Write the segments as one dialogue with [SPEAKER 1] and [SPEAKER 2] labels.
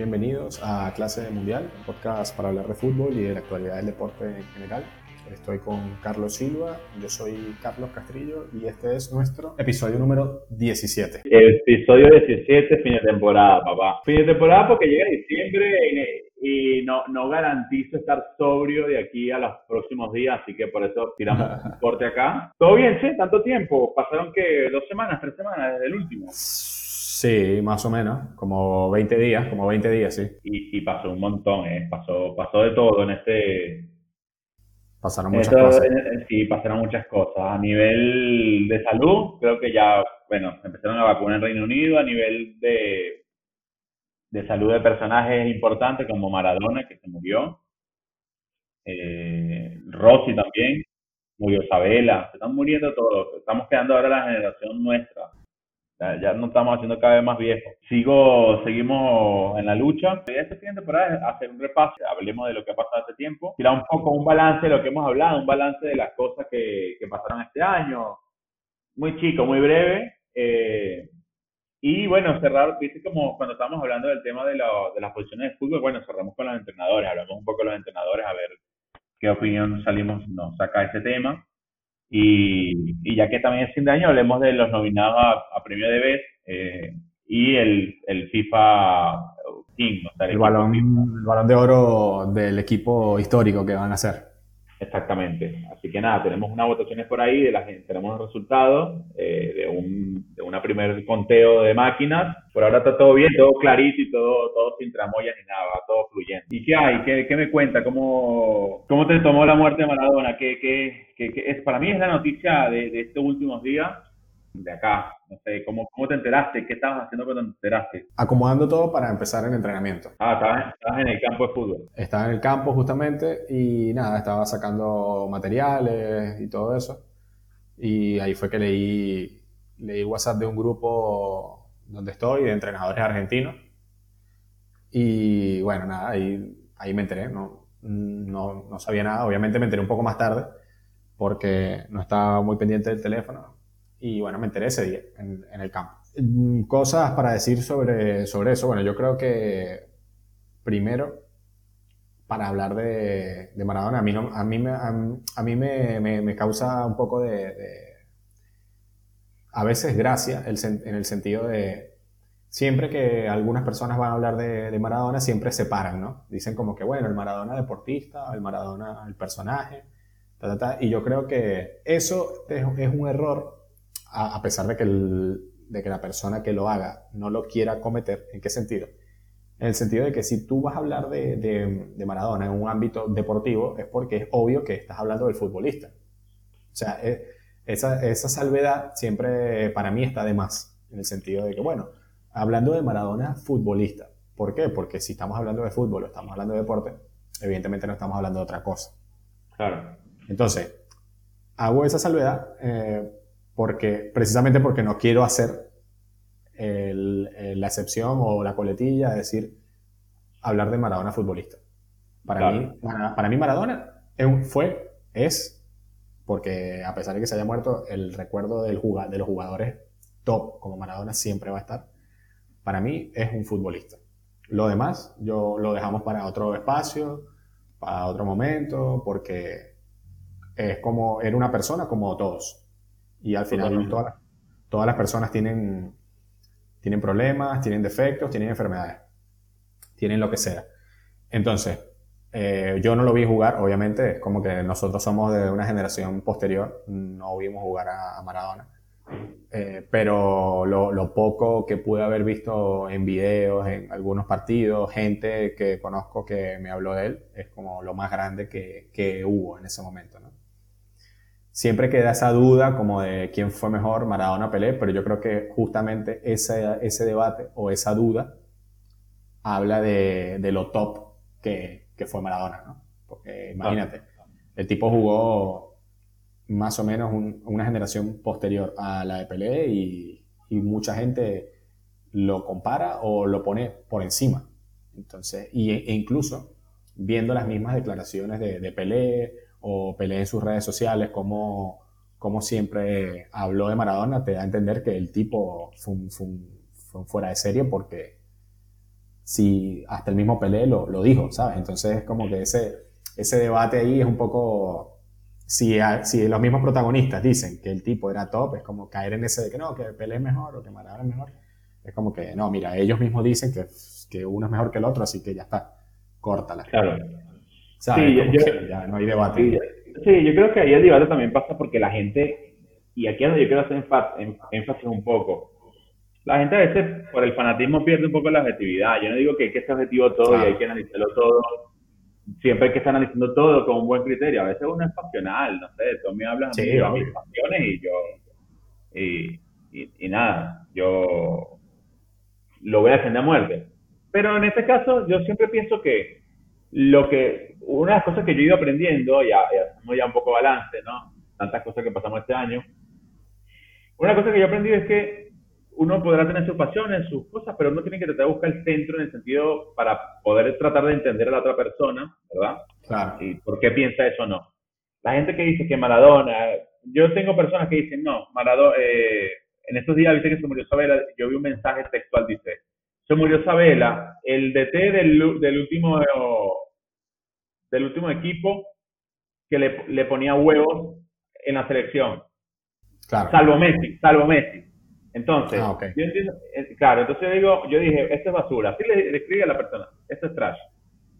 [SPEAKER 1] bienvenidos a Clase de Mundial, podcast para hablar de fútbol y de la actualidad del deporte en general. Estoy con Carlos Silva, yo soy Carlos Castrillo y este es nuestro episodio número 17.
[SPEAKER 2] Episodio 17, fin de temporada, papá. Fin de temporada porque llega diciembre y, no, no garantizo estar sobrio de aquí a los próximos días, así que por eso tiramos un corte acá. Todo bien, sí, tanto tiempo. Pasaron que dos semanas, tres semanas desde el último.
[SPEAKER 1] Sí, más o menos, como 20 días, como 20 días, sí.
[SPEAKER 2] Y, pasó un montón, ¿eh? Pasó, pasó de todo en este...
[SPEAKER 1] Pasaron muchas cosas.
[SPEAKER 2] sí, pasaron muchas cosas. A nivel de salud, creo que ya, bueno, empezaron a vacunar en Reino Unido. A nivel de, de salud de personajes importantes como Maradona, que se murió. Eh, Rossi también, murió Isabela, se están muriendo todos. Estamos quedando ahora la generación nuestra ya, no estamos haciendo cada vez más viejos. Sigo, seguimos en la lucha. La idea de este temporada es hacer un repaso, hablemos de lo que ha pasado hace tiempo, tirar un poco un balance de lo que hemos hablado, un balance de las cosas que, que pasaron este año. Muy chico, muy breve. Eh, y bueno, cerrar, viste como cuando estábamos hablando del tema de, de las posiciones de fútbol, bueno, cerramos con los entrenadores, hablamos un poco con los entrenadores a ver qué opinión salimos, nos saca ese tema. Y, ya que también es fin de año, hablemos de los nominados a, premio de BES eh, y el, el, FIFA King.
[SPEAKER 1] el, balón, el balón de oro del equipo histórico que van a hacer.
[SPEAKER 2] Exactamente. Así que nada, tenemos unas votaciones por ahí, de las, tenemos los resultados eh, de, un, de una primer conteo de máquinas. Por ahora está todo bien, todo clarito y todo, todo sin tramoyas ni nada, todo fluyendo. ¿Y qué hay? ¿Qué, qué me cuenta? ¿Cómo, ¿Cómo te tomó la muerte de Maradona? ¿Qué, qué, qué, es, para mí es la noticia de, de estos últimos días de acá. No sé, ¿cómo, ¿cómo te enteraste? ¿Qué estabas haciendo cuando te enteraste?
[SPEAKER 1] Acomodando todo para empezar el entrenamiento.
[SPEAKER 2] Ah, estabas, en el campo de fútbol.
[SPEAKER 1] Estaba en el campo justamente y nada, estaba sacando materiales y todo eso. Y ahí fue que leí, leí WhatsApp de un grupo donde estoy, de entrenadores argentinos. Y bueno, nada, ahí, ahí me enteré, no, no, no sabía nada. Obviamente me enteré un poco más tarde porque no estaba muy pendiente del teléfono y bueno, me enteré ese día en, el campo. Mm, cosas para decir sobre, sobre eso. Bueno, yo creo que primero, para hablar de, de Maradona, a mí, no, a mí, me, a, mí me, me, causa un poco de, a veces gracia en el sentido de siempre que algunas personas van a hablar de, de, Maradona, siempre se paran, ¿no? Dicen como que, bueno, el Maradona deportista, el Maradona el personaje, y yo creo que eso es, es un error a, pesar de que, de que la persona que lo haga no lo quiera cometer. ¿En qué sentido? En el sentido de que si tú vas a hablar de, de, Maradona en un ámbito deportivo, es porque es obvio que estás hablando del futbolista. O sea, e, esa, esa salvedad siempre para mí está de más, en el sentido de que, bueno, hablando de Maradona futbolista. ¿Por qué? Porque si estamos hablando de fútbol o estamos hablando de deporte, evidentemente no estamos hablando de otra cosa.
[SPEAKER 2] Claro.
[SPEAKER 1] Entonces, hago esa salvedad eh, porque, precisamente porque no quiero hacer la excepción o la coletilla, es decir, hablar de Maradona futbolista. Para, mí, para, mí Maradona fue, es, porque a pesar de que se haya muerto, el recuerdo del de los jugadores top como Maradona siempre va a estar. Para mí es un futbolista. Lo demás, yo lo dejamos para otro espacio, para otro momento, porque es como, era una persona como todos. Y al final todas, todas las personas tienen, tienen problemas, tienen defectos, tienen enfermedades, tienen lo que sea. Entonces, eh, yo no lo vi jugar, obviamente, es como que nosotros somos de una generación posterior, no vimos jugar a, Maradona. Eh, pero lo, lo, poco que pude haber visto en videos, en algunos partidos, gente que conozco que me habló de él, es como lo más grande que, que hubo en ese momento. ¿no? Siempre queda esa duda como de quién fue mejor, Maradona o Pelé, pero yo creo que justamente ese, ese debate o esa duda habla de, lo top que, que, fue Maradona, ¿no? Porque imagínate, el tipo jugó más o menos una generación posterior a la de Pelé y, mucha gente lo compara o lo pone por encima. Entonces, y, e incluso viendo las mismas declaraciones de, de Pelé o peleé en sus redes sociales, como, como siempre habló de Maradona, te da a entender que el tipo fue, fuera de serie porque si hasta el mismo Pelé lo, lo dijo, ¿sabes? Entonces es como que ese, ese debate ahí es un poco... Si, si los mismos protagonistas dicen que el tipo era top, es como caer en ese de que no, que Pelé es mejor o que Maradona es mejor. Es como que, no, mira, ellos mismos dicen que, que uno es mejor que el otro, así que ya está, córtala.
[SPEAKER 2] Claro.
[SPEAKER 1] ¿Sabes? Sí, ya no hay debate.
[SPEAKER 2] Sí, yo creo que ahí el debate también pasa porque la gente, y aquí es donde yo quiero hacer énfasis un poco, la gente a veces por el fanatismo pierde un poco la objetividad. Yo no digo que hay que ser objetivo todo y hay que analizarlo todo. Siempre hay que estar analizando todo con un buen criterio. A veces uno es pasional, no sé, tú me hablas de mis pasiones y yo, y, y, nada, yo lo voy a defender a muerte. Pero en este caso, yo siempre pienso que lo que, una de las cosas que yo he ido aprendiendo, ya, ya hacemos ya un poco balance, ¿no? Tantas cosas que pasamos este año. Una cosa que yo he aprendido es que uno podrá tener sus pasiones, sus cosas, pero uno tiene que tratar de buscar el centro en el sentido para poder tratar de entender a la otra persona, ¿verdad?
[SPEAKER 1] Claro.
[SPEAKER 2] Y por qué piensa eso o no. La gente que dice que Maradona, yo tengo personas que dicen, no, Maradona, eh, en estos días, viste que se murió Sabela, yo vi un mensaje textual, dice, se murió Sabela, el DT del, del último del último equipo que le, le ponía huevos en la selección.
[SPEAKER 1] Claro.
[SPEAKER 2] Salvo Messi, salvo Messi. Entonces, ah, yo entiendo, eh, claro, entonces yo digo, yo dije, esto es basura. Así le, escribe a la persona, esto es trash.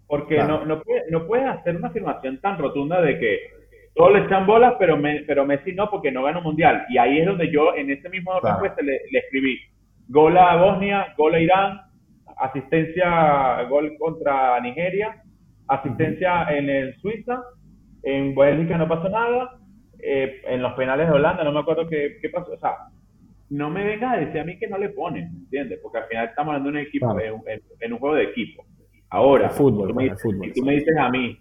[SPEAKER 2] Porque no, no, puede, no puedes hacer una afirmación tan rotunda de que todos le echan bolas, pero, pero Messi no, porque no gana un mundial. Y ahí es donde yo, en ese mismo claro. le, le, escribí, gol a Bosnia, gol a Irán, asistencia, gol contra Nigeria, asistencia en el Suiza, en Bélgica no pasó nada, eh, en los penales de Holanda no me acuerdo qué, qué pasó. O sea, no me venga a decir a mí que no le ponen, ¿entiendes? Porque al final estamos hablando de un equipo, en, un juego de equipo. Ahora,
[SPEAKER 1] fútbol,
[SPEAKER 2] si, tú me,
[SPEAKER 1] fútbol,
[SPEAKER 2] si tú me dices a mí,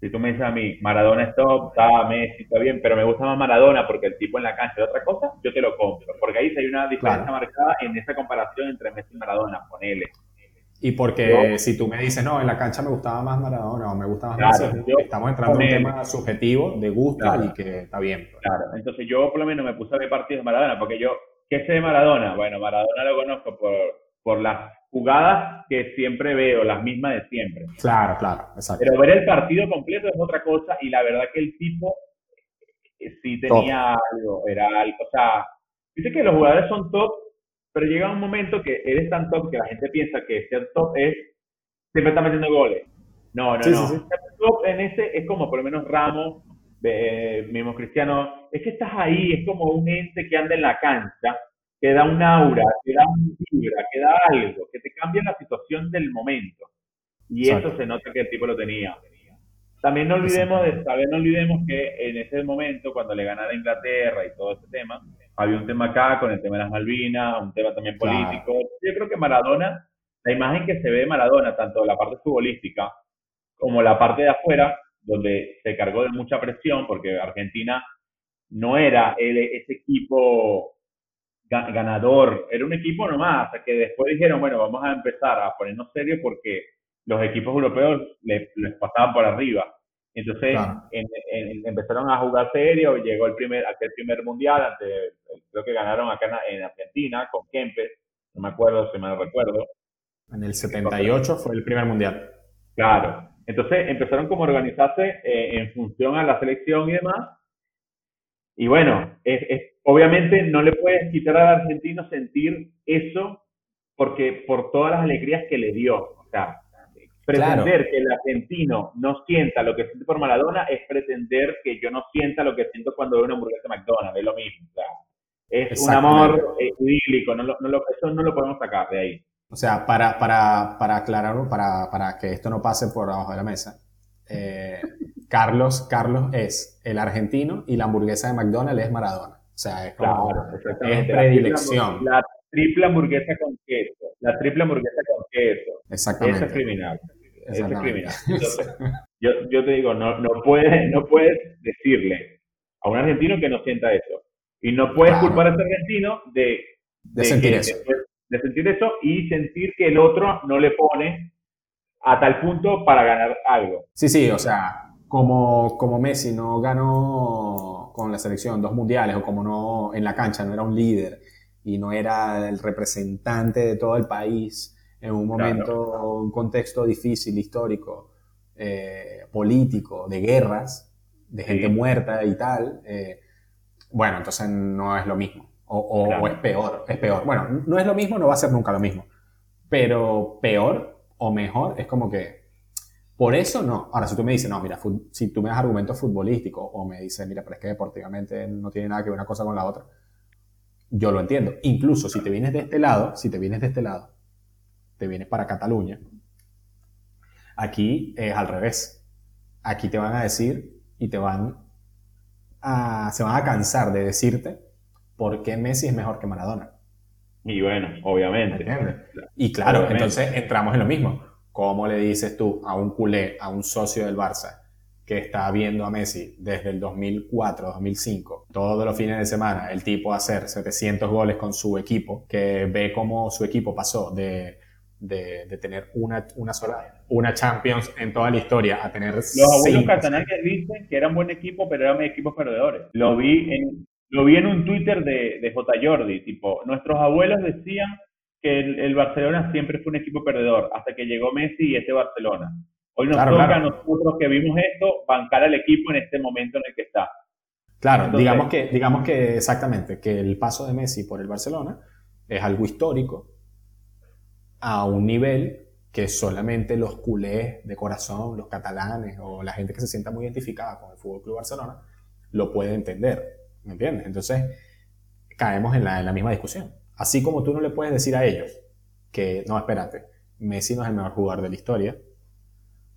[SPEAKER 2] si tú me dices a mí, Maradona es top, está Messi, está bien, pero me gusta más Maradona porque el tipo en la cancha es otra cosa, yo te lo compro. Porque ahí hay una diferencia marcada en esa comparación entre Messi y Maradona, ponele.
[SPEAKER 1] Y porque si tú me dices, no, en la cancha me gustaba más Maradona o me gusta más Messi, estamos entrando en un tema subjetivo de gusto y que está bien.
[SPEAKER 2] Claro, entonces yo por lo menos me puse a ver partidos de Maradona, porque yo, ¿qué sé de Maradona? Bueno, Maradona lo conozco por, por las jugadas que siempre veo, las mismas de siempre.
[SPEAKER 1] Claro, claro, exacto.
[SPEAKER 2] Pero ver el partido completo es otra cosa y la verdad que el tipo eh, sí tenía algo, era algo, o sea, dice que los jugadores son top pero llega un momento que eres tan top que la gente piensa que ser top es siempre estar metiendo goles. No, no, no. Top en ese es como por lo menos Ramos, eh, mismo Cristiano, es que estás ahí, es como un ente que anda en la cancha, que da un aura, que da un vibra, que da algo, que te cambia la situación del momento. Y eso se nota que el tipo lo tenía. También no olvidemos de saber, no olvidemos que en ese momento, cuando le ganara a Inglaterra y todo ese tema, había un tema acá con el tema de las Malvinas, un tema también político. Yo creo que Maradona, la imagen que se ve de Maradona, tanto la parte futbolística como la parte de afuera, donde se cargó de mucha presión, porque Argentina no era ese equipo ganador, era un equipo nomás, hasta que después dijeron, bueno, vamos a empezar a ponernos serios porque los equipos europeos les, les pasaban por arriba. Entonces empezaron a jugar serio, llegó el primer, aquel primer mundial, ante, creo que ganaron acá en, Argentina con Kempes, no me acuerdo si me recuerdo.
[SPEAKER 1] En el 78 fue el primer mundial.
[SPEAKER 2] Claro, entonces empezaron como a organizarse eh, en función a la selección y demás. Y bueno, es, obviamente no le puedes quitar al argentino sentir eso porque por todas las alegrías que le dio. O sea, Pretender que el argentino no sienta lo que siente por Maradona es pretender que yo no sienta lo que siento cuando veo una hamburguesa de McDonald's, es lo mismo. es un amor eh, idílico, no, no eso no lo podemos sacar de ahí.
[SPEAKER 1] O sea, para, para, para aclararlo, para, para que esto no pase por abajo de la mesa, eh, Carlos, Carlos es el argentino y la hamburguesa de McDonald's es Maradona. O sea, es como es predilección.
[SPEAKER 2] La, triple hamburguesa con queso. La triple hamburguesa con queso.
[SPEAKER 1] Exactamente.
[SPEAKER 2] Eso es criminal. Es criminal. yo, yo te digo, no, no, puedes, no puedes decirle a un argentino que no sienta eso. Y no puedes culpar a ese argentino de,
[SPEAKER 1] de, sentir eso.
[SPEAKER 2] De, sentir eso y sentir que el otro no le pone a tal punto para ganar algo.
[SPEAKER 1] Sí, sí, o sea, como, como Messi no ganó con la selección dos mundiales o como no en la cancha no era un líder y no era el representante de todo el país en un momento, un contexto difícil, histórico, eh, político, de guerras, de gente muerta y tal, eh, bueno, entonces no es lo mismo. O, es peor, es peor. Bueno, no es lo mismo, no va a ser nunca lo mismo. Pero peor o mejor es como que por eso no. Ahora, si tú me dices, no, mira, si tú me das argumentos futbolísticos o me dices, mira, pero es que deportivamente no tiene nada que ver una cosa con la otra, yo lo entiendo. Incluso si te vienes de este lado, si te vienes de este lado, te vienes para Cataluña, aquí es al revés. Aquí te van a decir y te van a, se van a cansar de decirte por qué Messi es mejor que Maradona.
[SPEAKER 2] Y bueno, obviamente.
[SPEAKER 1] Y claro, entonces entramos en lo mismo. ¿Cómo le dices tú a un culé, a un socio del Barça, que está viendo a Messi desde el 2004, 2005, todos los fines de semana, el tipo hacer 700 goles con su equipo, que ve cómo su equipo pasó de, de, tener una, una sola, una Champions en toda la historia a tener
[SPEAKER 2] Los abuelos catalanes dicen que eran buen equipo, pero eran equipos perdedores. Lo vi en, lo vi en un Twitter de, de J. Jordi, tipo, nuestros abuelos decían que el, el Barcelona siempre fue un equipo perdedor, hasta que llegó Messi y este Barcelona. Hoy nos toca a nosotros que vimos esto bancar al equipo en este momento en el que está.
[SPEAKER 1] Claro, digamos, que, digamos que exactamente, que el paso de Messi por el Barcelona es algo histórico a un nivel que solamente los culés de corazón, los catalanes o la gente que se sienta muy identificada con el Fútbol Club Barcelona lo puede entender. ¿Me entiendes? Entonces caemos en la, en la misma discusión. Así como tú no le puedes decir a ellos que, no, espérate, Messi no es el mejor jugador de la historia,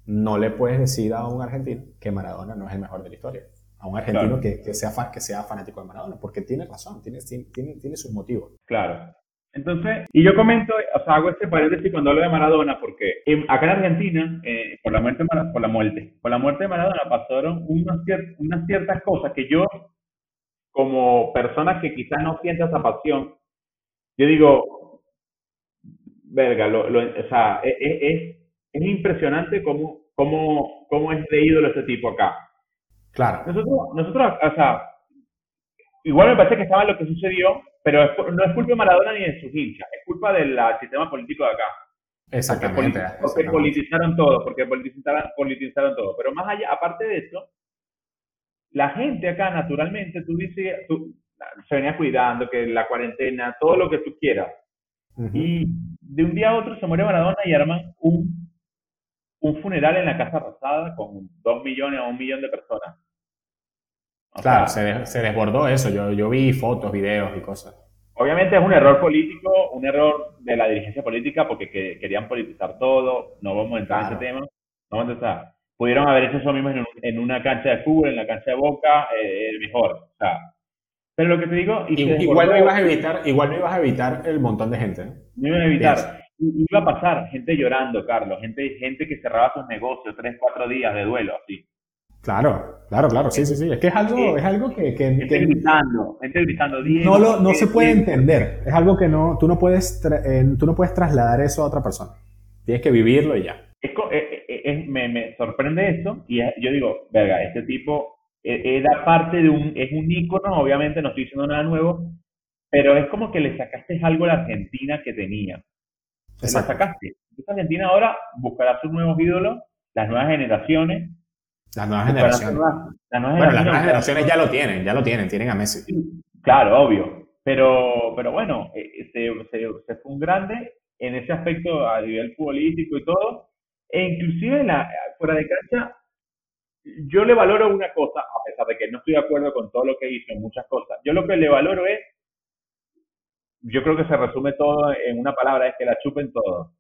[SPEAKER 1] no le puedes decir a un argentino que Maradona no es el mejor de la historia. A un argentino que, que, sea, que sea fanático de Maradona, porque tiene razón, tiene, tiene, tiene sus motivos.
[SPEAKER 2] Claro. Entonces, y yo comento, o sea, hago este paréntesis cuando hablo de Maradona, porque acá en Argentina, eh, por, la muerte, por la muerte, por la muerte de Maradona pasaron unas, unas ciertas cosas que yo, como persona que quizás no sienta esa pasión, yo digo, verga, lo, o sea, es, e, es, es impresionante cómo, cómo, cómo es de ídolo este tipo acá.
[SPEAKER 1] Claro.
[SPEAKER 2] Nosotros, nosotros, o sea, igual me parece que estaba lo que sucedió, pero no es culpa de Maradona ni de sus hinchas, es culpa del sistema político de acá.
[SPEAKER 1] Exactamente.
[SPEAKER 2] Porque, politizaron todo, porque politizaron, politizaron todo. Pero más allá, aparte de eso, la gente acá naturalmente, tú dices, tú, se venía cuidando, que la cuarentena, todo lo que tú quieras. Y de un día a otro se muere Maradona y arman un, un funeral en la Casa Rosada con dos millones o un millón de personas.
[SPEAKER 1] Claro, se, se, desbordó eso. Yo, yo vi fotos, videos y cosas.
[SPEAKER 2] Obviamente es un error político, un error de la dirigencia política porque querían politizar todo. No vamos a entrar en ese tema. No vamos a entrar. Pudieron haber hecho eso mismo en, una cancha de fútbol, en la cancha de Boca, eh, mejor. O sea, pero lo que te digo...
[SPEAKER 1] igual, no ibas a evitar, igual no ibas a evitar el montón de gente.
[SPEAKER 2] No iban a evitar. Iba a pasar gente llorando, Carlos. Gente, gente que cerraba sus negocios tres, cuatro días de duelo, así.
[SPEAKER 1] Claro, claro, claro, sí, sí, sí. Es que es algo, es algo que, que,
[SPEAKER 2] gente gritando, gente gritando.
[SPEAKER 1] No, lo, no se puede entender. Es algo que no, tú no puedes, tú no puedes trasladar eso a otra persona. Tienes que vivirlo y ya.
[SPEAKER 2] Es, eh, eh, es, me, me, sorprende eso y yo digo, verga, este tipo era parte de un, es un ícono, obviamente no estoy diciendo nada nuevo, pero es como que le sacaste algo a la Argentina que tenía. Le sacaste. Esta Argentina ahora buscará sus nuevos ídolos, las nuevas generaciones,
[SPEAKER 1] las nuevas generaciones. las nuevas generaciones ya lo tienen, ya lo tienen, tienen a Messi.
[SPEAKER 2] claro, obvio. Pero, pero bueno, eh, se, se, fue un grande en ese aspecto a nivel futbolístico y todo. E inclusive en la, fuera de cancha, yo le valoro una cosa, a pesar de que no estoy de acuerdo con todo lo que hizo en muchas cosas. Yo lo que le valoro es, yo creo que se resume todo en una palabra, es que la chupen todo.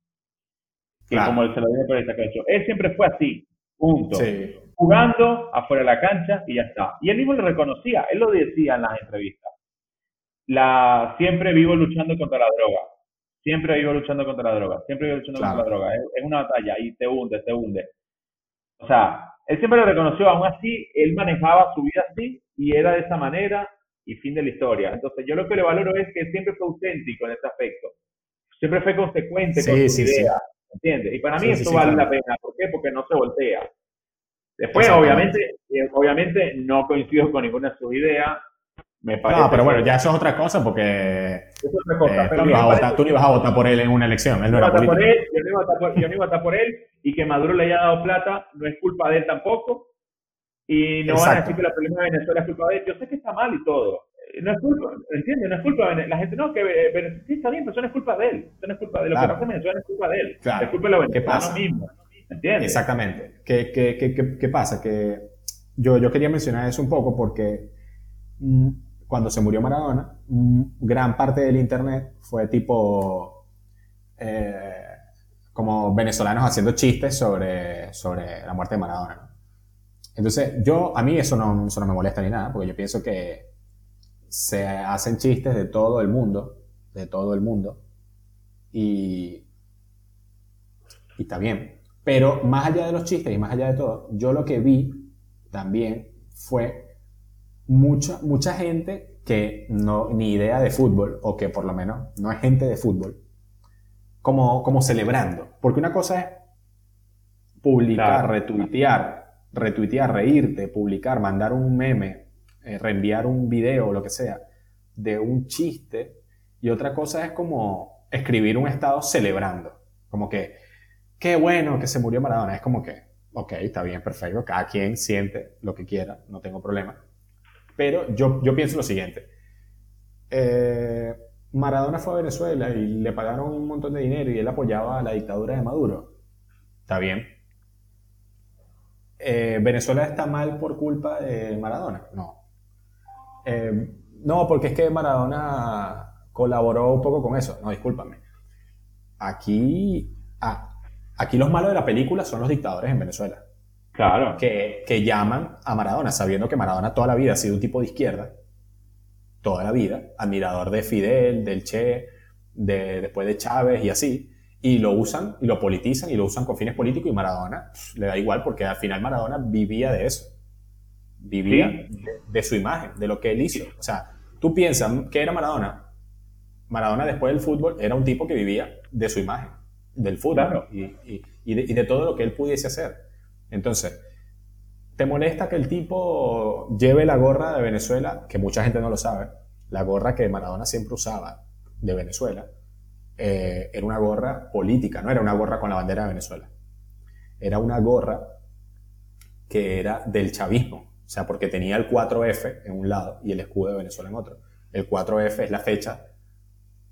[SPEAKER 2] Y como se lo digo por esta hecho. Él siempre fue así, punto. Jugando afuera de la cancha y ya está. Y él mismo lo reconocía, él lo decía en las entrevistas. La, siempre vivo luchando contra la droga. Siempre vivo luchando contra la droga. Siempre vivo luchando contra la droga. Es, es, una batalla y te hunde, te hunde. O sea, él siempre lo reconoció, aún así, él manejaba su vida así y era de esa manera y fin de la historia. Entonces, yo lo que le valoro es que siempre fue auténtico en ese aspecto. Siempre fue consecuente con su idea. ¿Entiendes? Y para mí eso vale la pena. ¿Por qué? Porque no se voltea. Después, obviamente, eh, obviamente no coincido con ninguna de sus ideas.
[SPEAKER 1] Me parece no, pero bueno, ya eso es otra cosa porque
[SPEAKER 2] es otra cosa,
[SPEAKER 1] eh, pero tú, no votar, tú, no ibas a votar por él en una elección. Él no era.
[SPEAKER 2] Por él, yo, no iba a votar por, yo no iba a votar por él y que Maduro le haya dado plata no es culpa de él tampoco. Y no van a decir que la problema de Venezuela es culpa de él. Yo sé que está mal y todo. Eh, no es culpa, ¿entiendes? No es culpa de La gente no, que Venezuela sí está bien, pero eso no es culpa de él. Eso no es culpa de él. Lo que pasa en Venezuela no es culpa de él.
[SPEAKER 1] Claro.
[SPEAKER 2] Es culpa de los venezolanos ¿Entiendes?
[SPEAKER 1] Exactamente. ¿Qué, qué, qué, qué, pasa? Que yo, yo quería mencionar eso un poco porque mm, cuando se murió Maradona, mm, gran parte del internet fue tipo eh, como venezolanos haciendo chistes sobre, sobre la muerte de Maradona. Entonces, yo, a mí eso no, eso no me molesta ni nada, porque yo pienso que se hacen chistes de todo el mundo, de todo el mundo, y, y está bien. Pero más allá de los chistes y más allá de todo, yo lo que vi también fue mucha, mucha gente que no, ni idea de fútbol, o que por lo menos no es gente de fútbol, como, como celebrando. Porque una cosa es publicar, retuitear, retuitear, reírte, publicar, mandar un meme, eh, reenviar un video o lo que sea de un chiste. Y otra cosa es como escribir un estado celebrando. Como que, qué bueno que se murió Maradona. Es como que, ok, está bien, perfecto. Cada quien siente lo que quiera, no tengo problema. Pero yo, yo pienso lo siguiente. Eh, Maradona fue a Venezuela y le pagaron un montón de dinero y él apoyaba a la dictadura de Maduro. Está bien. Eh, ¿Venezuela está mal por culpa de Maradona? No. Eh, no, porque es que Maradona colaboró un poco con eso. No, discúlpame. Aquí, ah, aquí los malos de la película son los dictadores en Venezuela.
[SPEAKER 2] Claro.
[SPEAKER 1] Que, que llaman a Maradona, sabiendo que Maradona toda la vida ha sido un tipo de izquierda toda la vida, admirador de Fidel, del Che, de, después de Chávez y así, y lo usan y lo politizan y lo usan con fines políticos y Maradona le da igual porque al final Maradona vivía de eso, vivía de, su imagen, de lo que él hizo. O sea, tú piensas, ¿qué era Maradona? Maradona después del fútbol era un tipo que vivía de su imagen, del fútbol y, y, de, y de todo lo que él pudiese hacer. Entonces, ¿Te molesta que el tipo lleve la gorra de Venezuela, que mucha gente no lo sabe, la gorra que Maradona siempre usaba de Venezuela? Eh, era una gorra política, no era una gorra con la bandera de Venezuela. Era una gorra que era del chavismo, o sea, porque tenía el 4F en un lado y el escudo de Venezuela en otro. El 4F es la fecha,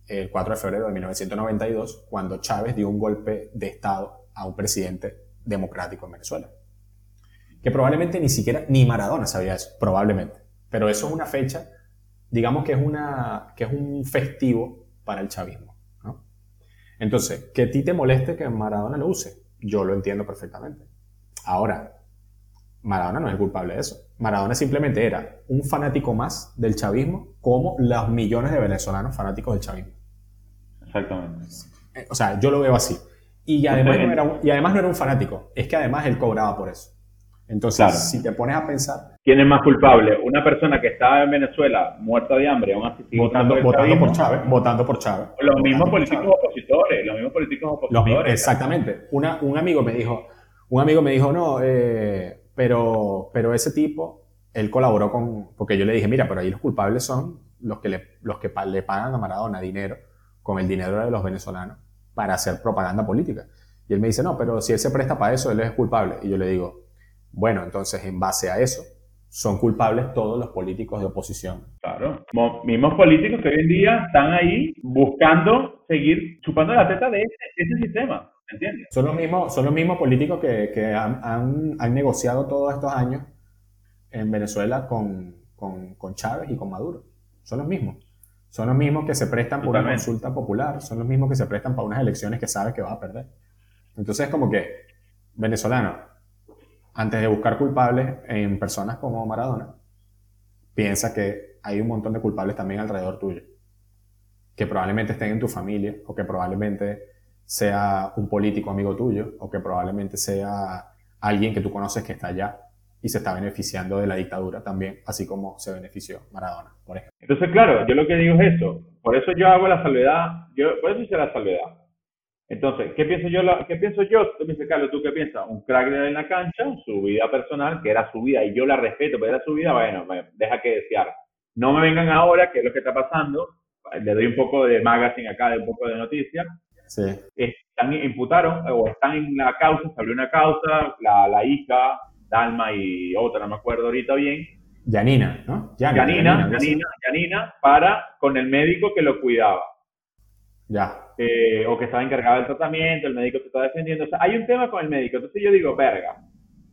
[SPEAKER 1] el 4 de febrero de 1992, cuando Chávez dio un golpe de Estado a un presidente democrático en Venezuela que probablemente ni siquiera, ni Maradona sabía eso, probablemente. Pero eso es una fecha, digamos que es, una, que es un festivo para el chavismo. Entonces, que a ti te moleste que Maradona lo use, yo lo entiendo perfectamente. Ahora, Maradona no es culpable de eso. Maradona simplemente era un fanático más del chavismo como los millones de venezolanos fanáticos del chavismo.
[SPEAKER 2] Exactamente.
[SPEAKER 1] O sea, yo lo veo así. Y además, no era y además no era un fanático, es que además él cobraba por eso. Entonces, si te pones a pensar...
[SPEAKER 2] ¿Quién es más culpable? ¿Una persona que estaba en Venezuela muerta de hambre, aún así
[SPEAKER 1] votando, votando por Chávez? Votando por Chávez.
[SPEAKER 2] Los mismos políticos opositores, los mismos políticos opositores.
[SPEAKER 1] exactamente. Una, un amigo me dijo, un amigo me dijo, no, eh, pero, pero ese tipo, él colaboró con... Porque yo le dije, mira, pero ahí los culpables son los que le, los que le pagan a Maradona dinero, con el dinero de los venezolanos, para hacer propaganda política. Y él me dice, no, pero si él se presta para eso, él es culpable. Y yo le digo, bueno, entonces en base a eso, son culpables todos los políticos de oposición.
[SPEAKER 2] Claro, mismos políticos que hoy en día están ahí buscando seguir chupando la teta de ese, sistema, ¿entiendes?
[SPEAKER 1] Son los mismos, son los mismos políticos que, han, negociado todos estos años en Venezuela con, Chávez y con Maduro. Son los mismos. Son los mismos que se prestan por una consulta popular, son los mismos que se prestan para unas elecciones que sabes que va a perder. Entonces, como que, venezolano, antes de buscar culpables en personas como Maradona, piensa que hay un montón de culpables también alrededor tuyo, que probablemente estén en tu familia o que probablemente sea un político amigo tuyo o que probablemente sea alguien que tú conoces que está allá y se está beneficiando de la dictadura también, así como se benefició Maradona, por ejemplo.
[SPEAKER 2] Entonces, claro, yo lo que digo es eso. Por eso yo hago la salvedad, yo, por eso hice la salvedad. Entonces, ¿qué pienso yo? ¿Qué pienso yo? Tú me dices, Carlos, ¿tú qué piensas? Un crack en la cancha, su vida personal, que era su vida, y yo la respeto, pero era su vida, bueno, deja que desear. No me vengan ahora, que es lo que está pasando. Le doy un poco de magazine acá, de un poco de noticias.
[SPEAKER 1] Sí.
[SPEAKER 2] Están imputaron o están en la causa, se abrió una causa, la, la hija, Dalma y otra, no me acuerdo ahorita bien.
[SPEAKER 1] Yanina, ¿no?
[SPEAKER 2] Yanina, Yanina, Yanina, para con el médico que lo cuidaba.
[SPEAKER 1] Ya.
[SPEAKER 2] Eh, o que estaba encargado del tratamiento, el médico se está defendiendo. O sea, hay un tema con el médico. Entonces yo digo, verga.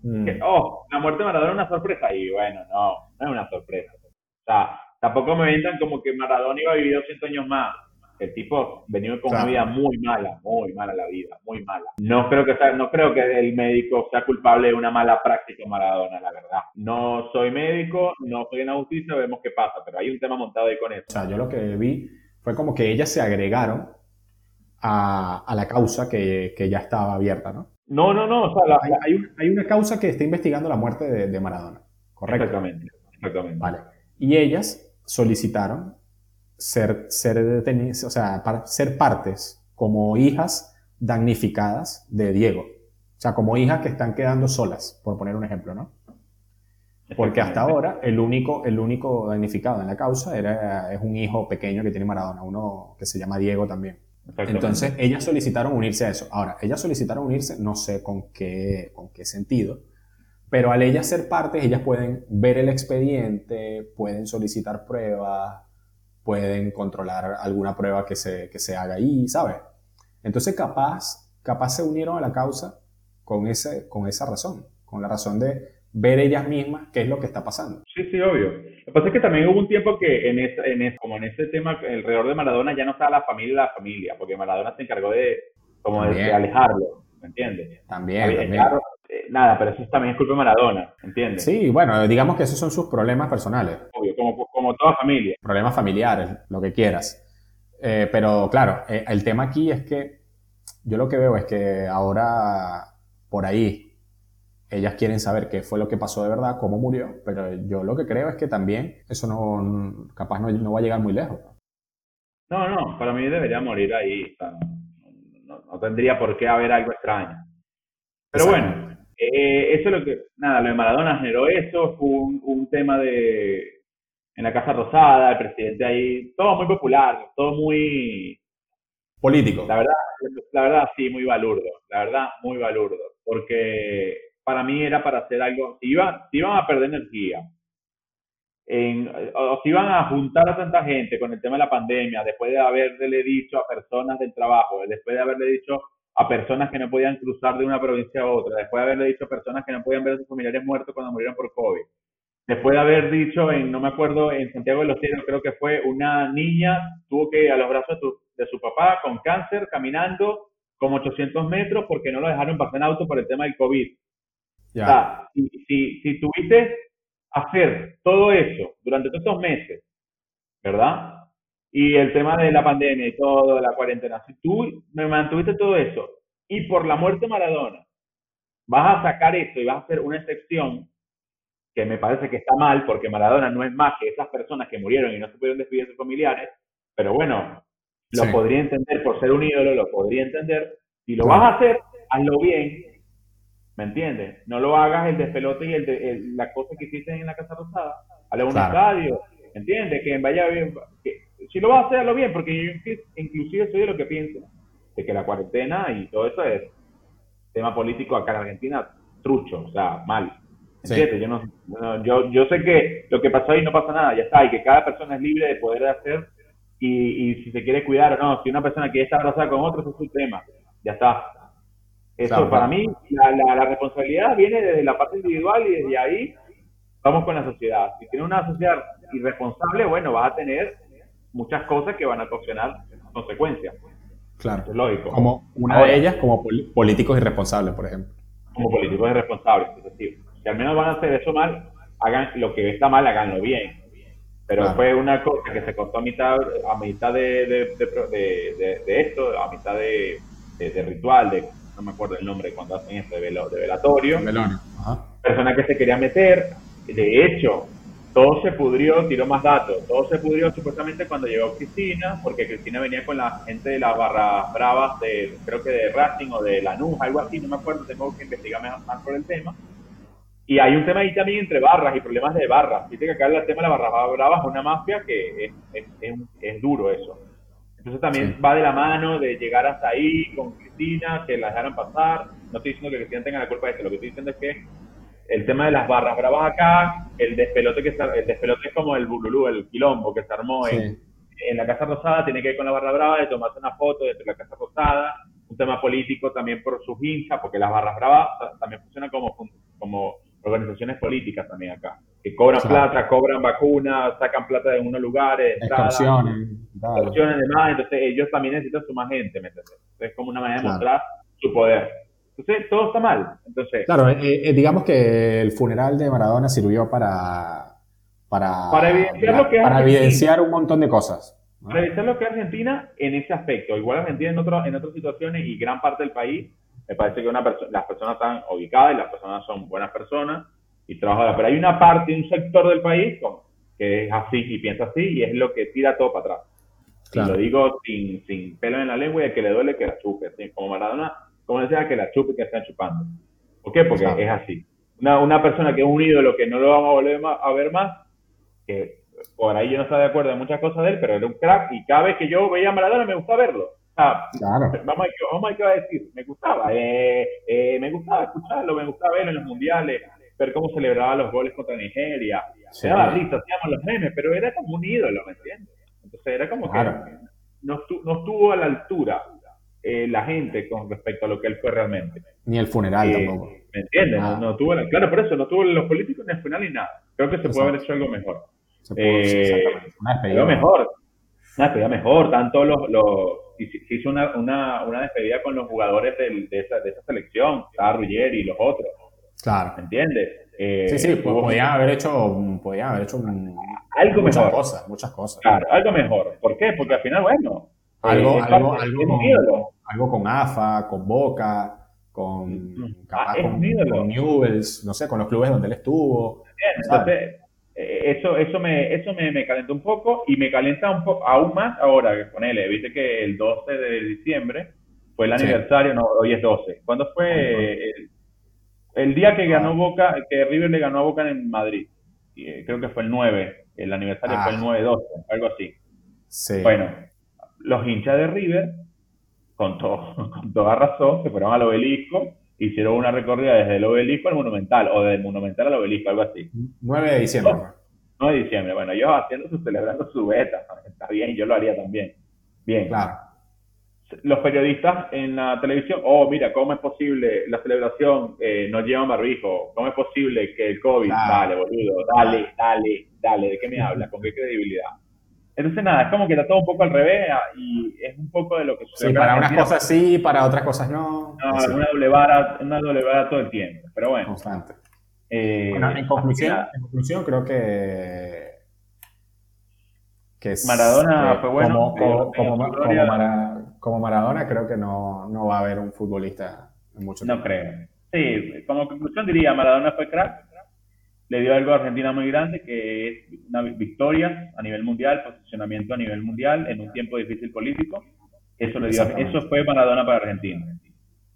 [SPEAKER 2] Mm. Que, oh, la muerte de Maradona es una sorpresa. Y bueno, no, no es una sorpresa. O sea, tampoco me vendan como que Maradona iba a vivir 200 años más. El tipo venía con una vida muy mala, muy mala la vida, muy mala. No creo que sea, no creo que el médico sea culpable de una mala práctica Maradona, la verdad. No soy médico, no soy en la justicia, vemos qué pasa, pero hay un tema montado ahí con eso.
[SPEAKER 1] O sea, yo lo que vi fue como que ellas se agregaron a, a la causa que, que, ya estaba abierta, ¿no?
[SPEAKER 2] No, no, no. O sea,
[SPEAKER 1] hay, hay, hay, una causa que está investigando la muerte de, de Maradona, ¿correcto?
[SPEAKER 2] Exactamente, exactamente.
[SPEAKER 1] Vale. Y ellas solicitaron ser, ser o sea, para ser partes como hijas damnificadas de Diego. O sea, como hijas que están quedando solas, por poner un ejemplo, ¿no? Porque hasta ahora el único, el único damnificado en la causa era, es un hijo pequeño que tiene Maradona, uno que se llama Diego también. Entonces, ellas solicitaron unirse a eso. Ahora, ellas solicitaron unirse, no sé con qué, con qué sentido, pero al ellas ser partes, ellas pueden ver el expediente, pueden solicitar pruebas, pueden controlar alguna prueba que se, que se haga ahí, ¿sabes? Entonces, capaz, capaz se unieron a la causa con, ese, con esa razón, con la razón de ver ellas mismas qué es lo que está pasando.
[SPEAKER 2] Sí, sí, obvio. Lo que pasa es que también hubo un tiempo que en, ese, en como en ese tema alrededor de Maradona ya no estaba la familia la familia, porque Maradona se encargó de como de, alejarlo, ¿me entiendes?
[SPEAKER 1] También, también.
[SPEAKER 2] Eh, nada, pero eso también es culpa de Maradona, ¿entiendes?
[SPEAKER 1] Sí, bueno, digamos que esos son sus problemas personales.
[SPEAKER 2] Obvio, como, como toda familia.
[SPEAKER 1] Problemas familiares, lo que quieras. Eh, pero claro, eh, el tema aquí es que yo lo que veo es que ahora por ahí ellas quieren saber qué fue lo que pasó de verdad, cómo murió, pero yo lo que creo es que también eso no, capaz no, no va a llegar muy lejos.
[SPEAKER 2] No, no, para mí debería morir ahí. no, no, tendría por qué haber algo extraño. Pero bueno, eh, eso es lo que, nada, lo de Maradona generó eso, fue un, un, tema de, en la Casa Rosada, el presidente ahí, todo muy popular, todo muy...
[SPEAKER 1] Político.
[SPEAKER 2] La verdad, la verdad sí, muy balurdo, la verdad, muy balurdo, porque para mí era para hacer algo, si, iba, si iban a perder energía, en, o si iban a juntar a tanta gente con el tema de la pandemia, después de haberle dicho a personas del trabajo, después de haberle dicho a personas que no podían cruzar de una provincia a otra, después de haberle dicho a personas que no podían ver a sus familiares muertos cuando murieron por COVID, después de haber dicho, en, no me acuerdo, en Santiago de los Cielos, creo que fue una niña, tuvo que ir a los brazos de su papá con cáncer, caminando como 800 metros porque no lo dejaron pasar en auto por el tema del COVID. O sea, si, si, si tuviste hacer todo eso durante todos estos meses, ¿verdad? Y el tema de la pandemia y todo, la cuarentena, si tú me mantuviste todo eso y por la muerte de Maradona vas a sacar eso y vas a hacer una excepción, que me parece que está mal, porque Maradona no es más que esas personas que murieron y no se pudieron despedir de sus familiares, pero bueno, lo podría entender por ser un ídolo, lo podría entender. Si lo vas a hacer, hazlo bien, ¿Me entiendes? No lo hagas el despelote y el de, la cosa que hiciste en la Casa Rosada. Hazle un estadio, ¿me entiendes? Que vaya bien. Si lo vas a hacer, hazlo bien, porque yo inclusive soy de lo que pienso, de que la cuarentena y todo eso es tema político acá en Argentina, trucho, o sea, mal. ¿Entiendes? Yo, no, yo, yo sé que lo que pasó ahí no pasa nada, ya está, y que cada persona es libre de poder hacer y, y si se quiere cuidar o no, si una persona quiere estar abrazada con otro, eso es su tema, ya está eso para mí, la, la, responsabilidad viene desde la parte individual y desde ahí vamos con la sociedad. Si tienes una sociedad irresponsable, bueno, vas a tener muchas cosas que van a ocasionar consecuencias.
[SPEAKER 1] Claro.
[SPEAKER 2] Es lógico.
[SPEAKER 1] Como una de ellas, como políticos irresponsables, por ejemplo.
[SPEAKER 2] Como políticos irresponsables, es decir, si al menos van a hacer eso mal, hagan lo que está mal, háganlo bien. Pero fue una cosa que se cortó a mitad, a mitad de, de, de esto, a mitad de, ritual, de no me acuerdo el nombre cuando hacen esto de, de velatorio. Persona que se quería meter, de hecho, todo se pudrió, tiró más datos, todo se pudrió supuestamente cuando llegó Cristina, porque Cristina venía con la gente de las barras bravas, de, creo que de Racing o de Lanús, algo así, no me acuerdo, tengo que investigar más por el tema. Y hay un tema ahí también entre barras y problemas de barras. Viste que acá el tema de la barra brava es una mafia que es, es, es, duro eso. Entonces también va de la mano de llegar hasta ahí con Cristina, que la dejaran pasar. No estoy diciendo que Cristina tenga la culpa de esto, lo que estoy diciendo es que el tema de las barras bravas acá, el despelote que el despelote es como el bululú, el quilombo que se armó en, en, la Casa Rosada, tiene que ver con la barra brava, de tomarse una foto dentro de la Casa Rosada, un tema político también por sus hinchas, porque las barras bravas también funcionan como, como organizaciones políticas también acá, que cobran plata, cobran vacunas, sacan plata de unos lugares,
[SPEAKER 1] extorsiones,
[SPEAKER 2] demás, entonces ellos también necesitan sumar gente, ¿me entiendes? Es como una manera de mostrar su poder. Entonces, todo está mal. Entonces,
[SPEAKER 1] claro, eh, eh, digamos que el funeral de Maradona sirvió para, para,
[SPEAKER 2] para evidenciar, lo que
[SPEAKER 1] para evidenciar un montón de cosas.
[SPEAKER 2] Para evidenciar lo que es Argentina en ese aspecto. Igual Argentina en, otro, en otras situaciones y gran parte del país me parece que una las personas están ubicadas y las personas son buenas personas y trabajadoras. Pero hay una parte, un sector del país que es así y piensa así y es lo que tira todo para atrás. Y lo digo sin, sin pelo en la lengua y el que le duele que la chupe. Como Maradona, como decía, que la chupe que están chupando. ¿Por qué? Porque es así. Una, una persona que es un ídolo que no lo vamos a volver a ver más, que por ahí yo no estaba de acuerdo en muchas cosas de él, pero era un crack y cada vez que yo veía a Maradona me gustaba verlo
[SPEAKER 1] claro.
[SPEAKER 2] Vamos a, vamos a, decir, me gustaba, eh, eh, me gustaba escucharlo, me gustaba verlo en los mundiales, ver cómo celebraba los goles contra Nigeria. Se daba risa, hacíamos los memes, pero era como un ídolo, ¿me entiendes? Entonces era como que no, no, estuvo a la altura eh, la gente con respecto a lo que él fue realmente.
[SPEAKER 1] Ni el funeral tampoco.
[SPEAKER 2] ¿Me entiendes? No, tuvo claro, por eso no tuvo los políticos ni el funeral ni nada. Creo que se puede haber hecho algo mejor. Se puede, mejor. Una despedida mejor, tanto los, los hizo una, una, una despedida con los jugadores del, de, esa, de esa selección, estaba y los otros.
[SPEAKER 1] Claro.
[SPEAKER 2] ¿Me entiendes?
[SPEAKER 1] Eh, sí, sí, pues, podían haber hecho, podían haber hecho
[SPEAKER 2] algo
[SPEAKER 1] muchas
[SPEAKER 2] mejor.
[SPEAKER 1] cosas, muchas cosas.
[SPEAKER 2] Claro, algo mejor. ¿Por qué? Porque al final, bueno.
[SPEAKER 1] Algo, eh, algo, algo, con, algo con AFA, con Boca, con,
[SPEAKER 2] mm. capaz,
[SPEAKER 1] ah, con, con, Newells, no sé, con los clubes donde él estuvo.
[SPEAKER 2] Entonces, eh, eso, eso, me, eso me, me calentó un poco y me calienta un poco aún más ahora que con él. Viste que el 12 de diciembre fue el aniversario, no, hoy es 12. ¿Cuándo fue? El, día que ganó Boca, que River le ganó a Boca en Madrid. Eh, creo que fue el 9. El aniversario fue el 9-12, ah. algo así. Bueno, los hinchas de River, con, todo, con toda razón, se fueron al obelisco hicieron una recorrida desde el obelisco al monumental, o del monumental al obelisco, algo así.
[SPEAKER 1] 9 de diciembre.
[SPEAKER 2] 9 de diciembre, bueno, ellos haciendo su, celebrando su beta, está bien, yo lo haría también. Bien.
[SPEAKER 1] Claro.
[SPEAKER 2] Los periodistas en la televisión, oh, mira, ¿cómo es posible la celebración eh, no lleva barbijo? ¿Cómo es posible que el COVID? Dale, boludo, dale, dale, dale, ¿de qué me hablas? ¿Con qué credibilidad? Entonces, nada, es como que está todo un poco al revés ah, y es un poco de lo que
[SPEAKER 1] sucede. Sí, para unas cosas sí, para otras cosas no.
[SPEAKER 2] No, una doble vara, una doble vara todo el tiempo, pero bueno.
[SPEAKER 1] Constante. Eh, en conclusión, en conclusión, creo que. que
[SPEAKER 2] Maradona fue bueno.
[SPEAKER 1] Como, como, Maradona, creo que no, no, va a haber un futbolista en mucho
[SPEAKER 2] tiempo. No creo. Sí, como conclusión diría: Maradona fue crack le dio algo a Argentina muy grande, que es una victoria a nivel mundial, posicionamiento a nivel mundial en un tiempo difícil político. Eso, le dio, eso fue Maradona para Argentina.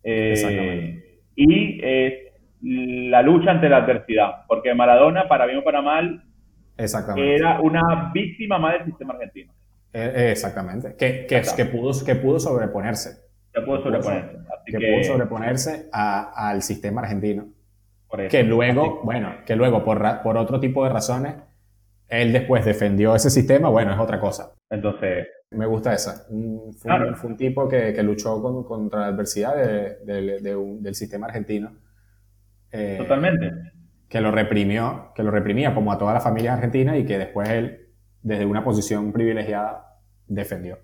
[SPEAKER 2] Eh, y la lucha ante la adversidad, porque Maradona, para bien o para mal, era una víctima más del sistema argentino.
[SPEAKER 1] Eh, exactamente, que, que, que, pudo, que pudo sobreponerse.
[SPEAKER 2] Que pudo sobreponerse.
[SPEAKER 1] que, pudo sobreponerse al sistema argentino que luego, bueno, que luego por, por otro tipo de razones, él después defendió ese sistema, bueno, es otra cosa.
[SPEAKER 2] Entonces...
[SPEAKER 1] Me gusta esa. Fue, un, tipo que, que luchó contra la adversidad del sistema argentino.
[SPEAKER 2] Eh, Totalmente.
[SPEAKER 1] Que lo reprimió, que lo reprimía como a toda la familia argentina y que después él, desde una posición privilegiada, defendió.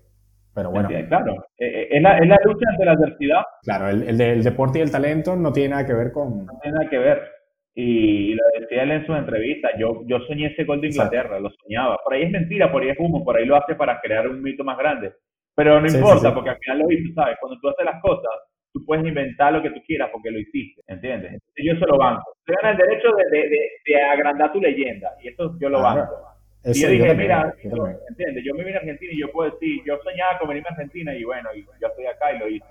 [SPEAKER 1] Pero bueno.
[SPEAKER 2] Claro, eh, eh, es la, es la lucha ante la adversidad.
[SPEAKER 1] Claro, el, el, deporte y el talento no tiene nada que ver con...
[SPEAKER 2] No tiene nada que ver. Y, lo decía él en sus entrevistas, yo, yo soñé ese gol de Inglaterra, lo soñaba. Por ahí es mentira, por ahí es humo, por ahí lo hace para crear un mito más grande. Pero no importa, porque al final lo hizo, ¿sabes? Cuando tú haces las cosas, tú puedes inventar lo que tú quieras porque lo hiciste, ¿entiendes? Yo eso lo banco. Te dan el derecho de, de, de, agrandar tu leyenda, y eso yo lo banco y yo dije, mira, yo, ¿entiendes? Yo me vine a Argentina y yo puedo decir, yo soñaba con venirme a Argentina y bueno, y yo estoy acá y lo hice.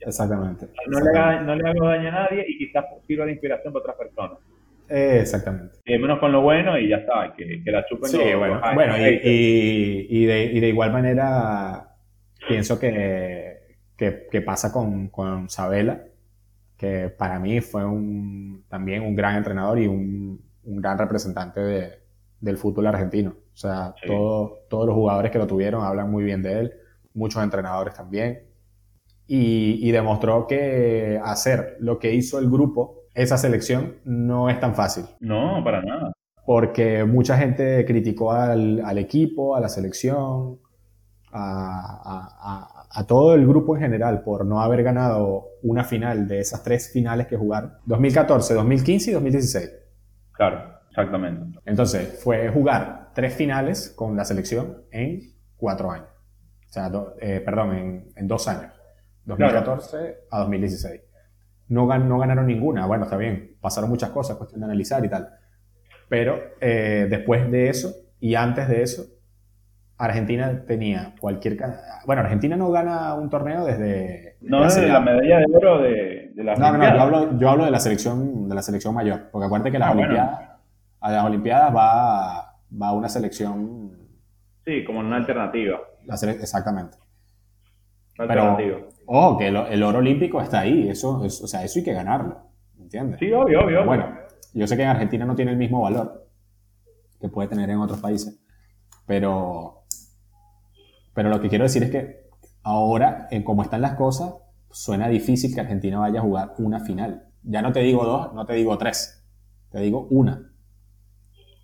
[SPEAKER 1] Exactamente.
[SPEAKER 2] No, Le, no le hago daño a nadie y quizás sirva de inspiración para otras personas.
[SPEAKER 1] Eh, exactamente.
[SPEAKER 2] Quedémonos con lo bueno y ya está, que, que la chupen
[SPEAKER 1] Sí,
[SPEAKER 2] los-
[SPEAKER 1] bueno,
[SPEAKER 2] los
[SPEAKER 1] bueno y,
[SPEAKER 2] haters.
[SPEAKER 1] y- y de, y de igual manera pienso que, que, que pasa con, con Sabela, que para mí fue un, también un gran entrenador y un, un gran representante de- del fútbol argentino. O sea,
[SPEAKER 2] Sí.
[SPEAKER 1] todo- todos los jugadores que lo tuvieron hablan muy bien de él, muchos entrenadores también. Y, y demostró que hacer lo que hizo el grupo, esa selección, no es tan fácil
[SPEAKER 2] No, para nada.
[SPEAKER 1] porque mucha gente criticó al, al equipo, a la selección, a, a- a- a todo el grupo en general por no haber ganado una final de esas tres finales que jugaron, 2014, 2015 y 2016.
[SPEAKER 2] Claro, exactamente.
[SPEAKER 1] Entonces, fue jugar tres finales con la selección en cuatro años. O sea, do- eh, perdón, en, en dos años. 2014 a 2016. No, gan- no ganaron ninguna. Bueno, está bien. Pasaron muchas cosas, cuestión de analizar y tal. Pero eh, después de eso y antes de eso, Argentina tenía cualquier... Bueno, Argentina no gana un torneo desde...
[SPEAKER 2] No
[SPEAKER 1] ya-
[SPEAKER 2] la medalla de oro de, de la
[SPEAKER 1] no, no, no, yo
[SPEAKER 2] Olimpiadas.
[SPEAKER 1] hablo, yo hablo de la selección, de la selección mayor, porque acuérdate que las
[SPEAKER 2] Ah, bueno.
[SPEAKER 1] A las Olimpiadas va, va una selección,
[SPEAKER 2] Sí, como una alternativa.
[SPEAKER 1] exactamente.
[SPEAKER 2] Una
[SPEAKER 1] Pero,
[SPEAKER 2] alternativa.
[SPEAKER 1] ojo, que el, el oro olímpico está ahí, eso, es- o sea, eso hay que ganarlo, ¿entiendes?
[SPEAKER 2] Sí, obvio, obvio.
[SPEAKER 1] Bueno, yo sé que en Argentina no tiene el mismo valor que puede tener en otros países, pero, pero lo que quiero decir es que ahora, en cómo están las cosas, suena difícil que Argentina vaya a jugar una final. Ya no te digo dos, no te digo tres, te digo una.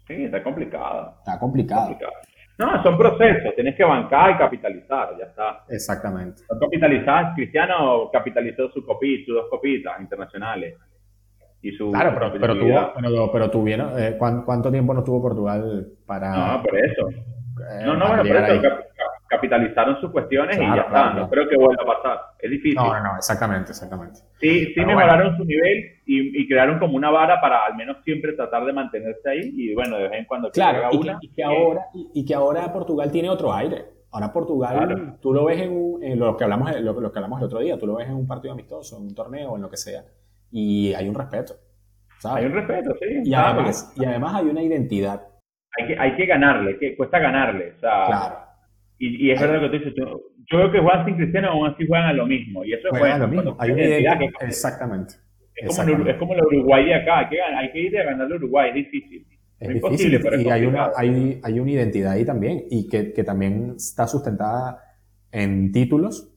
[SPEAKER 2] Sí, está complicado.
[SPEAKER 1] Está complicado.
[SPEAKER 2] complicado. No, son procesos. Tienes que bancar y capitalizar, ya está.
[SPEAKER 1] Exactamente.
[SPEAKER 2] Son capitalizadas. Cristiano capitalizó su copita, sus dos copitas internacionales. Y su
[SPEAKER 1] Claro, pero, pero, tuvo, pero, pero tuvieron, eh, ¿cuán- ¿cuánto tiempo no tuvo Portugal para,
[SPEAKER 2] No, por eso.
[SPEAKER 1] eh,
[SPEAKER 2] No, no, bueno, por eso cap- cap- capitalizaron sus cuestiones y
[SPEAKER 1] Claro,
[SPEAKER 2] ya está. No creo que vuelva a pasar. Es difícil.
[SPEAKER 1] No, no, exactamente, exactamente.
[SPEAKER 2] Sí, sí
[SPEAKER 1] Pero
[SPEAKER 2] mejoraron su nivel y, y crearon como una vara para al menos siempre tratar de mantenerse ahí y bueno, de vez en cuando
[SPEAKER 1] Claro,
[SPEAKER 2] haga
[SPEAKER 1] y,
[SPEAKER 2] una.
[SPEAKER 1] que, y que ahora, y, y que ahora Portugal tiene otro aire. Ahora Portugal,
[SPEAKER 2] Claro.
[SPEAKER 1] tú lo ves en, un- en lo, que hablamos, lo, lo que hablamos el otro día, tú lo ves en un partido amistoso, en un torneo, en lo que sea, y hay un respeto. ¿sabes?
[SPEAKER 2] Hay un respeto, sí.
[SPEAKER 1] y, además, y además hay una identidad.
[SPEAKER 2] hay que, hay que ganarle, que cuesta ganarle. O sea,
[SPEAKER 1] Claro.
[SPEAKER 2] Y, y es verdad lo que tú dices. Yo, yo veo que juegan sin Cristiano, aún así juegan a lo mismo. Y eso es
[SPEAKER 1] Juegan
[SPEAKER 2] bueno.
[SPEAKER 1] lo mismo. Hay una identidad.
[SPEAKER 2] que-
[SPEAKER 1] Exactamente.
[SPEAKER 2] es, como es como el Uruguay de acá. Hay que, hay que ir a ganar el Uruguay, es difícil.
[SPEAKER 1] Es difícil
[SPEAKER 2] imposible, pero es
[SPEAKER 1] y hay una, hay, hay una identidad ahí también y que, que también está sustentada en títulos,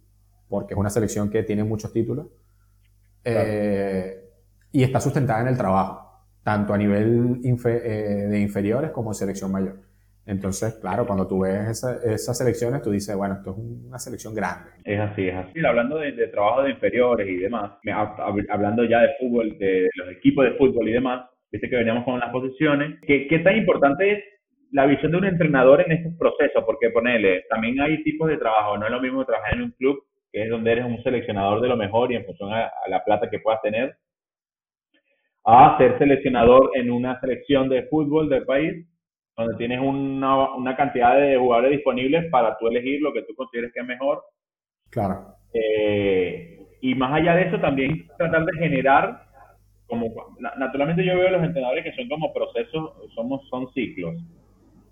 [SPEAKER 1] porque es una selección que tiene muchos títulos, eh, y está sustentada en el trabajo, tanto a nivel infe- eh, de inferiores como selección mayor. Entonces, claro, cuando tú ves esa- esas selecciones, tú dices, bueno, esto es una selección grande.
[SPEAKER 2] Es así, es así. Hablando de, de trabajo de inferiores y demás, hablando ya de fútbol, de los equipos de fútbol y demás, viste que veníamos con las posiciones. ¿Qué, qué tan importante es la visión de un entrenador en estos procesos? Porque ponele, también hay tipos de trabajo. No es lo mismo trabajar en un club, que es donde eres un seleccionador de lo mejor y en función a, a la plata que puedas tener, a ser seleccionador en una selección de fútbol del país, donde tienes una, una cantidad de jugadores disponibles para tú elegir lo que tú consideres que es mejor
[SPEAKER 1] Claro.
[SPEAKER 2] eh, y más allá de eso, también tratar de generar, como na- naturalmente yo veo los entrenadores que son como procesos, somos, son ciclos.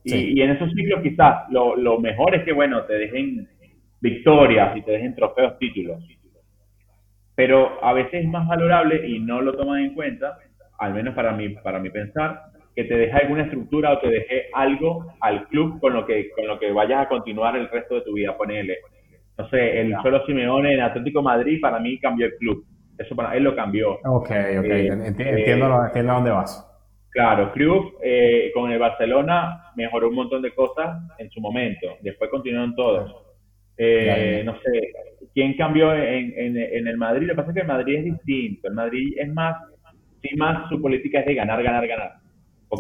[SPEAKER 2] Y,
[SPEAKER 1] Sí.
[SPEAKER 2] y en esos ciclos quizás lo, lo mejor es que, bueno, te dejen victorias y te dejen trofeos, títulos. Pero a veces es más valorable y no lo toman en cuenta, al menos para mí, para mi pensar, que te deje alguna estructura o te deje algo al club con lo que, con lo que vayas a continuar el resto de tu vida. Ponele, no sé, el Cholo Simeone en Atlético Madrid para mí cambió el club. Eso para él lo cambió.
[SPEAKER 1] Ok, ok,
[SPEAKER 2] Eh,
[SPEAKER 1] enti-
[SPEAKER 2] eh,
[SPEAKER 1] entiendo, entiendo a dónde vas.
[SPEAKER 2] Claro, Cruyff eh, con el Barcelona mejoró un montón de cosas en su momento. Después continuaron todos. Eh. No sé, ¿quién cambió en, en, en el Madrid? Lo que pasa es que el Madrid es distinto. El Madrid es más, sí, más su política es de ganar, ganar, ganar.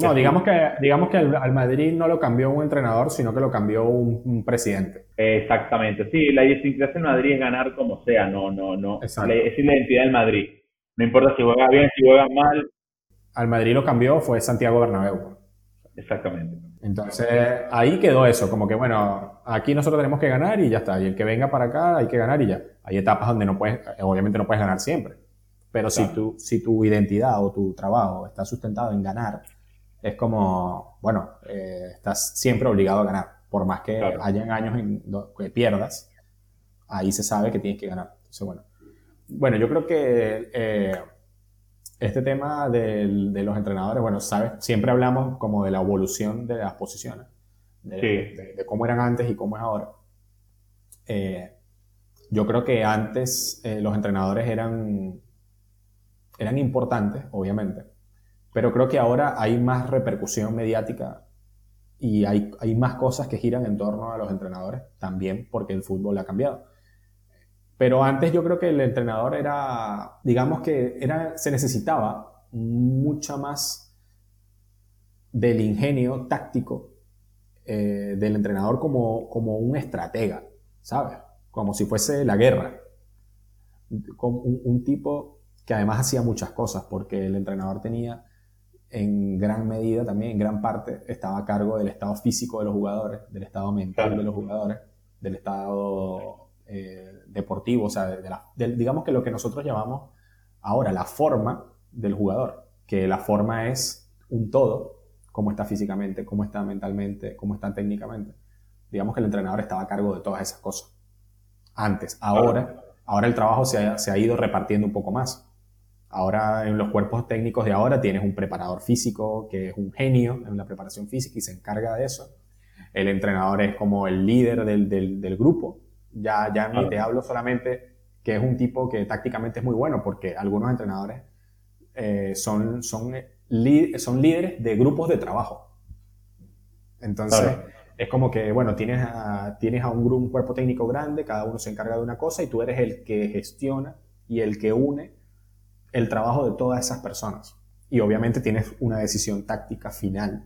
[SPEAKER 1] No, digamos que, digamos que al, al Madrid no lo cambió un entrenador, sino que lo cambió un, un presidente.
[SPEAKER 2] Exactamente, sí, la idiosincrasia del Madrid es ganar como sea, no, no, no.
[SPEAKER 1] Exacto.
[SPEAKER 2] Es la identidad del Madrid. No importa si juega bien, si juega mal.
[SPEAKER 1] Al Madrid lo cambió fue Santiago Bernabéu.
[SPEAKER 2] Exactamente.
[SPEAKER 1] Entonces, ahí quedó eso, como que bueno, aquí nosotros tenemos que ganar y ya está. Y el que venga para acá hay que ganar y ya. Hay etapas donde no puedes, obviamente no puedes ganar siempre. Pero si, tu, si tu identidad o tu trabajo está sustentado en ganar, es como, bueno, eh, estás siempre obligado a ganar. Por más que hayan años en que pierdas, ahí se sabe que tienes que ganar. Entonces, bueno. Bueno, yo creo que eh, este tema de, los entrenadores, bueno, sabes, siempre hablamos como de la evolución de las posiciones, de, cómo eran antes y cómo es ahora. Eh, yo creo que antes eh, los entrenadores eran, eran importantes, obviamente, pero creo que ahora hay más repercusión mediática y hay, hay más cosas que giran en torno a los entrenadores, también porque el fútbol ha cambiado. Pero antes yo creo que el entrenador era, digamos que era, se necesitaba mucha más del ingenio táctico eh, del entrenador como, como un estratega, ¿sabes? Como si fuese la guerra. Como un, tipo que además hacía muchas cosas, porque el entrenador tenía en gran medida también, en gran parte, estaba a cargo del estado físico de los jugadores, del estado mental de los jugadores, del estado eh, deportivo, o sea, digamos que lo que nosotros llamamos ahora la forma del jugador, que la forma es un todo, cómo está físicamente, cómo está mentalmente, cómo está técnicamente. Digamos que el entrenador estaba a cargo de todas esas cosas. Antes, ahora, ahora el trabajo se ha, se ha ido repartiendo un poco más. Ahora en los cuerpos técnicos de ahora tienes un preparador físico que es un genio en la preparación física y se encarga de eso. El entrenador es como el líder del, del, del grupo ya, ya ni te hablo solamente que es un tipo que tácticamente es muy bueno, porque algunos entrenadores eh, son, son, son líderes de grupos de trabajo. Entonces, es como que, bueno, tienes a, tienes a un, un cuerpo técnico grande, cada uno se encarga de una cosa y tú eres el que gestiona y el que une el trabajo de todas esas personas. Y obviamente tienes una decisión táctica final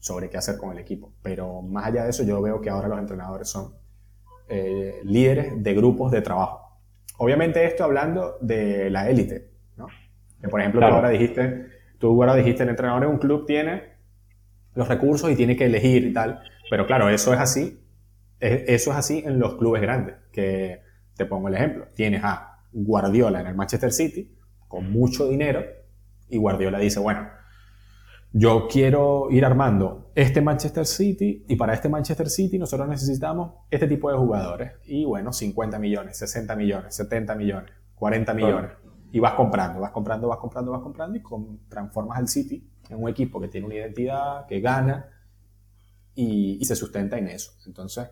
[SPEAKER 1] sobre qué hacer con el equipo. Pero más allá de eso, yo veo que ahora los entrenadores son eh, líderes de grupos de trabajo. Obviamente esto hablando de la élite, ¿no? Que por ejemplo, tú ahora dijiste, tú ahora dijiste, el entrenador en un club tiene los recursos y tiene que elegir y tal, pero claro, eso es así, eso es así en los clubes grandes, que te pongo el ejemplo, tienes a Guardiola en el Manchester City con mucho dinero y Guardiola dice, bueno, yo quiero ir armando este Manchester City y para este Manchester City nosotros necesitamos este tipo de jugadores. Y bueno, 50 millones, 60 millones, 70 millones, 40 millones. Y vas comprando, vas comprando, vas comprando, vas comprando y transformas al City en un equipo que tiene una identidad, que gana y, se sustenta en eso. Entonces,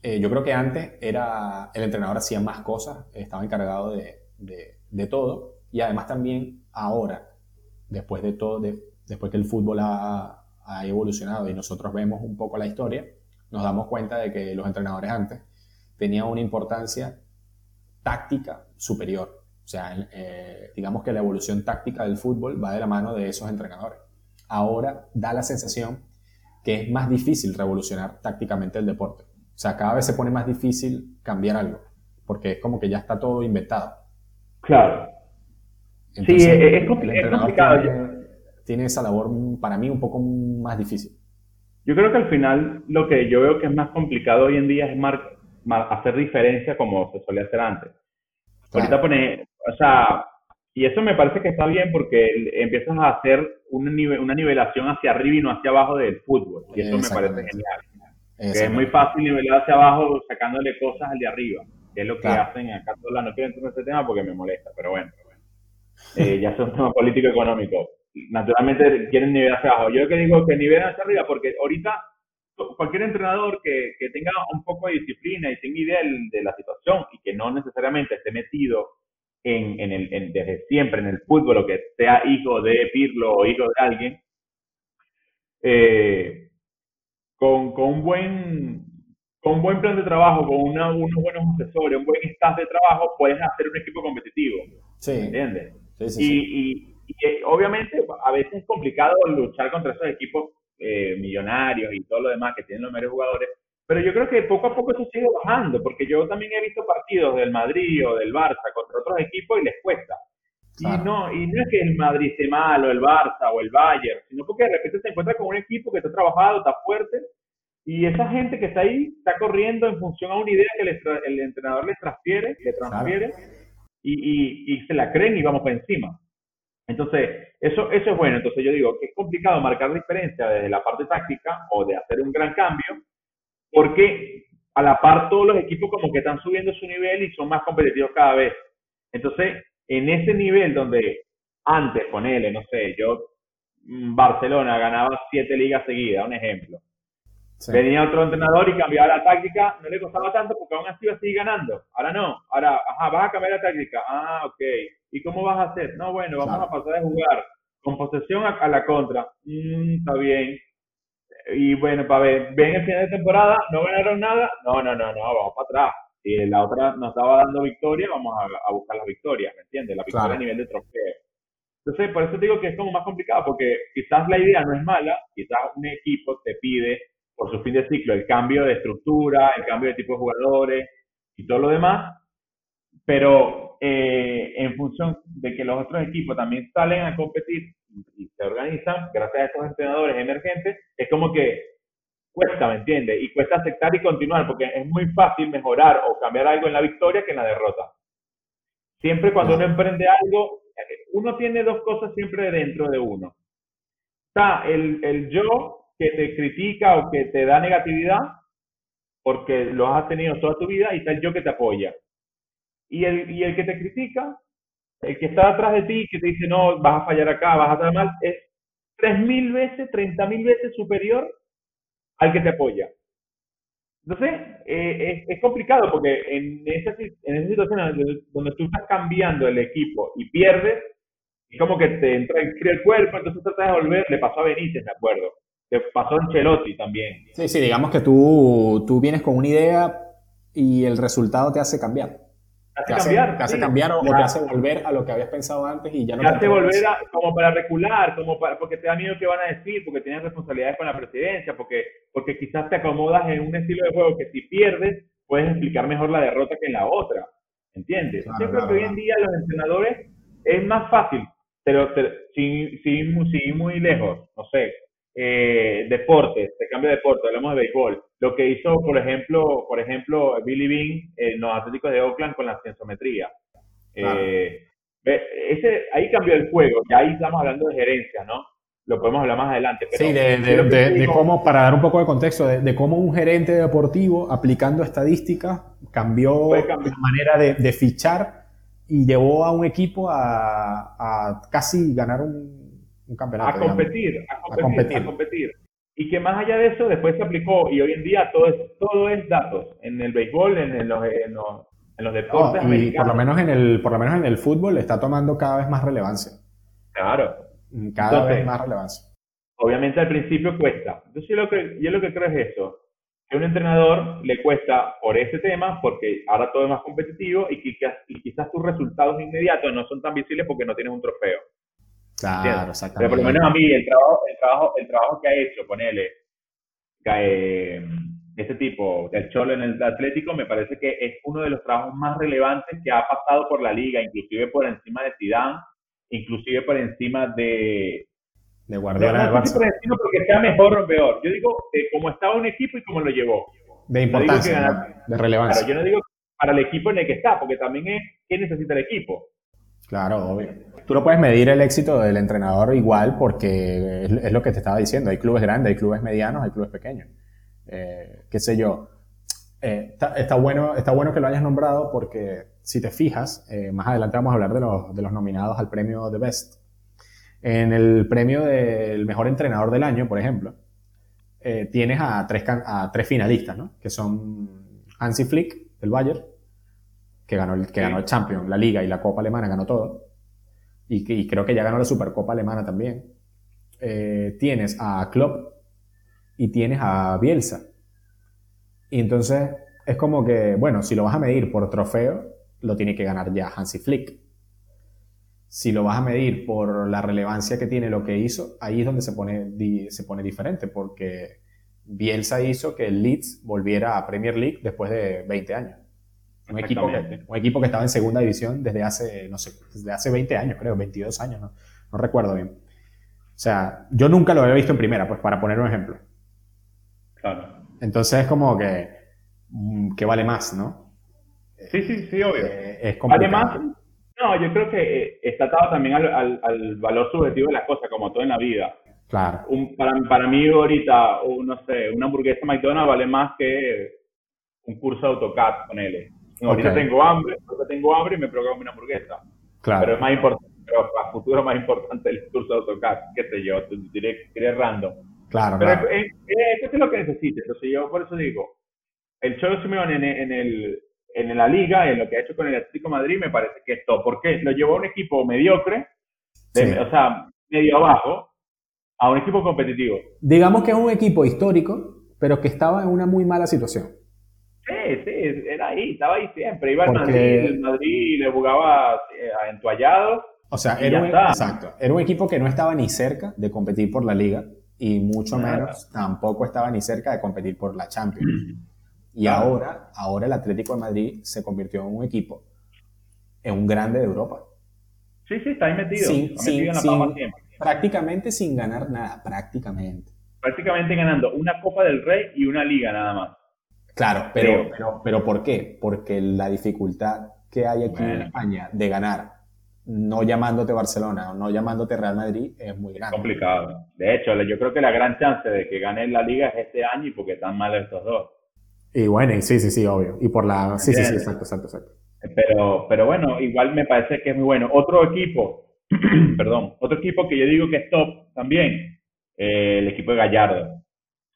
[SPEAKER 1] eh, yo creo que antes era el entrenador hacía más cosas, estaba encargado de, de todo y además también ahora después de todo, después que el fútbol ha, evolucionado y nosotros vemos un poco la historia, nos damos cuenta de que los entrenadores antes tenían una importancia táctica superior. O sea, eh, digamos que la evolución táctica del fútbol va de la mano de esos entrenadores. Ahora da la sensación que es más difícil revolucionar tácticamente el deporte. O sea, cada vez se pone más difícil cambiar algo, porque es como que ya está todo inventado.
[SPEAKER 2] Claro, sí, es, complicado.
[SPEAKER 1] Tiene, esa labor para mí un poco más difícil.
[SPEAKER 2] Yo creo que al final lo que yo veo que es más complicado hoy en día es hacer diferencia como se solía hacer antes. Ahorita pone, o sea, y eso me parece que está bien porque empiezas a hacer una, una nivelación hacia arriba y no hacia abajo del fútbol. Y eso me parece genial. es muy fácil nivelar hacia abajo sacándole cosas al de arriba, que es lo que hacen acá. No quiero entrar en ese tema porque me molesta, pero bueno eh, ya son temas político-económico. Naturalmente quieren nivelar hacia abajo. Yo lo que digo que nivelen hacia arriba, porque ahorita cualquier entrenador que, que tenga un poco de disciplina y tenga idea de la situación y que no necesariamente esté metido en, en el, desde siempre en el fútbol o que sea hijo de Pirlo o hijo de alguien, eh, con, con, un buen con un buen plan de trabajo, con una, unos buenos asesores, un buen staff de trabajo, puedes hacer un equipo competitivo. Sí. ¿Entiendes? y, y, obviamente a veces es complicado luchar contra esos equipos eh, millonarios y todo lo demás que tienen los mejores jugadores, pero yo creo que poco a poco eso sigue bajando, porque yo también he visto partidos del Madrid o del Barça contra otros equipos y les cuesta. Y, no, y no es que el Madrid esté mal o el Barça o el Bayern, sino porque de repente se encuentra con un equipo que está trabajado, está fuerte, y esa gente que está ahí está corriendo en función a una idea que el, entrenador les transfiere, le transfiere y, y, se la creen y vamos por encima. Entonces, eso, eso es bueno. Entonces yo digo que es complicado marcar diferencia desde la parte táctica o de hacer un gran cambio, porque a la par todos los equipos como que están subiendo su nivel y son más competitivos cada vez. Entonces, en ese nivel donde antes, ponele, no sé, yo, mm, Barcelona ganaba siete ligas seguidas, un ejemplo. Venía otro entrenador y cambiaba la táctica, no le costaba tanto porque aún así iba a seguir ganando. Ahora no, ahora, ajá, vas a cambiar la táctica. Ah, ok. ¿Y cómo vas a hacer? No, bueno, vamos a pasar a jugar con posesión a, la contra. Mm, está bien. Y bueno, para ver, ven el final de temporada, no ganaron nada. No, no, no, no, vamos para atrás. Si la otra nos estaba dando victoria, vamos a, buscar las victorias, ¿me entiendes? La victoria a nivel de trofeo. Entonces, por eso digo que es como más complicado, porque quizás la idea no es mala, quizás un equipo te pide por su fin de ciclo el cambio de estructura, el cambio de tipo de jugadores y todo lo demás, pero eh, en función de que los otros equipos también salen a competir y se organizan, gracias a estos entrenadores emergentes, es como que cuesta, ¿me entiendes? Y cuesta aceptar y continuar, porque es muy fácil mejorar o cambiar algo en la victoria que en la derrota. Siempre cuando uno emprende algo, uno tiene dos cosas siempre dentro de uno. Está el, el yo que te critica o que te da negatividad porque lo has tenido toda tu vida y está el yo que te apoya. Y el, y el que te critica, el que está atrás de ti, que te dice, no, vas a fallar acá, vas a estar mal, es tres mil veces, treinta mil veces superior al que te apoya. Entonces, eh, es, complicado porque en esa, en esa situación donde tú estás cambiando el equipo y pierdes, es como que te entra el cuerpo, entonces tratas de volver, le pasó a Benítez, me acuerdo que pasó en Chelotti también.
[SPEAKER 1] Sí, sí, digamos que tú, tú vienes con una idea y el resultado te hace cambiar.
[SPEAKER 2] Te hace, cambiar.
[SPEAKER 1] Te hace cambiar o, te hace volver a lo que habías pensado antes y ya no
[SPEAKER 2] te, hace volver como para recular, como para, porque te da miedo que van a decir, porque tienes responsabilidades con la presidencia, porque, porque quizás te acomodas en un estilo de juego que si pierdes puedes explicar mejor la derrota que en la otra. ¿Entiendes? Yo creo que hoy en día los entrenadores es más fácil, pero sin, sin, sin muy lejos, no sé, eh, deportes, de cambio de deporte, hablamos de béisbol. Lo que hizo, por ejemplo, por ejemplo Billy Bean en los Atléticos de Oakland con la cienciometría. Eh, ese, ahí cambió el juego, y ahí estamos hablando de gerencia, ¿no? Lo podemos hablar más adelante.
[SPEAKER 1] sí, de, cómo, para dar un poco de contexto, de, cómo un gerente deportivo aplicando estadísticas cambió la manera de, fichar y llevó a un equipo a, a casi ganar un,
[SPEAKER 2] a competir, a competir, a competir, Y que más allá de eso, después se aplicó y hoy en día todo es, todo es datos. En el béisbol, en, los, en los, deportes.
[SPEAKER 1] y por lo, menos en el, por lo menos en el fútbol está tomando cada vez más relevancia.
[SPEAKER 2] Claro.
[SPEAKER 1] Mm, cada vez más relevancia.
[SPEAKER 2] Obviamente al principio cuesta. Entonces yo lo que, yo lo que creo es eso. Que a un entrenador le cuesta por ese tema, porque ahora todo es más competitivo y, quizás, y quizás tus resultados inmediatos no son tan visibles porque no tienes un trofeo.
[SPEAKER 1] Claro, exactamente.
[SPEAKER 2] Pero por lo menos a mí, el trabajo, el trabajo, el trabajo que ha hecho, ponele, eh, este tipo del Cholo en el Atlético, me parece que es uno de los trabajos más relevantes que ha pasado por la liga, inclusive por encima de Zidane, inclusive por encima de...
[SPEAKER 1] De Guardiola.
[SPEAKER 2] No, no por encima porque sea mejor o peor. Yo digo eh, cómo estaba un equipo y cómo lo llevó.
[SPEAKER 1] De importancia, de relevancia.
[SPEAKER 2] Claro, yo no digo para el equipo en el que está, porque también es qué necesita el equipo.
[SPEAKER 1] Claro, obvio. Tú no puedes medir el éxito del entrenador igual porque es, lo que te estaba diciendo. Hay clubes grandes, hay clubes medianos, hay clubes pequeños. Eh, qué sé yo. Eh, está, bueno, está bueno que lo hayas nombrado porque si te fijas, eh, más adelante vamos a hablar de los, de los nominados al premio The Best. En el premio del mejor entrenador del año, por ejemplo, tienes a tres, a tres finalistas, ¿no? Que son Hansi Flick, del Bayern, que ganó el, que ganó el Champions, la Liga y la Copa Alemana, ganó todo. Y, creo que ya ganó la Supercopa Alemana también. Eh, tienes a Klopp y tienes a Bielsa. Y entonces es como que, bueno, si lo vas a medir por trofeo, lo tiene que ganar ya Hansi Flick. Si lo vas a medir por la relevancia que tiene lo que hizo, ahí es donde se pone, se pone diferente, porque Bielsa hizo que el Leeds volviera a Premier League después de 20 años. Un equipo, que, un equipo que estaba en segunda división desde hace, no sé, desde hace 20 años, creo, 22 años, no, no recuerdo bien. O sea, yo nunca lo había visto en primera, pues para poner un ejemplo.
[SPEAKER 2] Claro.
[SPEAKER 1] Entonces es como que, mm, que vale más, ¿no?
[SPEAKER 2] Sí, sí, sí, obvio.
[SPEAKER 1] Eh, es vale más,
[SPEAKER 2] No, yo creo que eh, está atado también al, al, valor subjetivo de las cosas, como todo en la vida.
[SPEAKER 1] Claro.
[SPEAKER 2] Un, para, para mí ahorita, no sé, una hamburguesa McDonald's vale más que un curso de AutoCAD, con él. Ahorita tengo hambre, ahorita tengo hambre y me programo una hamburguesa. Claro. Pero es más importante, pero a futuro más importante el curso de AutoCAD, qué sé yo, te diré, random.
[SPEAKER 1] Claro,
[SPEAKER 2] pero
[SPEAKER 1] claro.
[SPEAKER 2] Es, es, es, lo que necesites. Entonces yo por eso digo, el Cholo Simeone en, en, el, en la liga, en lo que ha hecho con el Atlético Madrid, me parece que esto, porque lo llevó a un equipo mediocre, o sea, medio abajo, a un equipo competitivo.
[SPEAKER 1] Digamos que es un equipo histórico, pero que estaba en una muy mala situación.
[SPEAKER 2] Sí, sí, era ahí, estaba ahí siempre. Iba al Madrid, el Madrid le jugaba eh, entuallado.
[SPEAKER 1] O sea, era un, exacto, era un equipo que no estaba ni cerca de competir por la liga y mucho menos tampoco estaba ni cerca de competir por la Champions. Y ahora, ahora el Atlético de Madrid se convirtió en un equipo, en un grande de Europa.
[SPEAKER 2] Sí, sí, está ahí metido.
[SPEAKER 1] prácticamente sin ganar nada, prácticamente.
[SPEAKER 2] Prácticamente ganando una Copa del Rey y una liga nada más.
[SPEAKER 1] Claro, pero, pero, pero, ¿por qué? Porque la dificultad que hay aquí en España de ganar no llamándote Barcelona o no llamándote Real Madrid es muy grande.
[SPEAKER 2] Complicado. De hecho, yo creo que la gran chance de que gane la liga es este año y porque están mal estos dos.
[SPEAKER 1] Y bueno, sí, sí, sí, obvio. Y por la... Sí, sí, sí, exacto, exacto, exacto.
[SPEAKER 2] Pero, pero bueno, igual me parece que es muy bueno. Otro equipo, perdón, otro equipo que yo digo que es top también, eh, el equipo de Gallardo.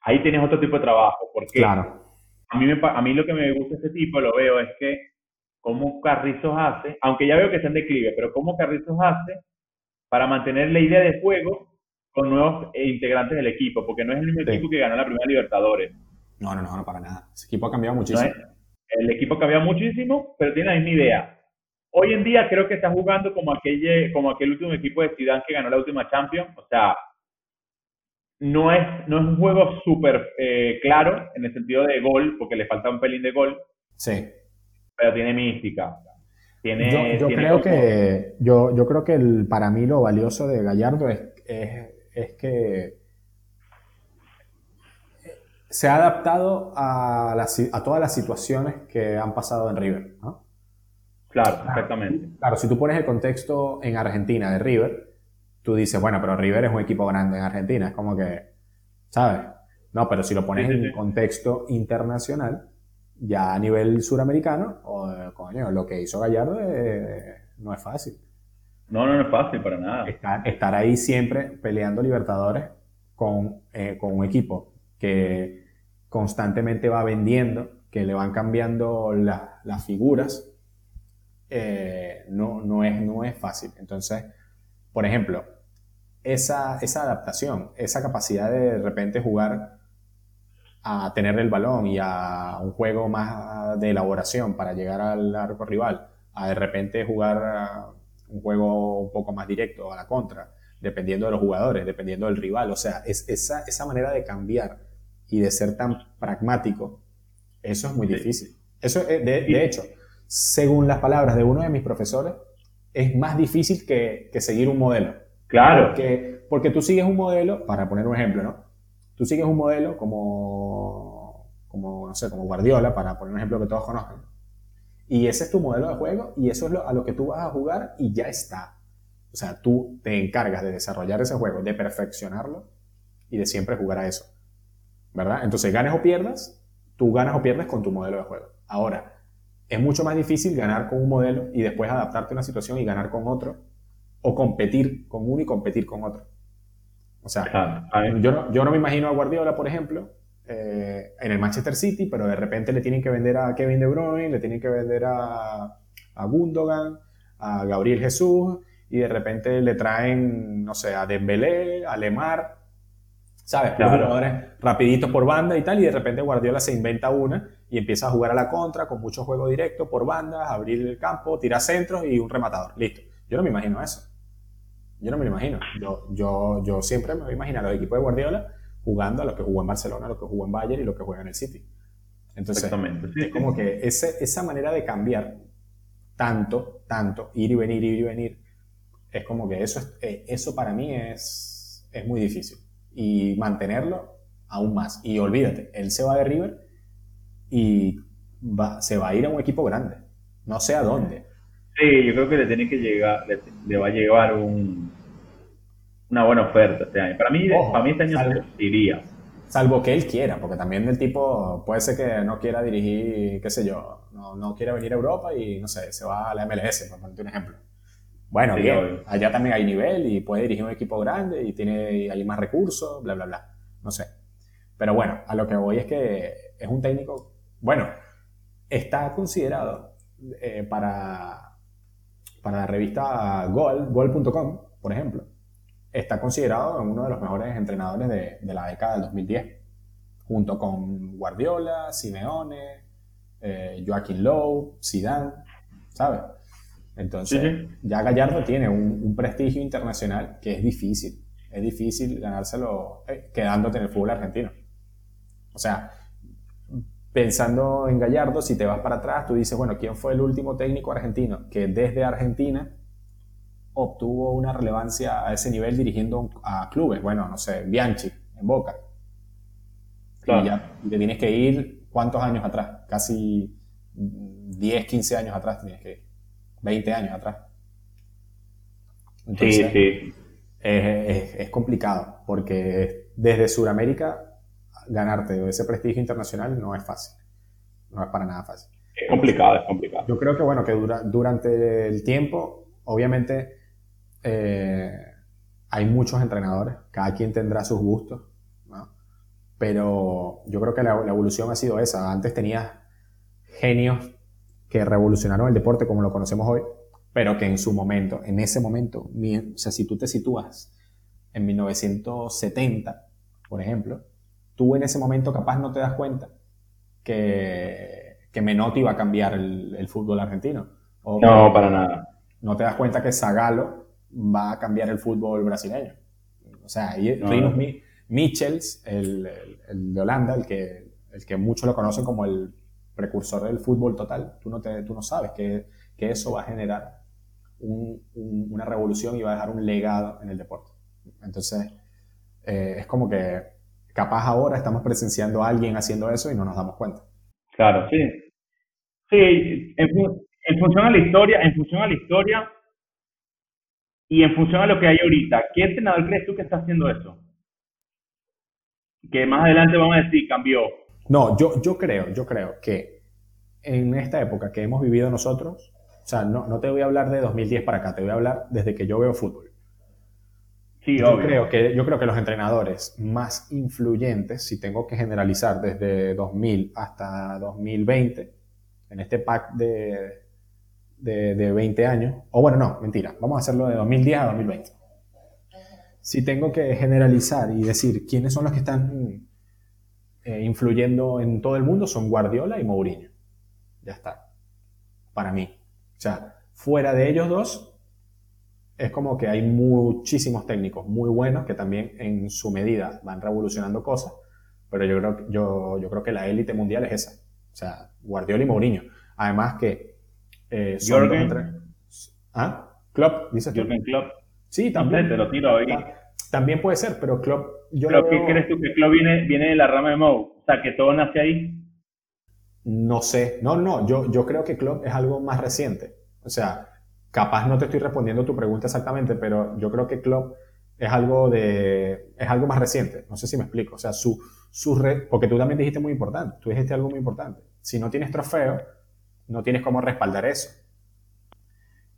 [SPEAKER 2] Ahí tienes otro tipo de trabajo, porque
[SPEAKER 1] claro.
[SPEAKER 2] A, mí me, a mí lo que me gusta este tipo, lo veo, es que cómo Carrizos hace, aunque ya veo que está en declive, pero cómo Carrizos hace para mantener la idea de juego con nuevos integrantes del equipo, porque no es el mismo equipo que ganó la primera Libertadores.
[SPEAKER 1] No, no, no, para nada. Ese equipo ha cambiado muchísimo.
[SPEAKER 2] el equipo ha cambiado muchísimo, pero tiene la misma idea. Hoy en día creo que está jugando como aquel, como aquel último equipo de Zidane que ganó la última Champions. O sea, no es, no es un juego súper eh, claro en el sentido de gol, porque le falta un pelín de gol.
[SPEAKER 1] Sí.
[SPEAKER 2] Pero tiene mística.
[SPEAKER 1] Tiene, yo, creo que yo, yo creo que el, para mí lo valioso de Gallardo es, es, es que se ha adaptado a, a, todas las situaciones que han pasado en River, ¿no?
[SPEAKER 2] Claro, exactamente.
[SPEAKER 1] Claro, si tú pones el contexto en Argentina de River, tú dices, bueno, pero River es un equipo grande en Argentina, es como que, ¿sabes? No, pero si lo pones en contexto internacional, ya a nivel suramericano, o, coño, lo que hizo Gallardo no es fácil.
[SPEAKER 2] No, no, no es fácil para nada.
[SPEAKER 1] Estar, ahí siempre peleando Libertadores con, eh, con un equipo que constantemente va vendiendo, que le van cambiando las figuras, eh, no, no, es, no es fácil. Entonces, por ejemplo, esa, esa adaptación, esa capacidad de de repente jugar a tener el balón y a un juego más de elaboración para llegar al arco rival, a de repente jugar un juego un poco más directo a la contra, dependiendo de los jugadores, dependiendo del rival. O sea, es esa, esa manera de cambiar y de ser tan pragmático, eso es muy difícil. Eso, de, de, hecho, según las palabras de uno de mis profesores, es más difícil que, que seguir un modelo.
[SPEAKER 2] Claro.
[SPEAKER 1] Porque, porque tú sigues un modelo, para poner un ejemplo, ¿no? Tú sigues un modelo como, como, no sé, como Guardiola, para poner un ejemplo que todos conozcan. Y ese es tu modelo de juego y eso es lo, a lo que tú vas a jugar y ya está. O sea, tú te encargas de desarrollar ese juego, de perfeccionarlo y de siempre jugar a eso. ¿verdad? Entonces, ganes o pierdas, tú ganas o pierdes con tu modelo de juego. Ahora, es mucho más difícil ganar con un modelo y después adaptarte a una situación y ganar con otro, o competir con uno y competir con otro. O sea, yo, no, yo no me imagino a Guardiola, por ejemplo, eh, en el Manchester City, pero de repente le tienen que vender a Kevin De Bruyne, le tienen que vender a, a Gundogan, a Gabriel Jesús, y de repente le traen, no sé, a Dembélé, a Lemar, ¿sabes? jugadores rapiditos por banda y tal, y de repente Guardiola se inventa una y empieza a jugar a la contra con mucho juego directo por bandas, abrir el campo, tirar centros y un rematador. Listo. Yo no me imagino eso. Yo no me lo imagino. Yo, yo, yo siempre me voy a imaginar los equipos de Guardiola jugando a lo que jugó en Barcelona, a lo que jugó en Bayern y lo que juega en el City. Entonces, es como que ese, esa manera de cambiar tanto, tanto, ir y venir, ir y venir, es como que eso, es, eh, eso para mí es, es muy difícil y mantenerlo aún más. Y olvídate, él se va de River y va, se va a ir a un equipo grande. No sé a dónde.
[SPEAKER 2] Sí, yo creo que le tiene que llegar, le, va a llevar un, una buena oferta este año. Para mí, para mí este año salvo, iría.
[SPEAKER 1] Salvo que él quiera, porque también el tipo puede ser que no quiera dirigir, qué sé yo, no, no quiera venir a Europa y no sé, se va a la MLS, por ponerte un ejemplo. Bueno, bien, allá también hay nivel y puede dirigir un equipo grande y tiene hay más recursos, bla, bla, bla. No sé. Pero bueno, a lo que voy es que es un técnico, bueno, está considerado eh, para, para la revista Gol, Gol.com, por ejemplo, está considerado uno de los mejores entrenadores de, de la década del 2010, junto con Guardiola, Simeone, eh, Joaquín Lowe, Zidane, ¿sabes? Entonces, ya Gallardo tiene un, prestigio internacional que es difícil. Es difícil ganárselo eh, quedándote en el fútbol argentino. O sea, pensando en Gallardo, si te vas para atrás, tú dices, bueno, ¿quién fue el último técnico argentino que desde Argentina obtuvo una relevancia a ese nivel dirigiendo a clubes? Bueno, no sé, Bianchi, en Boca. Claro. Y ya te tienes que ir, ¿cuántos años atrás? Casi 10, 15 años atrás tienes que ir. 20 años atrás.
[SPEAKER 2] sí, sí.
[SPEAKER 1] Es, complicado, porque desde Sudamérica ganarte ese prestigio internacional no es fácil. No es para nada fácil.
[SPEAKER 2] Es complicado, es complicado.
[SPEAKER 1] Yo creo que, bueno, que durante el tiempo, obviamente, eh, hay muchos entrenadores, cada quien tendrá sus gustos, pero yo creo que la, la evolución ha sido esa. Antes tenías genios que revolucionaron el deporte como lo conocemos hoy, pero que en su momento, en ese momento, o sea, si tú te sitúas en 1970, por ejemplo, tú en ese momento capaz no te das cuenta que, que Menotti iba a cambiar el, fútbol argentino.
[SPEAKER 2] no, para nada.
[SPEAKER 1] No te das cuenta que Zagalo va a cambiar el fútbol brasileño. O sea, ahí no. Michels, el, el, de Holanda, el que, el que muchos lo conocen como el precursor del fútbol total. Tú no, te, tú no sabes que, que eso va a generar una revolución y va a dejar un legado en el deporte. Entonces, eh, es como que capaz ahora estamos presenciando a alguien haciendo eso y no nos damos cuenta.
[SPEAKER 2] Claro, sí. Sí, en, función a la historia, en función a la historia y en función a lo que hay ahorita, ¿qué entrenador crees tú que está haciendo eso? Que más adelante vamos a decir, cambió.
[SPEAKER 1] No, yo, yo creo, yo creo que en esta época que hemos vivido nosotros, o sea, no, no te voy a hablar de 2010 para acá, te voy a hablar desde que yo veo fútbol.
[SPEAKER 2] Sí,
[SPEAKER 1] yo creo que yo creo que los entrenadores más influyentes, si tengo que generalizar desde 2000 hasta 2020, en este pack de, de, de 20 años, o bueno, no, mentira, vamos a hacerlo de 2010 a 2020. Si tengo que generalizar y decir quiénes son los que están eh, influyendo en todo el mundo son Guardiola y Mourinho. Ya está. Para mí. O sea, fuera de ellos dos, es como que hay muchísimos técnicos muy buenos que también en su medida van revolucionando cosas, pero yo creo, yo, yo creo que la élite mundial es esa. O sea, Guardiola y Mourinho. Además que
[SPEAKER 2] eh, son Jürgen.
[SPEAKER 1] ¿Ah? Klopp, dices
[SPEAKER 2] Jürgen Klopp.
[SPEAKER 1] Sí, también.
[SPEAKER 2] te lo tiro ahí.
[SPEAKER 1] También puede ser, pero Klopp
[SPEAKER 2] yo ¿qué crees tú? ¿Que Klopp viene, viene de la rama de Mou? O sea, que todo nace ahí.
[SPEAKER 1] No sé, no, no, yo, yo creo que Klopp es algo más reciente. O sea, capaz no te estoy respondiendo tu pregunta exactamente, pero yo creo que Klopp es algo de, es algo más reciente. No sé si me explico. O sea, su, su red, porque tú también dijiste muy importante, tú dijiste algo muy importante. Si no tienes trofeo, no tienes cómo respaldar eso.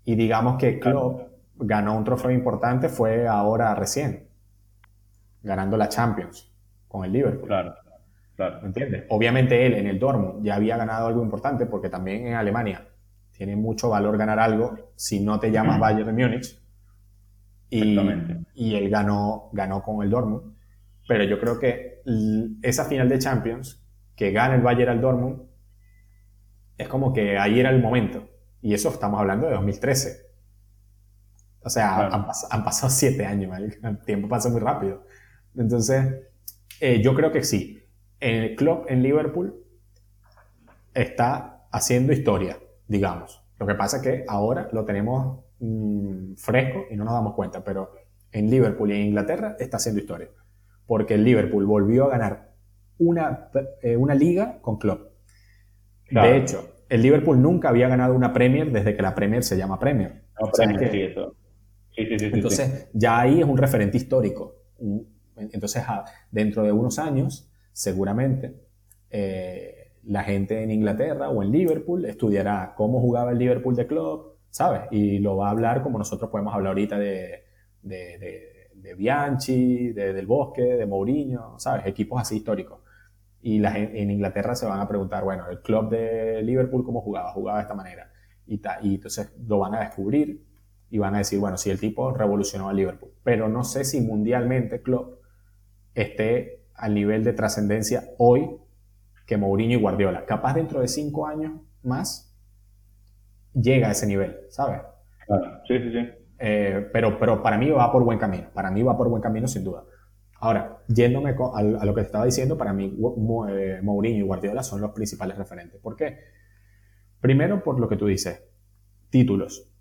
[SPEAKER 1] Y digamos que Klopp ganó un trofeo importante fue ahora recién ganando la Champions con el Liverpool.
[SPEAKER 2] Claro, claro.
[SPEAKER 1] ¿Me entiendes? Obviamente él en el Dortmund ya había ganado algo importante porque también en Alemania tiene mucho valor ganar algo si no te llamas Bayern de Múnich. Y, y él ganó, ganó con el Dortmund. Pero yo creo que esa final de Champions, que gana el Bayern al Dortmund, es como que ahí era el momento. Y eso estamos hablando de 2013. O sea, han, han, pasado siete años, el tiempo pasa muy rápido. Entonces, eh, yo creo que sí. El club en Liverpool está haciendo historia, digamos. Lo que pasa es que ahora lo tenemos mm, fresco y no nos damos cuenta, pero en Liverpool y en Inglaterra está haciendo historia. Porque el Liverpool volvió a ganar una, eh, una liga con club. De hecho, el Liverpool nunca había ganado una Premier desde que la Premier se llama Premier.
[SPEAKER 2] No, Premier, sí, eso. Sí, sí, sí,
[SPEAKER 1] entonces, ya ahí es un referente histórico. Entonces, dentro de unos años, seguramente, eh, la gente en Inglaterra o en Liverpool estudiará cómo jugaba el Liverpool de club, ¿sabes? Y lo va a hablar como nosotros podemos hablar ahorita de, de, Bianchi, de, Del Bosque, de Mourinho, ¿sabes? Equipos así históricos. Y la, en Inglaterra se van a preguntar, bueno, el club de Liverpool, ¿cómo jugaba? Jugaba de esta manera. Y, y entonces lo van a descubrir y van a decir, bueno, si el tipo revolucionó a Liverpool. Pero no sé si mundialmente Klopp esté al nivel de trascendencia hoy que Mourinho y Guardiola. Capaz dentro de cinco años más llega a ese nivel, ¿sabes?
[SPEAKER 2] sí, sí, sí.
[SPEAKER 1] Eh, pero, pero para mí va por buen camino. Para mí va por buen camino, sin duda. Ahora, yéndome a, lo que te estaba diciendo, para mí eh, Mourinho y Guardiola son los principales referentes. ¿Por qué? Primero, por lo que tú dices, títulos.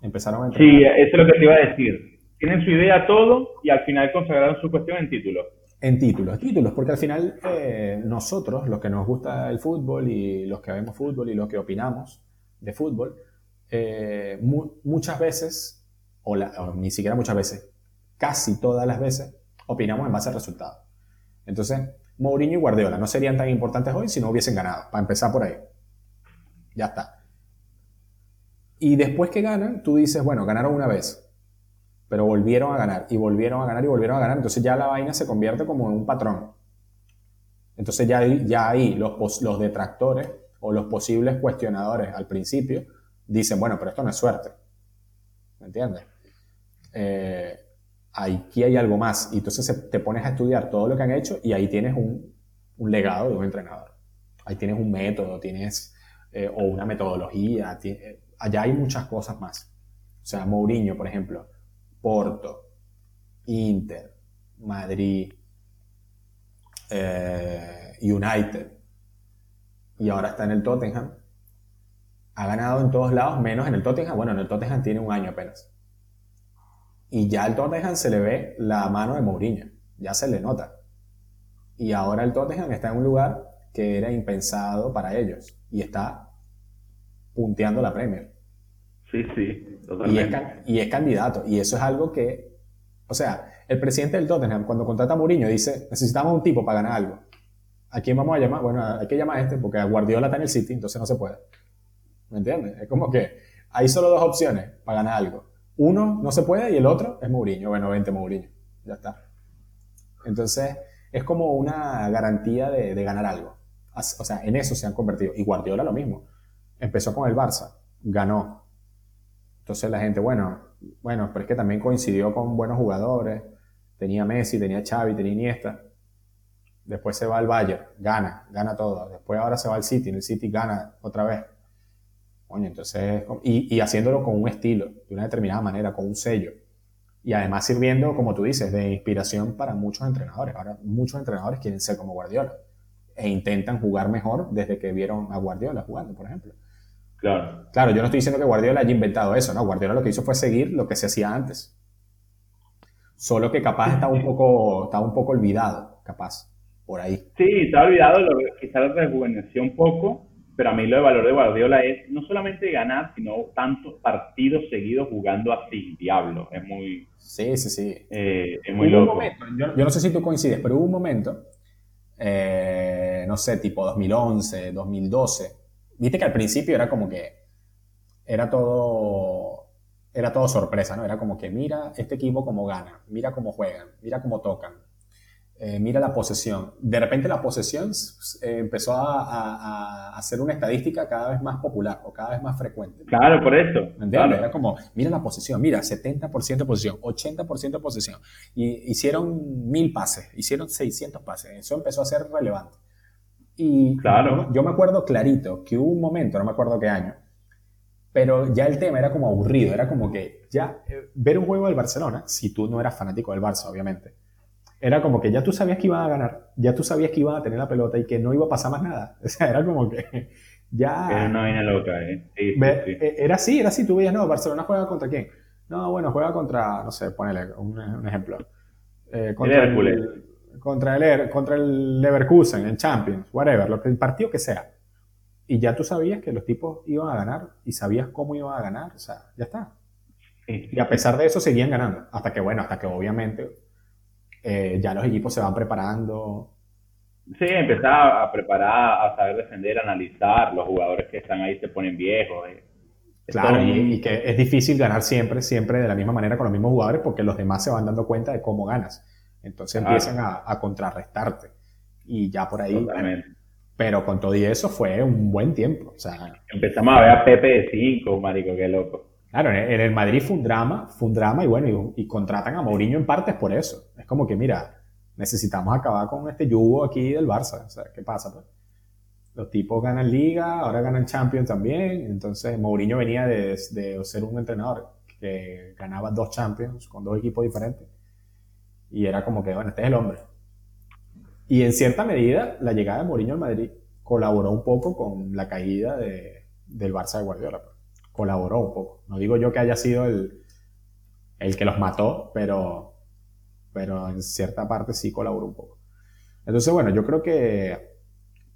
[SPEAKER 1] Empezaron a
[SPEAKER 2] entrenar. Sí, eso es lo que te iba a decir. Tienen su idea todo y al final consagraron su cuestión en títulos.
[SPEAKER 1] En títulos, títulos, porque al final eh, nosotros, los que nos gusta el fútbol y los que vemos fútbol y los que opinamos de fútbol, eh, muchas veces, o, ni siquiera muchas veces, casi todas las veces, opinamos en base al resultado. Entonces, Mourinho y Guardiola no serían tan importantes hoy si no hubiesen ganado, para empezar por ahí. Ya está. Y después que ganan, tú dices, bueno, ganaron una vez, pero volvieron a ganar, y volvieron a ganar, y volvieron a ganar. Entonces ya la vaina se convierte como en un patrón. Entonces ya, ya ahí los, los detractores o los posibles cuestionadores al principio dicen, bueno, pero esto no es suerte. ¿Me entiendes? Eh, aquí hay algo más. Y entonces te pones a estudiar todo lo que han hecho y ahí tienes un, un legado de un entrenador. Ahí tienes un método, tienes eh, o una metodología. Tienes, allá hay muchas cosas más. O sea, Mourinho, por ejemplo, Porto, Inter, Madrid, eh, United, y ahora está en el Tottenham. Ha ganado en todos lados, menos en el Tottenham. Bueno, en el Tottenham tiene un año apenas. Y ya al Tottenham se le ve la mano de Mourinho, ya se le nota. Y ahora el Tottenham está en un lugar que era impensado para ellos y está punteando la Premier.
[SPEAKER 2] Sí, sí,
[SPEAKER 1] totalmente. Y es, candidato. Y eso es algo que, o sea, el presidente del Tottenham, cuando contrata a Mourinho, dice, necesitamos un tipo para ganar algo. ¿A quién vamos a llamar? Bueno, hay que llamar a este, porque a Guardiola está en el City, entonces no se puede. ¿Me entiendes? Es como que hay solo dos opciones para ganar algo. Uno no se puede y el otro es Mourinho. Bueno, vente Mourinho. Ya está. Entonces, es como una garantía de, de ganar algo. O sea, en eso se han convertido. Y Guardiola lo mismo empezó con el Barça, ganó. Entonces la gente, bueno, bueno, pero es que también coincidió con buenos jugadores. Tenía Messi, tenía Xavi, tenía Iniesta. Después se va al Bayern, gana, gana todo. Después ahora se va al City, en el City gana otra vez. Coño, entonces, y, y haciéndolo con un estilo, de una determinada manera, con un sello. Y además sirviendo, como tú dices, de inspiración para muchos entrenadores. Ahora muchos entrenadores quieren ser como Guardiola e intentan jugar mejor desde que vieron a Guardiola jugando, por ejemplo.
[SPEAKER 2] Claro.
[SPEAKER 1] Claro, yo no estoy diciendo que Guardiola haya inventado eso, ¿no? Guardiola lo que hizo fue seguir lo que se hacía antes. Solo que capaz estaba un poco, estaba un poco olvidado, capaz, por ahí.
[SPEAKER 2] Sí, estaba olvidado, lo, quizás lo rejuveneció un poco, pero a mí lo de valor de Guardiola es no solamente ganar, sino tantos partidos seguidos jugando así, diablo, es muy...
[SPEAKER 1] Sí, sí, sí.
[SPEAKER 2] Eh, es muy loco.
[SPEAKER 1] yo, yo, no sé si tú coincides, pero hubo un momento, eh, no sé, tipo 2011, 2012, viste que al principio era como que era todo era todo sorpresa, ¿no? Era como que mira este equipo cómo gana, mira cómo juegan, mira cómo tocan, eh, mira la posesión. De repente la posesión eh, empezó a, a, ser una estadística cada vez más popular o cada vez más frecuente.
[SPEAKER 2] Claro, por eso.
[SPEAKER 1] Era como, mira la posesión, mira, 70% de posesión, 80% de posesión. Y hicieron mil pases, hicieron 600 pases. Eso empezó a ser relevante. Y
[SPEAKER 2] claro.
[SPEAKER 1] yo me acuerdo clarito que hubo un momento, no me acuerdo qué año, pero ya el tema era como aburrido, era como que ya eh, ver un juego del Barcelona, si tú no eras fanático del Barça, obviamente, era como que ya tú sabías que iban a ganar, ya tú sabías que iban a tener la pelota y que no iba a pasar más nada. O sea, era como que ya...
[SPEAKER 2] Era una vaina loca, ¿eh?
[SPEAKER 1] eh era así, era así, tú veías, no, Barcelona juega contra quién. No, bueno, juega contra, no sé, ponele un, ejemplo.
[SPEAKER 2] Eh, contra el,
[SPEAKER 1] contra el, contra el Leverkusen en Champions, whatever, lo que, el partido que sea. y ya tú sabías que los tipos iban a ganar y sabías cómo iban a ganar, o sea, ya está. Y a pesar de eso seguían ganando, hasta que, bueno, hasta que obviamente eh, ya los equipos se van preparando.
[SPEAKER 2] Sí, empezar a preparar, a saber defender, analizar, los jugadores que están ahí se ponen viejos. Eh.
[SPEAKER 1] Claro, y, que es difícil ganar siempre, siempre de la misma manera con los mismos jugadores porque los demás se van dando cuenta de cómo ganas. Entonces empiezan a, contrarrestarte. Y ya por ahí. Pero con todo y eso fue un buen tiempo. O sea,
[SPEAKER 2] Empezamos a ver a Pepe de 5, marico, qué loco.
[SPEAKER 1] Claro, en el Madrid fue un drama, fue un drama y bueno, y, contratan a Mourinho en partes por eso. Es como que, mira, necesitamos acabar con este yugo aquí del Barça. O sea, ¿qué pasa? Pues? Los tipos ganan Liga, ahora ganan Champions también. Entonces, Mourinho venía de, de ser un entrenador que ganaba dos Champions con dos equipos diferentes. Y era como que, bueno, este es el hombre. Y en cierta medida, la llegada de Mourinho al Madrid colaboró un poco con la caída de, del Barça de Guardiola. Pues colaboró un poco. No digo yo que haya sido el, el que los mató, pero, pero en cierta parte sí colaboró un poco. Entonces, bueno, yo creo que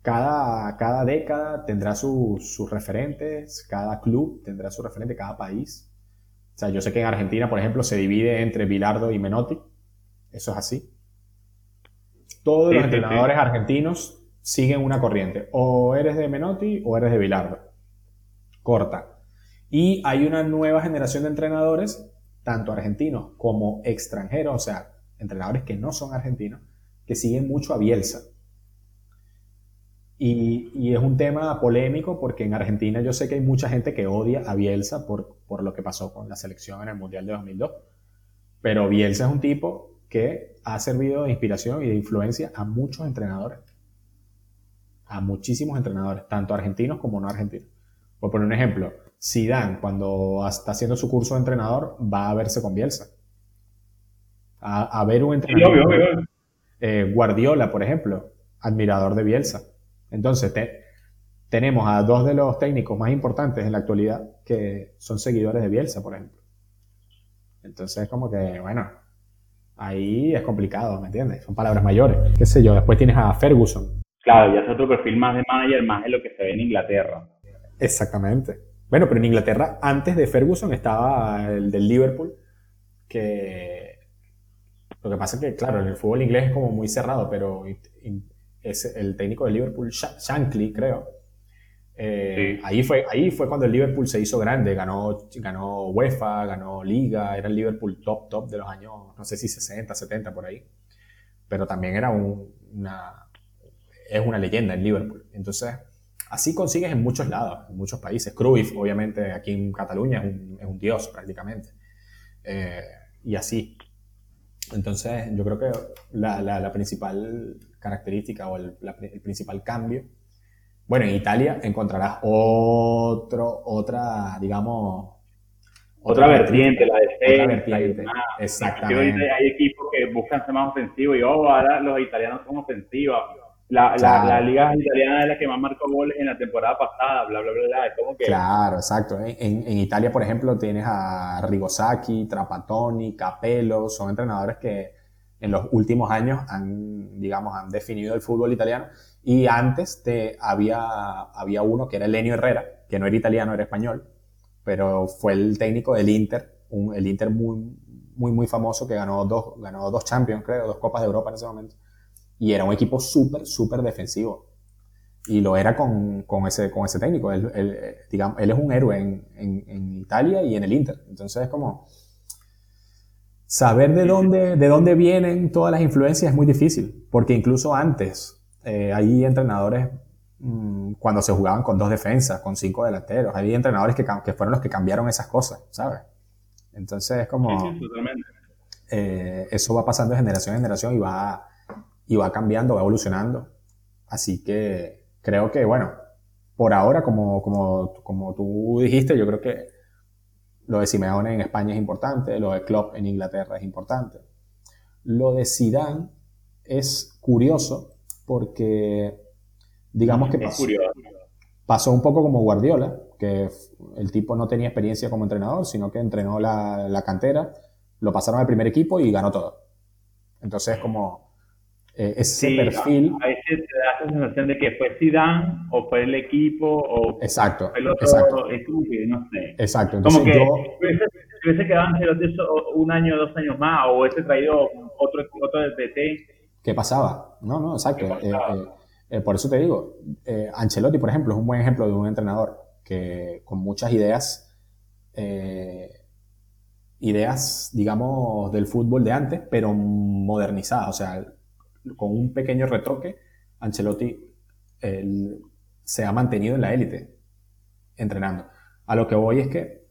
[SPEAKER 1] cada, cada década tendrá sus referentes, cada club tendrá su referente, cada país. O sea, yo sé que en Argentina, por ejemplo, se divide entre Bilardo y Menotti. Eso es así. Todos los entrenadores argentinos siguen una corriente. O eres de Menotti o eres de Bilardo. Corta. Y hay una nueva generación de entrenadores, tanto argentinos como extranjeros, o sea, entrenadores que no son argentinos, que siguen mucho a Bielsa. Y, es un tema polémico porque en Argentina yo sé que hay mucha gente que odia a Bielsa por, por lo que pasó con la selección en el Mundial de 2002. Pero Bielsa es un tipo que ha servido de inspiración y de influencia a muchos entrenadores. A muchísimos entrenadores, tanto argentinos como no argentinos. Por poner un ejemplo, Zidane, cuando está haciendo su curso de entrenador, va a verse con Bielsa. A, ver un entrenador. Eh, Guardiola, por ejemplo, admirador de Bielsa. Entonces, tenemos a dos de los técnicos más importantes en la actualidad que son seguidores de Bielsa, por ejemplo. Entonces, como que, bueno, ahí es complicado, ¿me entiendes? Son palabras mayores. ¿Qué sé yo? Después tienes a Ferguson.
[SPEAKER 2] Claro, ya es otro perfil más de manager, más de lo que se ve en Inglaterra.
[SPEAKER 1] Exactamente. Bueno, pero en Inglaterra, antes de Ferguson, estaba el del Liverpool, que lo que pasa es que, claro, en el fútbol inglés es como muy cerrado, pero es el técnico del Liverpool, Shankly, creo. Eh, ahí, fue, ahí fue cuando el Liverpool se hizo grande, ganó, ganó UEFA, ganó Liga, era el Liverpool top, top de los años, no sé si 60, 70 por ahí. Pero también era una, es una leyenda el Liverpool. Entonces, Así consigues en muchos lados, en muchos países. Cruyff, obviamente, aquí en Cataluña es un, dios prácticamente. Eh, y así. Entonces, yo creo que la, principal característica o el, principal cambio, bueno, en Italia encontrarás otro, otra, digamos,
[SPEAKER 2] otra, vertiente, la defensa.
[SPEAKER 1] Otra vertiente, exactamente.
[SPEAKER 2] Hay equipos que buscan ser más ofensivos y, oh, ahora los italianos son ofensivos la, la, liga italiana es la que más marcó goles en la temporada pasada, bla, bla, bla, bla. que...
[SPEAKER 1] Claro, exacto. En, en, Italia, por ejemplo, tienes a Rigosaki, Trapattoni, Capello, son entrenadores que en los últimos años han, digamos, han definido el fútbol italiano. Y antes te, había, había uno que era Elenio Herrera, que no era italiano, era español, pero fue el técnico del Inter, un, el Inter muy, muy, muy famoso que ganó dos, ganó dos Champions, creo, dos Copas de Europa en ese momento y era un equipo súper, súper defensivo. Y lo era con, con, ese, con ese técnico. Él, digamos, él es un héroe en, en, Italia y en el Inter. Entonces es como saber de dónde, de dónde vienen todas las influencias es muy difícil, porque incluso antes eh, hay entrenadores mm, cuando se jugaban con dos defensas, con cinco delanteros, hay entrenadores que, que fueron los que cambiaron esas cosas, ¿sabes? Entonces es como... Eh, eso va pasando de generación en generación y va y va cambiando, va evolucionando. Así que creo que, bueno, por ahora, como, como, como tú dijiste, yo creo que lo de Simeone en España es importante, lo de Klopp en Inglaterra es importante. Lo de Zidane es curioso porque, digamos que pasó, pasó un poco como Guardiola, que el tipo no tenía experiencia como entrenador, sino que entrenó la, la cantera, lo pasaron al primer equipo y ganó todo. Entonces, como eh, ese perfil.
[SPEAKER 2] A, veces te da esa sensación de que fue Zidane o fue el equipo o
[SPEAKER 1] exacto,
[SPEAKER 2] el otro,
[SPEAKER 1] exacto.
[SPEAKER 2] es como que no sé.
[SPEAKER 1] Exacto. Entonces,
[SPEAKER 2] como que
[SPEAKER 1] yo,
[SPEAKER 2] si hubiese quedado un año, dos años más o hubiese traído otro, otro DT.
[SPEAKER 1] ¿Qué pasaba? No, no, exacto. Eh, eh, eh, por eso te digo, Ancelotti, por ejemplo, es un buen ejemplo de un entrenador que con muchas ideas ideas, digamos, del fútbol de antes, pero modernizadas. O sea, con un pequeño retoque, Ancelotti se ha mantenido en la élite entrenando. A lo que voy es que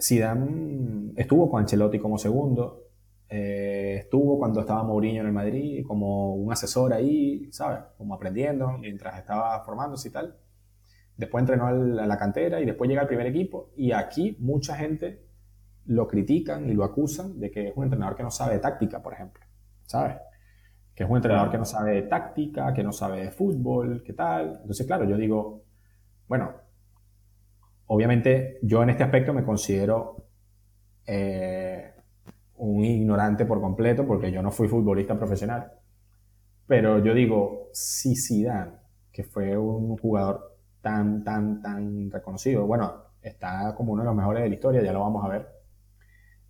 [SPEAKER 1] Zidane estuvo con Ancelotti como segundo, eh, estuvo cuando estaba Mourinho en el Madrid como un asesor ahí, ¿sabes? Como aprendiendo mientras estaba formándose y tal. Después entrenó a la cantera y después llega al primer equipo. Y aquí mucha gente lo critican y lo acusan de que es un entrenador que no sabe de táctica, por ejemplo. ¿Sabes? Que es un entrenador que no sabe de táctica, que no sabe de fútbol, qué tal. Entonces, claro, yo digo, bueno, obviamente yo en este aspecto me considero eh, un ignorante por completo porque yo no fui futbolista profesional. Pero yo digo, si Zidane, que fue un jugador tan, tan, tan reconocido, bueno, está como uno de los mejores de la historia, ya lo vamos a ver,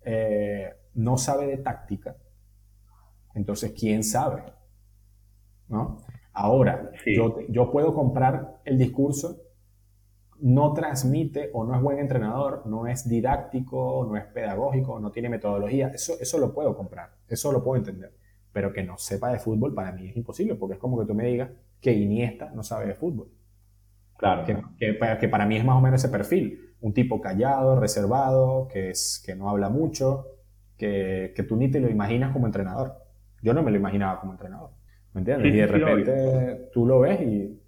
[SPEAKER 1] eh, no sabe de táctica, entonces, ¿quién sabe? ¿No? Ahora, yo, yo puedo comprar el discurso no transmite o no es buen entrenador, no es didáctico, no es pedagógico, no tiene metodología, eso, eso lo puedo comprar, eso lo puedo entender. Pero que no sepa de fútbol para mí es imposible, porque es como que tú me digas que Iniesta no sabe de fútbol.
[SPEAKER 2] Claro.
[SPEAKER 1] Que, que, para mí es más o menos ese perfil. Un tipo callado, reservado, que, es, que no habla mucho, que, que tú ni te lo imaginas como entrenador. Yo no me lo imaginaba como entrenador. ¿Me entiendes? y de repente tú lo ves y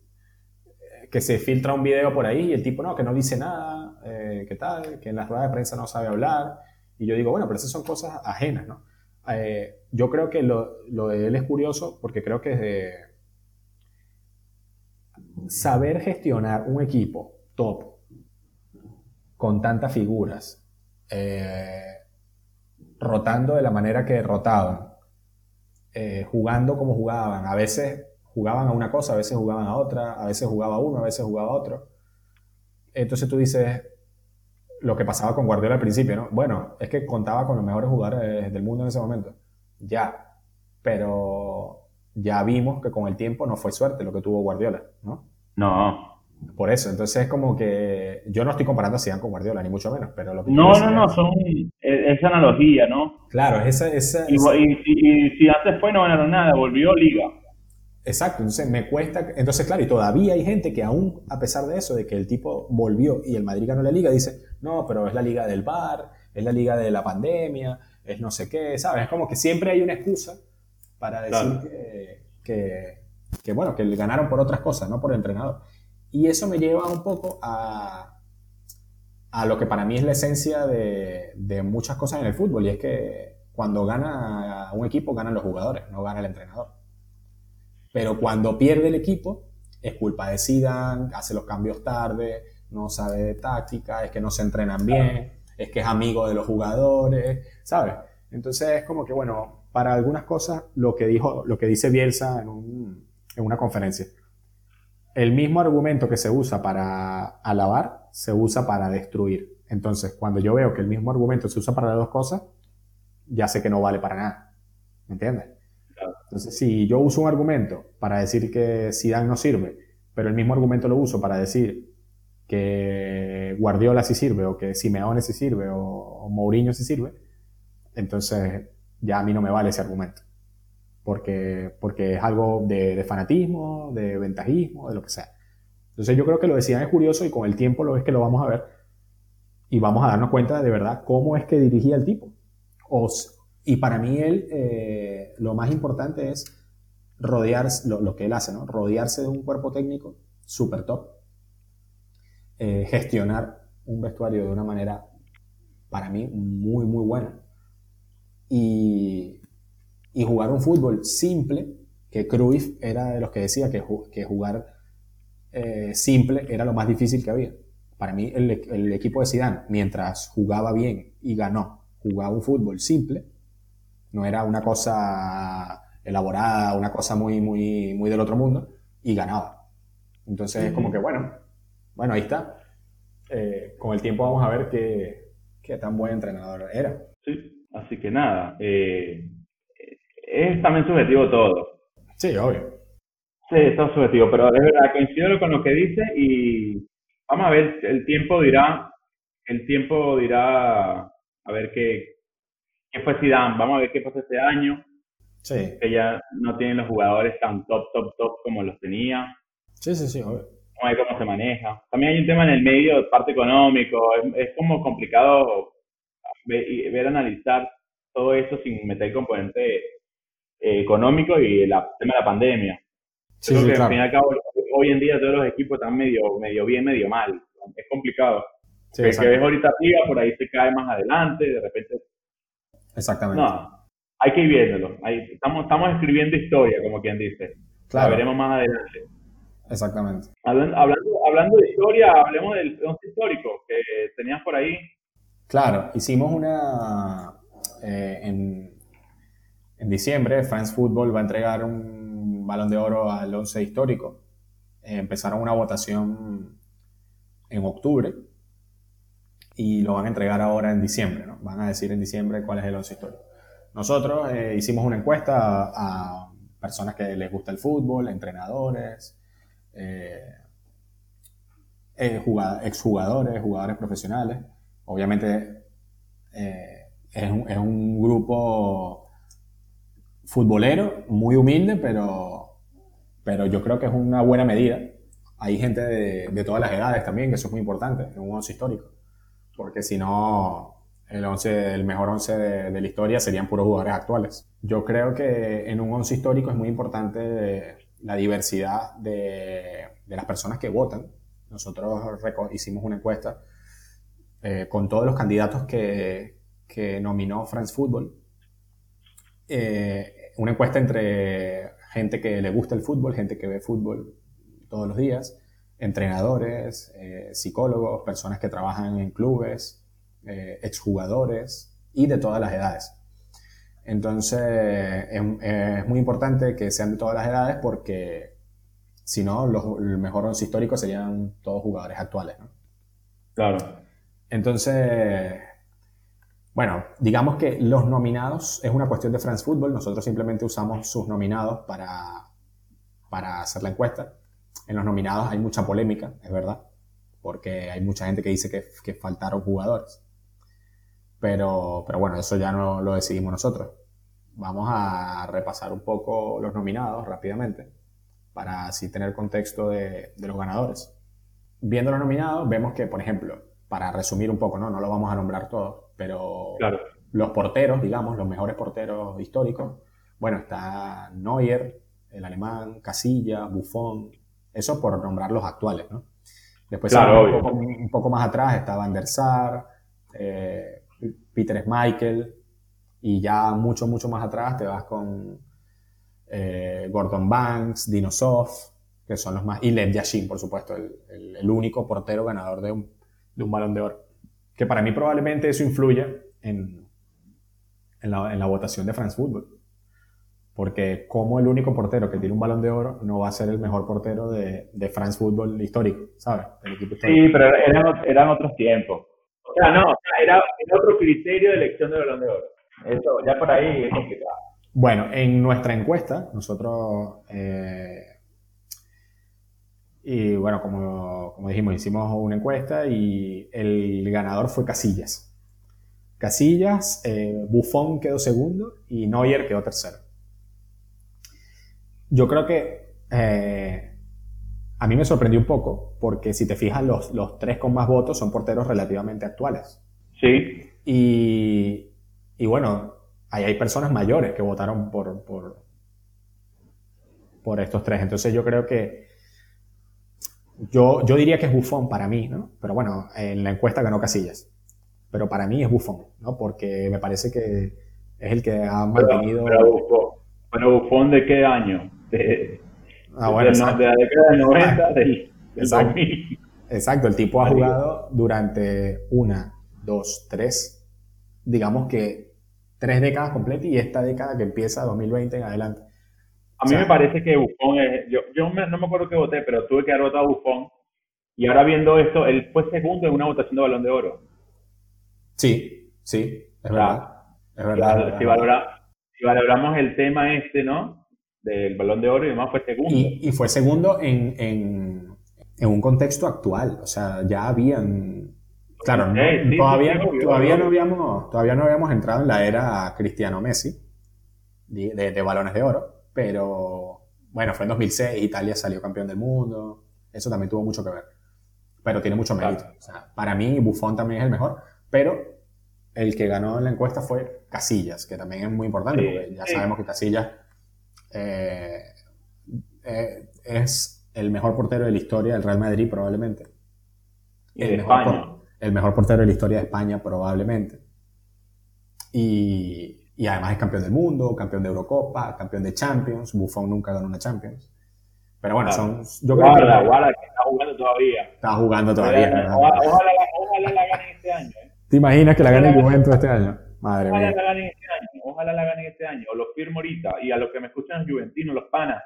[SPEAKER 1] que se filtra un video por ahí y el tipo no, que no dice nada, eh, que tal, que en las ruedas de prensa no sabe hablar. Y yo digo, bueno, pero esas son cosas ajenas, ¿no? Eh, yo creo que lo, lo, de él es curioso porque creo que es de saber gestionar un equipo top con tantas figuras, eh, rotando de la manera que rotaban, jugando como jugaban, a veces jugaban a una cosa, a veces jugaban a otra, a veces jugaba uno, a veces jugaba otro. Entonces tú dices lo que pasaba con Guardiola al principio, ¿no? Bueno, es que contaba con los mejores jugadores del mundo en ese momento. Ya, pero ya vimos que con el tiempo no fue suerte lo que tuvo Guardiola, ¿no?
[SPEAKER 2] No.
[SPEAKER 1] Por eso, entonces es como que yo no estoy comparando a Zidane con Guardiola, ni mucho menos, pero lo que
[SPEAKER 2] No, no, no, son esa analogía, ¿no?
[SPEAKER 1] Claro, esa... esa,
[SPEAKER 2] y, y, si antes fue no ganaron nada, volvió Liga.
[SPEAKER 1] Exacto, entonces me cuesta, entonces claro, y todavía hay gente que aún a pesar de eso, de que el tipo volvió y el Madrid ganó la liga, dice, no, pero es la liga del bar, es la liga de la pandemia, es no sé qué, ¿sabes? Es como que siempre hay una excusa para decir que, que, bueno, que le ganaron por otras cosas, no por el entrenador. Y eso me lleva un poco a, a lo que para mí es la esencia de, de muchas cosas en el fútbol, y es que cuando gana un equipo, ganan los jugadores, no gana el entrenador. Pero cuando pierde el equipo, es culpa de Zidane, hace los cambios tarde, no sabe de táctica, es que no se entrenan bien, es que es amigo de los jugadores, ¿sabes? Entonces es como que, bueno, para algunas cosas, lo que, dijo, lo que dice Bielsa en, en una conferencia, el mismo argumento que se usa para alabar, se usa para destruir. Entonces, cuando yo veo que el mismo argumento se usa para las dos cosas, ya sé que no vale para nada. ¿Me entiendes? Entonces, si yo uso un argumento para decir que Zidane no sirve, pero el mismo argumento lo uso para decir que Guardiola sí sirve, o que Simeone sí sirve, o, Mourinho sí sirve, entonces ya a mí no me vale ese argumento. Porque, porque es algo de, fanatismo, de ventajismo, de lo que sea. Entonces yo creo que lo de Zidane es curioso y con el tiempo lo es que lo vamos a ver y vamos a darnos cuenta de verdad cómo es que dirigía el tipo. O, y para mí él, eh, lo más importante es rodearse, lo, que él hace, ¿no? Rodearse de un cuerpo técnico súper top. Eh, gestionar un vestuario de una manera, para mí, muy, muy buena. Y, y jugar un fútbol simple, que Cruyff era de los que decía que, jugar eh, simple era lo más difícil que había. Para mí, el, el equipo de Zidane, mientras jugaba bien y ganó, jugaba un fútbol simple, no era una cosa elaborada, una cosa muy, muy, muy del otro mundo, y ganaba. Entonces es como que, bueno, bueno, ahí está. Eh, con el tiempo vamos a ver qué, qué, tan buen entrenador era.
[SPEAKER 2] Sí, así que nada, eh, es también subjetivo todo.
[SPEAKER 1] Sí, obvio.
[SPEAKER 2] Sí, está subjetivo, pero es verdad, coincido con lo que dice y vamos a ver, el tiempo dirá, el tiempo dirá, a ver qué, qué fue Zidane, vamos a ver qué pasa este año.
[SPEAKER 1] Sí.
[SPEAKER 2] Que ya no tienen los jugadores tan top, top, top como los tenía.
[SPEAKER 1] Sí, sí, sí, obvio.
[SPEAKER 2] Vamos a ver cómo se maneja. También hay un tema en el medio, parte económico, es, como complicado ver, ver, analizar todo eso sin meter el componente eh, económico y el tema de la pandemia. Sí, Creo que al fin y al cabo, hoy en día todos los equipos están medio, medio bien, medio mal. Es complicado. Sí, el que ves ahorita arriba, por ahí se cae más adelante, de repente.
[SPEAKER 1] Exactamente.
[SPEAKER 2] No, hay que ir viéndolo. estamos, estamos escribiendo historia, como quien dice. Claro. La veremos más adelante.
[SPEAKER 1] Exactamente.
[SPEAKER 2] Hablando, hablando de historia, hablemos del once histórico que tenías por ahí.
[SPEAKER 1] Claro, hicimos una. Eh, en, en diciembre, France Football va a entregar un balón de oro al once histórico. Eh, empezaron una votación en octubre y lo van a entregar ahora en diciembre. ¿no? Van a decir en diciembre cuál es el once histórico. Nosotros eh, hicimos una encuesta a, personas que les gusta el fútbol, entrenadores, eh, exjugadores, jugadores profesionales. Obviamente es un, es, un, grupo futbolero, muy humilde, pero, pero yo creo que es una buena medida. Hay gente de, de todas las edades también, que eso es muy importante en un once histórico. Porque si no, el, once, el mejor 11 de, la historia serían puros jugadores actuales. Yo creo que en un 11 histórico es muy importante la diversidad de, de las personas que votan. Nosotros hicimos una encuesta eh, con todos los candidatos que, que nominó France Football. Eh, una encuesta entre gente que le gusta el fútbol, gente que ve fútbol todos los días, entrenadores, eh, psicólogos, personas que trabajan en clubes, eh, exjugadores y de todas las edades. Entonces es, muy importante que sean de todas las edades porque si no, los, el mejor once histórico serían todos jugadores actuales.
[SPEAKER 2] Claro.
[SPEAKER 1] Entonces, bueno, digamos que los nominados es una cuestión de France Football. Nosotros simplemente usamos sus nominados para, para hacer la encuesta. En los nominados hay mucha polémica, es verdad, porque hay mucha gente que dice que, que faltaron jugadores. Pero, pero bueno, eso ya no lo decidimos nosotros. Vamos a repasar un poco los nominados rápidamente para así tener contexto de, de los ganadores. Viendo los nominados, vemos que, por ejemplo, para resumir un poco, no, no lo vamos a nombrar todos, pero
[SPEAKER 2] claro.
[SPEAKER 1] los porteros, digamos, los mejores porteros históricos, bueno, está Neuer, el alemán, Casilla, Buffon, eso por nombrar los actuales, ¿no? Después, un, poco, más atrás está Van der Sar, eh, Peter Schmeichel, y ya mucho, mucho más atrás te vas con eh, Gordon Banks, Dino Soft, que son los más, y Lev Yashin, por supuesto, el, el, único portero ganador de un, de un, balón de oro. Que para mí probablemente eso influye en, en, la, en la votación de France Football. Porque como el único portero que tiene un balón de oro no va a ser el mejor portero de, de France Football histórico, ¿sabes?
[SPEAKER 2] Sí, pero eran, eran otros tiempos. O sea, no, era, otro criterio de elección de balón de oro. Eso, ya por ahí es complicado.
[SPEAKER 1] Bueno, en nuestra encuesta, nosotros, eh, y bueno, como, como, dijimos, hicimos una encuesta y el ganador fue Casillas. Casillas, eh, Buffon quedó segundo y Neuer quedó tercero. Yo creo que eh, a mí me sorprendió un poco, porque si te fijas, los, los tres con más votos son porteros relativamente actuales.
[SPEAKER 2] Sí.
[SPEAKER 1] Y, y bueno, ahí hay personas mayores que votaron por, por, por estos tres. Entonces yo creo que yo, yo diría que es Bufón para mí, ¿no? Pero bueno, en la encuesta ganó Casillas. Pero para mí es Bufón, ¿no? Porque me parece que es el que ha mantenido...
[SPEAKER 2] Pero, pero Bufón, ¿de qué año? De,
[SPEAKER 1] Ah, bueno,
[SPEAKER 2] de, la década de 90 del,
[SPEAKER 1] exacto. exacto, el tipo ha jugado durante una, dos, tres, digamos que tres décadas completas y esta década que empieza 2020 en adelante.
[SPEAKER 2] A mí me parece que Buffon es, yo, yo no me acuerdo qué voté, pero tuve que haber votado a Buffon. Y ahora viendo esto, él fue segundo en una votación de balón de oro.
[SPEAKER 1] Sí, sí, es verdad. Es verdad.
[SPEAKER 2] Si, valora, si, valoramos el tema este, ¿no? Del balón de oro y demás, fue segundo.
[SPEAKER 1] Y, fue segundo en, en, en, un contexto actual. O sea, ya habían. Claro, todavía, todavía, no habíamos, todavía no habíamos entrado en la era Cristiano Messi de, de balones de oro pero bueno, fue en 2006, Italia salió campeón del mundo, eso también tuvo mucho que ver, pero tiene mucho mérito. O sea, para mí Buffon también es el mejor, pero el que ganó en la encuesta fue Casillas, que también es muy importante, porque ya sabemos que Casillas eh, eh, es el mejor portero de la historia del Real Madrid probablemente.
[SPEAKER 2] El, mejor,
[SPEAKER 1] el mejor portero de la historia de España probablemente. Y, y además es campeón del mundo, campeón de Eurocopa, campeón de Champions. Buffon nunca ganó una Champions. Pero bueno, son.
[SPEAKER 2] Yo creo guarda, que, guarda, que está jugando todavía.
[SPEAKER 1] Está jugando todavía.
[SPEAKER 2] Ojalá, ojalá, ojalá, la gane este año. ¿eh?
[SPEAKER 1] ¿Te imaginas que la gane el Juventus este año? Madre
[SPEAKER 2] ojalá
[SPEAKER 1] mía.
[SPEAKER 2] La gane este año, ojalá la gane este año. O los firmo ahorita. Y a los que me escuchan, juventinos, los panas.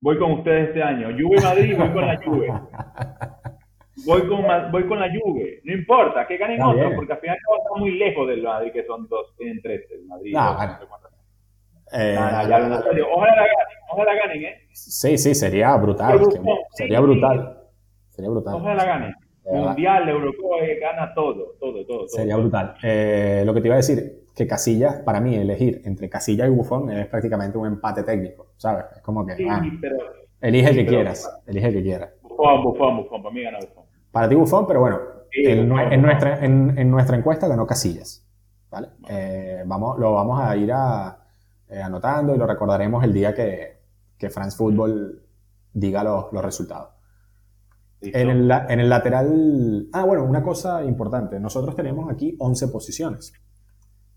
[SPEAKER 2] Voy con ustedes este año. Juve Madrid, voy con la Juve. voy con, voy con la Juve. No importa, que ganen otros, porque al final está muy lejos del Madrid, que son dos en tres. El Madrid. No, bueno. Eh, Ojalá la ganen, ojalá ganen, ¿eh?
[SPEAKER 1] Sí, sí, sería brutal. sería brutal. Sería brutal.
[SPEAKER 2] Ojalá la ganen. Mundial, Eurocopa, gana todo, todo, todo.
[SPEAKER 1] Sería brutal. Eh, lo que te iba a decir, que Casillas, para mí, elegir entre Casillas y Buffon es prácticamente un empate técnico, ¿sabes? Es como que. Ah, elige el que quieras, elige el que quieras.
[SPEAKER 2] Buffon, Buffon, Buffon, para mí gana Buffon.
[SPEAKER 1] Para ti Buffon, pero bueno, en, nuestra, en, nuestra encuesta ganó Casillas. ¿Vale? Eh, vamos, lo vamos a ir a, eh, anotando y lo recordaremos el día que, que France Football diga los, los resultados. En el, en el, lateral. Ah, bueno, una cosa importante. Nosotros tenemos aquí 11 posiciones.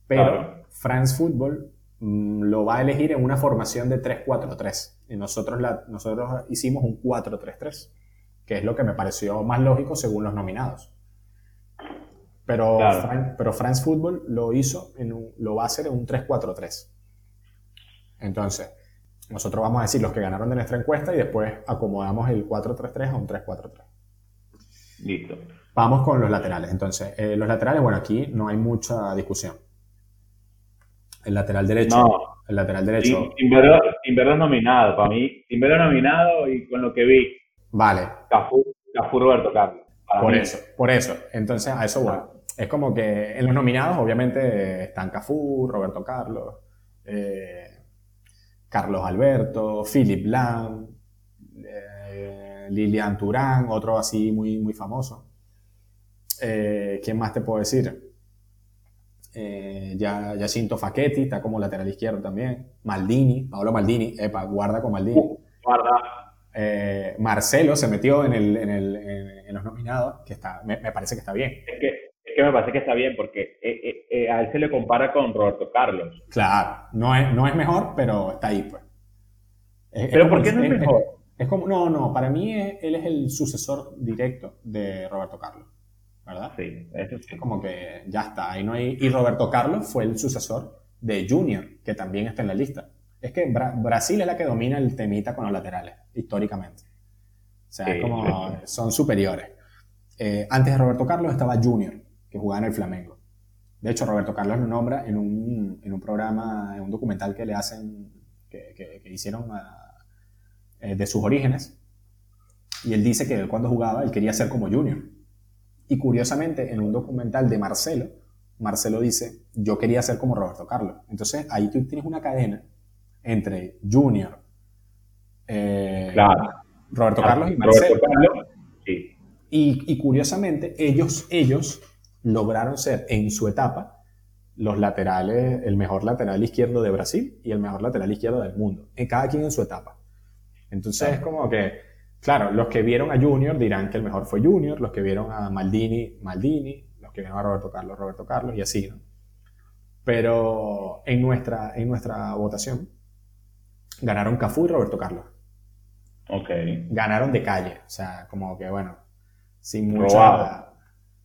[SPEAKER 1] Pero France Football mm, lo va a elegir en una formación de 3-4-3. Y nosotros, la, nosotros hicimos un 4-3-3, que es lo que me pareció más lógico según los nominados. Pero, pero France Football lo hizo, en un, lo va a hacer en un 3-4-3. Entonces, nosotros vamos a decir los que ganaron de nuestra encuesta y después acomodamos el 4-3-3 a un 3-4-3.
[SPEAKER 2] Listo.
[SPEAKER 1] Vamos con los laterales. Entonces, eh, los laterales, bueno, aquí no hay mucha discusión. El lateral derecho. No. El lateral derecho.
[SPEAKER 2] Timbero nominado, para mí. Timbero nominado y con lo que vi.
[SPEAKER 1] Vale.
[SPEAKER 2] Cafú, Roberto Carlos.
[SPEAKER 1] Por eso, por eso. Entonces, a eso voy. Es como que en los nominados, obviamente, están Cafú, Roberto Carlos. Eh, Carlos Alberto, Philip Lam, eh, Lilian Turán, otro así muy, muy famoso. Eh, ¿Quién más te puedo decir? Eh, ya, Jacinto Facchetti está como lateral izquierdo también. Maldini, Paolo Maldini, epa, guarda con Maldini.
[SPEAKER 2] Guarda.
[SPEAKER 1] Eh, Marcelo se metió en, el, en, el, en, los nominados, que está, me, parece que está bien.
[SPEAKER 2] Es que, que me parece que está bien porque eh, a él se le compara con Roberto Carlos.
[SPEAKER 1] Claro, no es, no es mejor, pero está ahí, pues.
[SPEAKER 2] pero ¿por qué no es, mejor?
[SPEAKER 1] Es, como, no, no, para mí él es el sucesor directo de Roberto Carlos, ¿verdad?
[SPEAKER 2] Sí, eso sí.
[SPEAKER 1] Es como que ya está, ahí no hay... Y Roberto Carlos fue el sucesor de Junior, que también está en la lista. Es que Brasil es la que domina el temita con los laterales, históricamente. O sea, es como, son superiores. Eh, antes de Roberto Carlos estaba Junior, que jugaba en el Flamengo. De hecho, Roberto Carlos lo nombra en un, en un programa, en un documental que le hacen, que, que, hicieron eh, de sus orígenes. Y él dice que él cuando jugaba, él quería ser como Junior. Y curiosamente, en un documental de Marcelo, Marcelo dice, yo quería ser como Roberto Carlos. Entonces, ahí tú tienes una cadena entre Junior, eh, Roberto Carlos y Marcelo. y, y, curiosamente, ellos, ellos lograron ser en su etapa los laterales, el mejor lateral izquierdo de Brasil y el mejor lateral izquierdo del mundo, en cada quien en su etapa. Entonces es como que, claro, los que vieron a Junior dirán que el mejor fue Junior, los que vieron a Maldini, Maldini, los que vieron a Roberto Carlos, Roberto Carlos y así, ¿no? Pero en nuestra, en nuestra votación ganaron Cafú y Roberto Carlos.
[SPEAKER 2] Ok.
[SPEAKER 1] Ganaron de calle, o sea, como que bueno, sin mucha...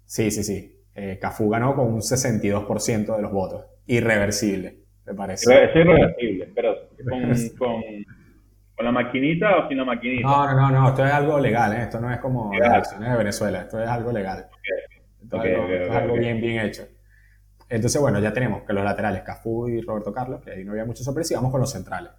[SPEAKER 1] Sí, sí, sí. Eh, Cafú ganó con un 62% de los votos. Irreversible, me parece.
[SPEAKER 2] Es irreversible, pero con, ¿Con la maquinita o sin la maquinita?
[SPEAKER 1] No, no, no, no, esto es algo legal, ¿eh? esto no es como las elecciones de Venezuela, esto es algo legal. Esto es algo, bien, bien hecho. Entonces, bueno, ya tenemos que los laterales, Cafú y Roberto Carlos, que ahí no había mucha sorpresa, y vamos con los centrales.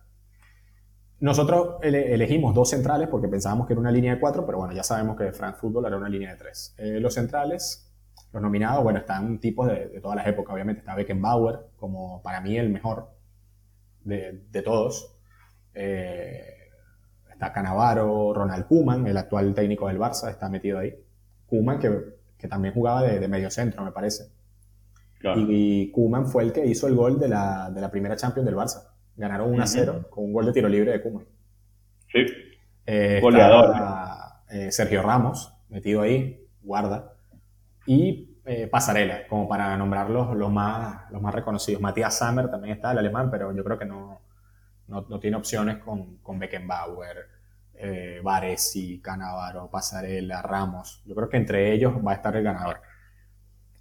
[SPEAKER 1] Nosotros elegimos dos centrales porque pensábamos que era una línea de cuatro, pero bueno, ya sabemos que Frank Football era una línea de tres. Eh, los centrales, los nominados, bueno, están tipos de, todas las épocas, obviamente. Está Beckenbauer, como para mí el mejor de, de todos. Eh, está Canavaro, Ronald Koeman, el actual técnico del Barça, está metido ahí. Koeman, que, que también jugaba de, de medio centro, me parece. Y, Kuman fue el que hizo el gol de la, de la primera Champions del Barça. Ganaron 1 0 con un gol de tiro libre de Kuman.
[SPEAKER 2] Sí.
[SPEAKER 1] Eh, Goleador. Eh, Sergio Ramos, metido ahí, guarda. Y eh, Pasarela, como para nombrar los, más, los más reconocidos. Matías Sammer también está, el alemán, pero yo creo que no, no, no tiene opciones con, con Beckenbauer, eh, Varesi, Canavaro, Pasarela, Ramos. Yo creo que entre ellos va a estar el ganador.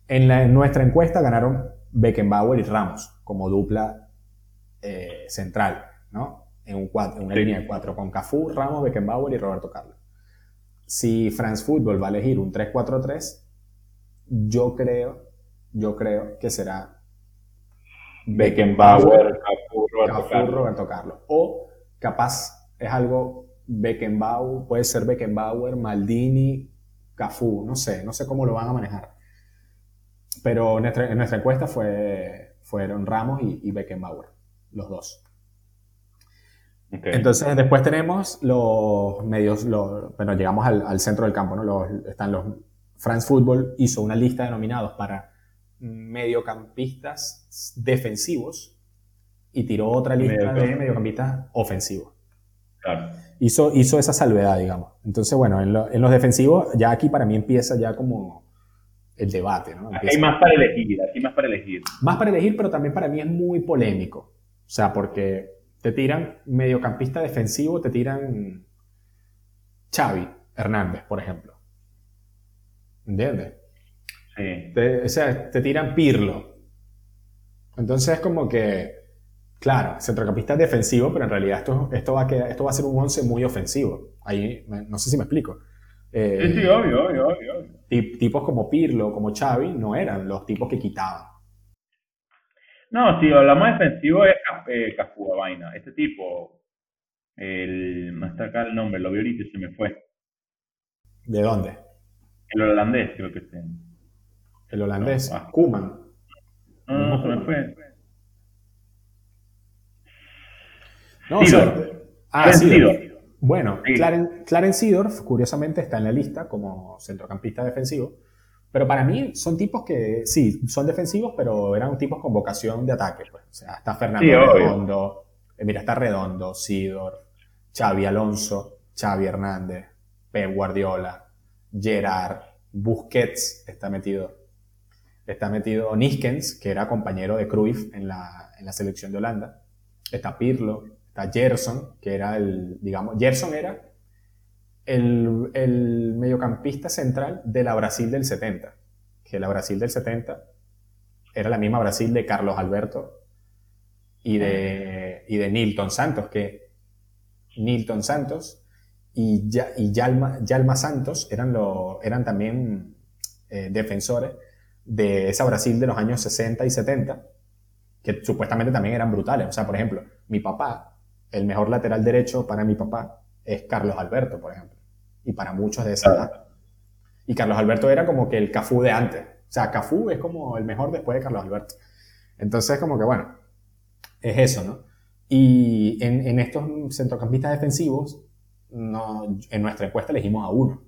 [SPEAKER 1] En, nuestra encuesta ganaron Beckenbauer y Ramos como dupla eh, central, ¿no? En, un una línea de cuatro con Cafú, Ramos, Beckenbauer y Roberto Carlos. Si France Football va a elegir un 3-4-3, yo creo, yo creo que será
[SPEAKER 2] Beckenbauer, Cafú, Roberto,
[SPEAKER 1] Roberto Carlos. O capaz es algo Beckenbauer, puede ser Beckenbauer, Maldini, Cafú, no sé, no sé cómo lo van a manejar. Pero en nuestra, encuesta fue, fueron Ramos y, Beckenbauer, los dos. Entonces, después tenemos los medios, bueno, llegamos al, centro del campo, ¿no? Los, están los. France Football hizo una lista de nominados para mediocampistas defensivos y tiró otra lista de mediocampistas ofensivos. Claro. Hizo, hizo esa salvedad, digamos. Entonces, bueno, en, en, los defensivos, ya aquí para mí empieza ya como el debate. ¿no?
[SPEAKER 2] hay más para elegir, hay más para elegir.
[SPEAKER 1] Más para elegir, pero también para mí es muy polémico. O sea, porque te tiran mediocampista defensivo, te tiran Xavi Hernández, por ejemplo. ¿Entiendes? Sí. o sea, te tiran Pirlo. Entonces es como que, claro, centrocampista defensivo, pero en realidad esto, esto, va, a esto va a ser un once muy ofensivo. Ahí, no sé si me explico.
[SPEAKER 2] Eh, sí, sí, obvio, obvio, obvio
[SPEAKER 1] tipos como Pirlo, como Xavi, no eran los tipos que quitaban.
[SPEAKER 2] No, si hablamos defensivo es eh, Cafú, vaina. Este tipo, el, no está acá el nombre, lo vi ahorita y se me fue.
[SPEAKER 1] ¿De dónde?
[SPEAKER 2] El holandés, creo que sí.
[SPEAKER 1] El holandés, no, Kuman.
[SPEAKER 2] No, no, se me fue.
[SPEAKER 1] No, ah, sí. Bueno, Clarence, Seedorf, curiosamente, está en la lista como centrocampista defensivo. Pero para mí son tipos que, sí, son defensivos, pero eran tipos con vocación de ataque. Pues. O sea, está Fernando Redondo, eh, mira, está Redondo, Seedorf, Xavi Alonso, Xavi Hernández, Pep Guardiola, Gerard, Busquets está metido. Está metido Niskens, que era compañero de Cruyff en la, en la selección de Holanda. Está Pirlo, Gerson, que era el, digamos, Gerson era el, el, mediocampista central de la Brasil del 70, que la Brasil del 70 era la misma Brasil de Carlos Alberto y de, y de Nilton Santos, que Nilton Santos y, y Yalma, Yalma Santos eran, lo, eran también eh, defensores de esa Brasil de los años 60 y 70, que supuestamente también eran brutales. O sea, por ejemplo, mi papá el mejor lateral derecho para mi papá es Carlos Alberto, por ejemplo. Y para muchos de esa edad. Y Carlos Alberto era como que el Cafú de antes. O sea, Cafú es como el mejor después de Carlos Alberto. Entonces, como que bueno, es eso, ¿no? Y en, estos centrocampistas defensivos, no, en nuestra encuesta elegimos a uno.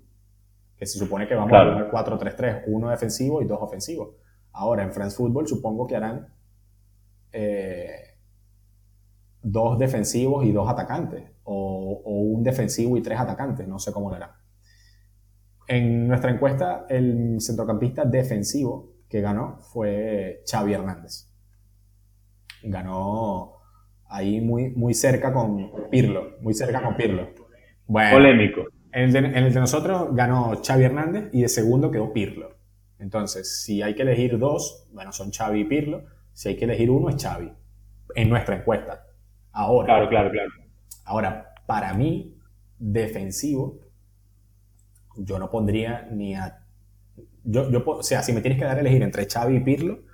[SPEAKER 1] Que se supone que vamos a jugar 4-3-3, uno defensivo y dos ofensivos. Ahora, en France Football supongo que harán eh, dos defensivos y dos atacantes, o, un defensivo y tres atacantes, no sé cómo lo hará. En nuestra encuesta, el centrocampista defensivo que ganó fue Xavi Hernández. Ganó ahí muy, muy cerca con Pirlo, muy cerca con Pirlo.
[SPEAKER 2] Bueno, Polémico.
[SPEAKER 1] En el, de, en el de nosotros ganó Xavi Hernández y de segundo quedó Pirlo. Entonces, si hay que elegir dos, bueno, son Xavi y Pirlo. Si hay que elegir uno, es Xavi. En nuestra encuesta. Ahora.
[SPEAKER 2] Claro, claro, claro.
[SPEAKER 1] Ahora, para mí, defensivo, yo no pondría ni a... Yo, yo, o sea, si me tienes que dar a elegir entre Xavi y Pirlo,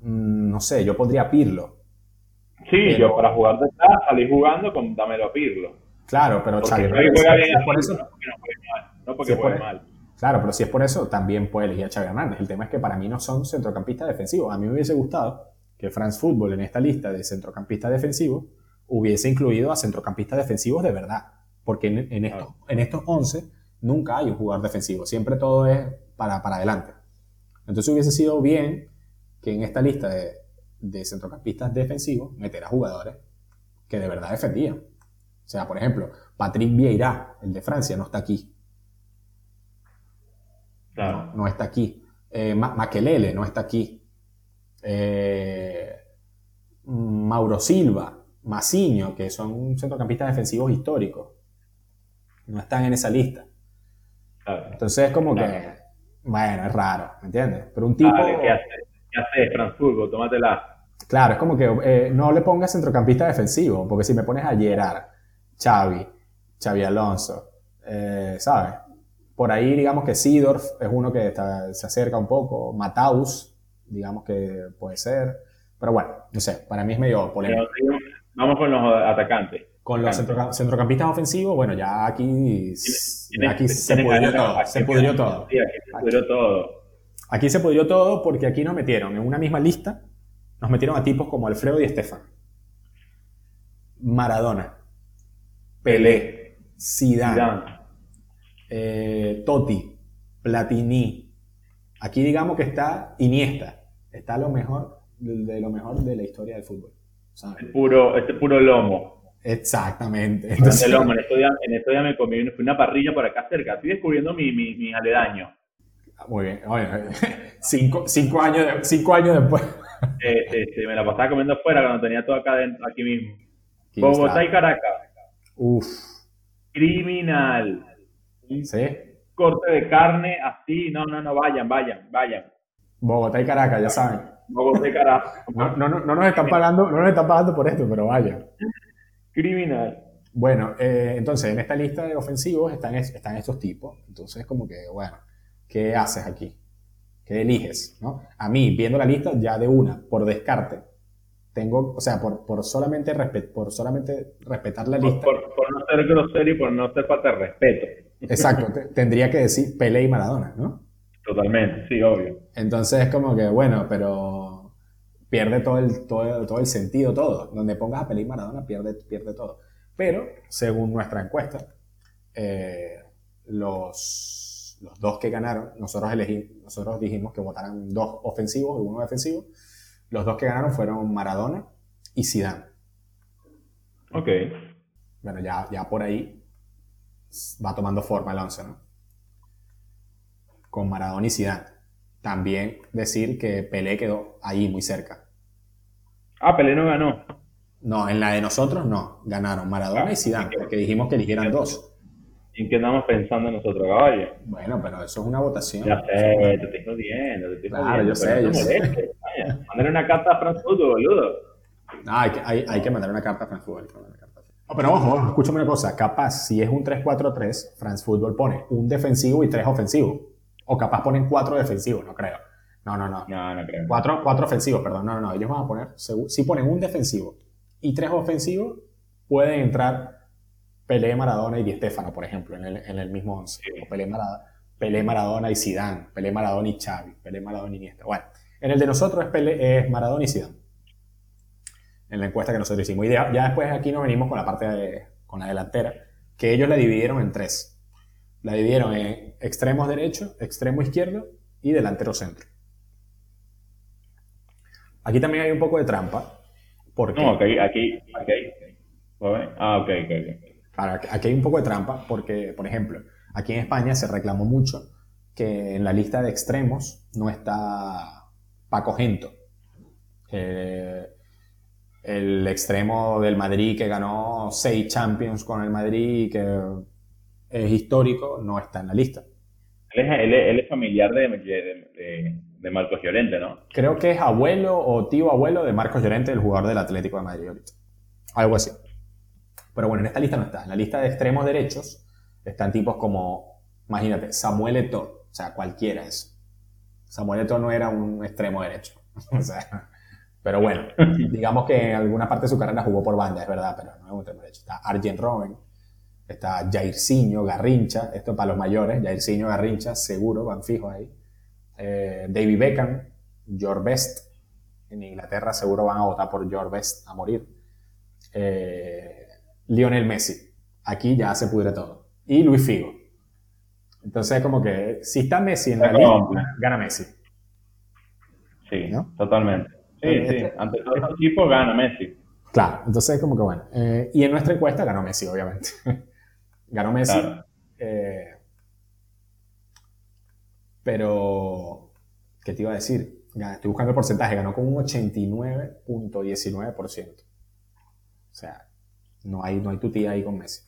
[SPEAKER 1] mm, no sé, yo pondría Pirlo.
[SPEAKER 2] Sí, yo para jugar de detrás salí jugando con dámelo a Pirlo.
[SPEAKER 1] Claro, pero
[SPEAKER 2] Xavi,
[SPEAKER 1] juega
[SPEAKER 2] bien por eso, no porque juegue mal.
[SPEAKER 1] Claro, pero si es por eso, también puede elegir a Xavi Hernández. El tema es que para mí no son centrocampistas defensivos. A mí me hubiese gustado que France Football en esta lista de centrocampistas defensivos hubiese incluido a centrocampistas defensivos de verdad. Porque en, estos, en estos 11 nunca hay un jugador defensivo. Siempre todo es para, para adelante. Entonces hubiese sido bien que en esta lista de, de centrocampistas defensivos meter a jugadores que de verdad defendían. O sea, por ejemplo, Patrick Vieira, el de Francia, no está aquí. No, está aquí. Eh, Maquelele no está aquí. Eh, Mauro Silva, Masiño, que son centrocampistas defensivos históricos, no están en esa lista. Entonces es como que, bueno, es raro, ¿me entiendes? Pero un tipo...
[SPEAKER 2] ¿Qué haces? ¿Qué haces, Frankfurt? Tómatela.
[SPEAKER 1] Claro, es como que eh, no le pongas centrocampista defensivo, porque si me pones a Gerard, Xavi, Xavi Alonso, ¿sabes? Por ahí, digamos que Sidorf es uno que se acerca un poco. Mataus, digamos que puede ser. Pero bueno, no sé, para mí es medio polémico.
[SPEAKER 2] Vamos con los atacantes.
[SPEAKER 1] Con los centrocampistas ofensivos, bueno, ya aquí, aquí se pudrió todo. Se pudrió todo.
[SPEAKER 2] Sí, aquí se pudrió todo.
[SPEAKER 1] Aquí se pudrió todo porque aquí nos metieron en una misma lista, nos metieron a tipos como Alfredo y Estefan. Maradona, Pelé, Zidane. Eh, Totti, Platini. Aquí digamos que está Iniesta. Está lo mejor de, lo mejor de la historia del fútbol.
[SPEAKER 2] Este puro, este puro lomo. Exactamente. Entonces, lomo. En estos, días, me comí una parrilla por acá cerca. Estoy descubriendo mi, mi, mi aledaño.
[SPEAKER 1] Muy bien. cinco, cinco, años cinco años después.
[SPEAKER 2] Sí, me la pasaba comiendo afuera cuando tenía todo acá dentro, aquí mismo. Bogotá y Caracas.
[SPEAKER 1] Uf.
[SPEAKER 2] Criminal. ¿Sí? corte de carne así, no, no, no, vayan, vayan, vayan.
[SPEAKER 1] Bogotá y Caracas, ya saben.
[SPEAKER 2] Bogotá y Caracas.
[SPEAKER 1] No, no, no, nos están pagando, no nos están pagando por esto, pero vayan.
[SPEAKER 2] Criminal.
[SPEAKER 1] Bueno, eh, entonces en esta lista de ofensivos están, están estos tipos. Entonces, como que, bueno, ¿qué haces aquí? ¿Qué eliges? ¿no? A mí, viendo la lista, ya de una, por descarte, tengo, o sea, por, por, solamente, por solamente respetar la lista.
[SPEAKER 2] Por, por, no ser grosero y por no ser falta de respeto.
[SPEAKER 1] Exacto, tendría que decir Pelé y Maradona, ¿no?
[SPEAKER 2] Totalmente, sí, obvio.
[SPEAKER 1] Entonces es como que, bueno, pero pierde todo el, todo, todo el sentido, todo. Donde pongas a Pelé y Maradona, pierde, pierde todo. Pero, según nuestra encuesta, eh, los, los, dos que ganaron, nosotros, elegí, nosotros dijimos que votaran dos ofensivos y uno defensivo. Los dos que ganaron fueron Maradona y Zidane.
[SPEAKER 2] Ok.
[SPEAKER 1] Bueno, ya, ya por ahí va tomando forma el 11, ¿no? Con Maradona y Zidane. También decir que Pelé quedó ahí muy cerca.
[SPEAKER 2] Ah, Pelé no ganó.
[SPEAKER 1] No, en la de nosotros no. Ganaron Maradona y Zidane, porque dijimos que eligieran dos.
[SPEAKER 2] ¿En qué andamos pensando nosotros, caballo?
[SPEAKER 1] Bueno, pero eso es una votación.
[SPEAKER 2] Ya sé, te estoy jodiendo, te estoy
[SPEAKER 1] Claro, yo sé, yo sé.
[SPEAKER 2] Mándale una carta a France boludo.
[SPEAKER 1] No, hay que, hay, hay que mandar una carta a France pero ojo, escúchame una cosa. Capaz, si es un 3-4-3, France Football pone un defensivo y tres ofensivos. O capaz ponen cuatro defensivos, no creo. No, no, no.
[SPEAKER 2] No, no creo.
[SPEAKER 1] Cuatro, cuatro ofensivos, perdón. No, no, no. Ellos van a poner, si ponen un defensivo y tres ofensivos, pueden entrar Pelé, Maradona y Di Stefano, por ejemplo, en el, en el mismo once. Pelé, Maradona, Pelé, Maradona y Zidane. Pelé, Maradona y Xavi. Pelé, Maradona y Iniesta. Bueno, en el de nosotros es, Pelé, es Maradona y Zidane en la encuesta que nosotros hicimos. Y ya, después aquí nos venimos con la parte de, con la delantera, que ellos la dividieron en tres. La dividieron en extremos derecho, extremo izquierdo y delantero centro. Aquí también hay un poco de trampa. Porque,
[SPEAKER 2] no, aquí, aquí, aquí. Ah, ok,
[SPEAKER 1] ok, aquí hay un poco de trampa porque, por ejemplo, aquí en España se reclamó mucho que en la lista de extremos no está Paco Gento. Eh, el extremo del Madrid que ganó seis Champions con el Madrid y que es histórico, no está en la lista.
[SPEAKER 2] Él es, familiar de, de, Marcos Llorente, ¿no?
[SPEAKER 1] Creo que es abuelo o tío abuelo de Marcos Llorente, el jugador del Atlético de Madrid ahorita. Algo así. Pero bueno, en esta lista no está. En la lista de extremos derechos están tipos como, imagínate, Samuel Eto'o, o sea, cualquiera eso. Samuel Eto'o no era un extremo derecho. o sea, pero bueno, digamos que en alguna parte de su carrera jugó por banda, es verdad, pero no es un extremo derecho. Está Arjen Robben, está Jairzinho, Garrincha, esto para los mayores, Jairzinho, Garrincha, seguro, van fijos ahí. Eh, David Beckham, George Best, en Inglaterra seguro van a votar por George Best a morir. Eh, Lionel Messi, aquí ya se pudre todo. Y Luis Figo. Entonces, como que si está Messi en la lista, gana Messi.
[SPEAKER 2] Sí, totalmente. Sí, eh, sí. Este- Ante todo este equipo gana Messi.
[SPEAKER 1] Claro, entonces como que bueno. Eh, y en nuestra encuesta ganó Messi, obviamente. ganó Messi. pero, ¿qué te iba a decir? estoy buscando el porcentaje, ganó con un 89.19%. O sea, no hay, no hay tutía ahí con Messi.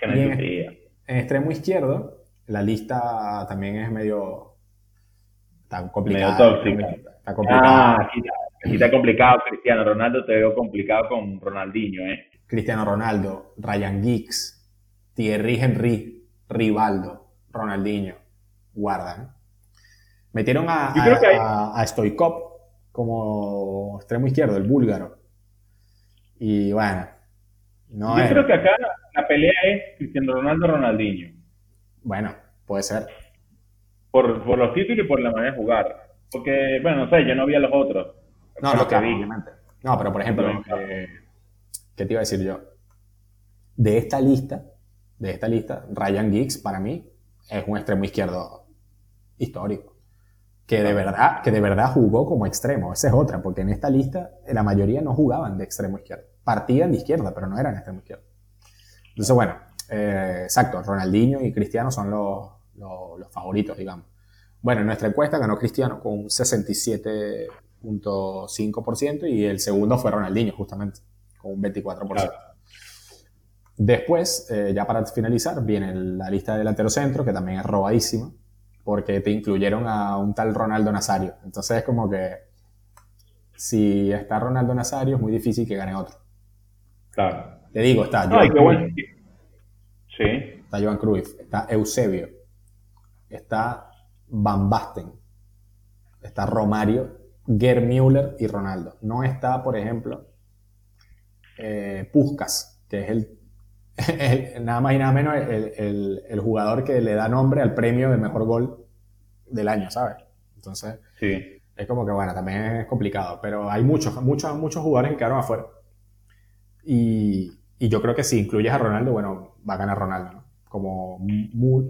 [SPEAKER 2] Que no hay tutía.
[SPEAKER 1] En, extremo izquierdo, la lista también es medio tan complicada.
[SPEAKER 2] Medio tóxica. Está complicada. Ah, aquí, está complicado, Cristiano Ronaldo. Te veo complicado con Ronaldinho, ¿eh?
[SPEAKER 1] Cristiano Ronaldo, Ryan Giggs, Thierry Henry, Rivaldo, Ronaldinho. Guardan. Metieron a, a, Stoikov como extremo izquierdo, el búlgaro. Y bueno,
[SPEAKER 2] no Yo creo que acá la, pelea es Cristiano Ronaldo-Ronaldinho.
[SPEAKER 1] Bueno, puede ser.
[SPEAKER 2] Por, por, los títulos y por la manera de jugar. Porque, bueno, no sé, yo no vi a los otros.
[SPEAKER 1] No, no, que vi. No, pero por ejemplo, eh, ¿qué te iba a decir yo? De esta lista, de esta lista, Ryan Giggs para mí es un extremo izquierdo histórico que de verdad, que de verdad jugó como extremo. Esa es otra, porque en esta lista la mayoría no jugaban de extremo izquierdo. Partían de izquierda, pero no eran extremo izquierdo. Entonces, bueno, eh, exacto, Ronaldinho y Cristiano son los, los, favoritos, digamos. Bueno, en nuestra encuesta ganó Cristiano con un 67.5% y el segundo fue Ronaldinho, justamente, con un 24%. Después, eh, ya para finalizar, viene la lista de delantero centro, que también es robadísima porque te incluyeron a un tal Ronaldo Nazario. Entonces es como que si está Ronaldo Nazario es muy difícil que gane otro.
[SPEAKER 2] Claro.
[SPEAKER 1] Te digo, está
[SPEAKER 2] Joan Cruyff. Sí.
[SPEAKER 1] Está Joan Cruyff, está Eusebio, está Van Basten, está Romario, Gerd Müller y Ronaldo. No está, por ejemplo, eh, Puskas, que es el nada más y nada menos el, jugador que le da nombre al premio de mejor gol del año, ¿sabes? Entonces,
[SPEAKER 2] sí.
[SPEAKER 1] es como que, bueno, también es complicado, pero hay muchos, muchos, muchos jugadores que quedaron afuera. Y, yo creo que si incluyes a Ronaldo, bueno, va a ganar Ronaldo, ¿no? Como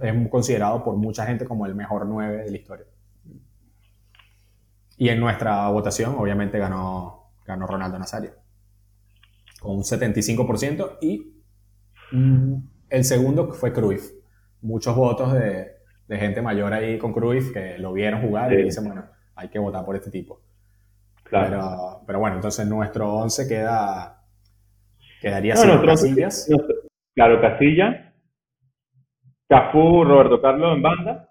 [SPEAKER 1] es considerado por mucha gente como el mejor 9 de la historia. Y en nuestra votación, obviamente, ganó, ganó Ronaldo Nazario. Con un 75% y Mm, el segundo fue Cruyff. Muchos votos de, gente mayor ahí con Cruyff que lo vieron jugar y dicen, bueno, hay que votar por este tipo. Claro. Pero, bueno, entonces nuestro 11 queda, quedaría no, Casillas.
[SPEAKER 2] claro, Casilla. Cafú, Roberto Carlos en banda.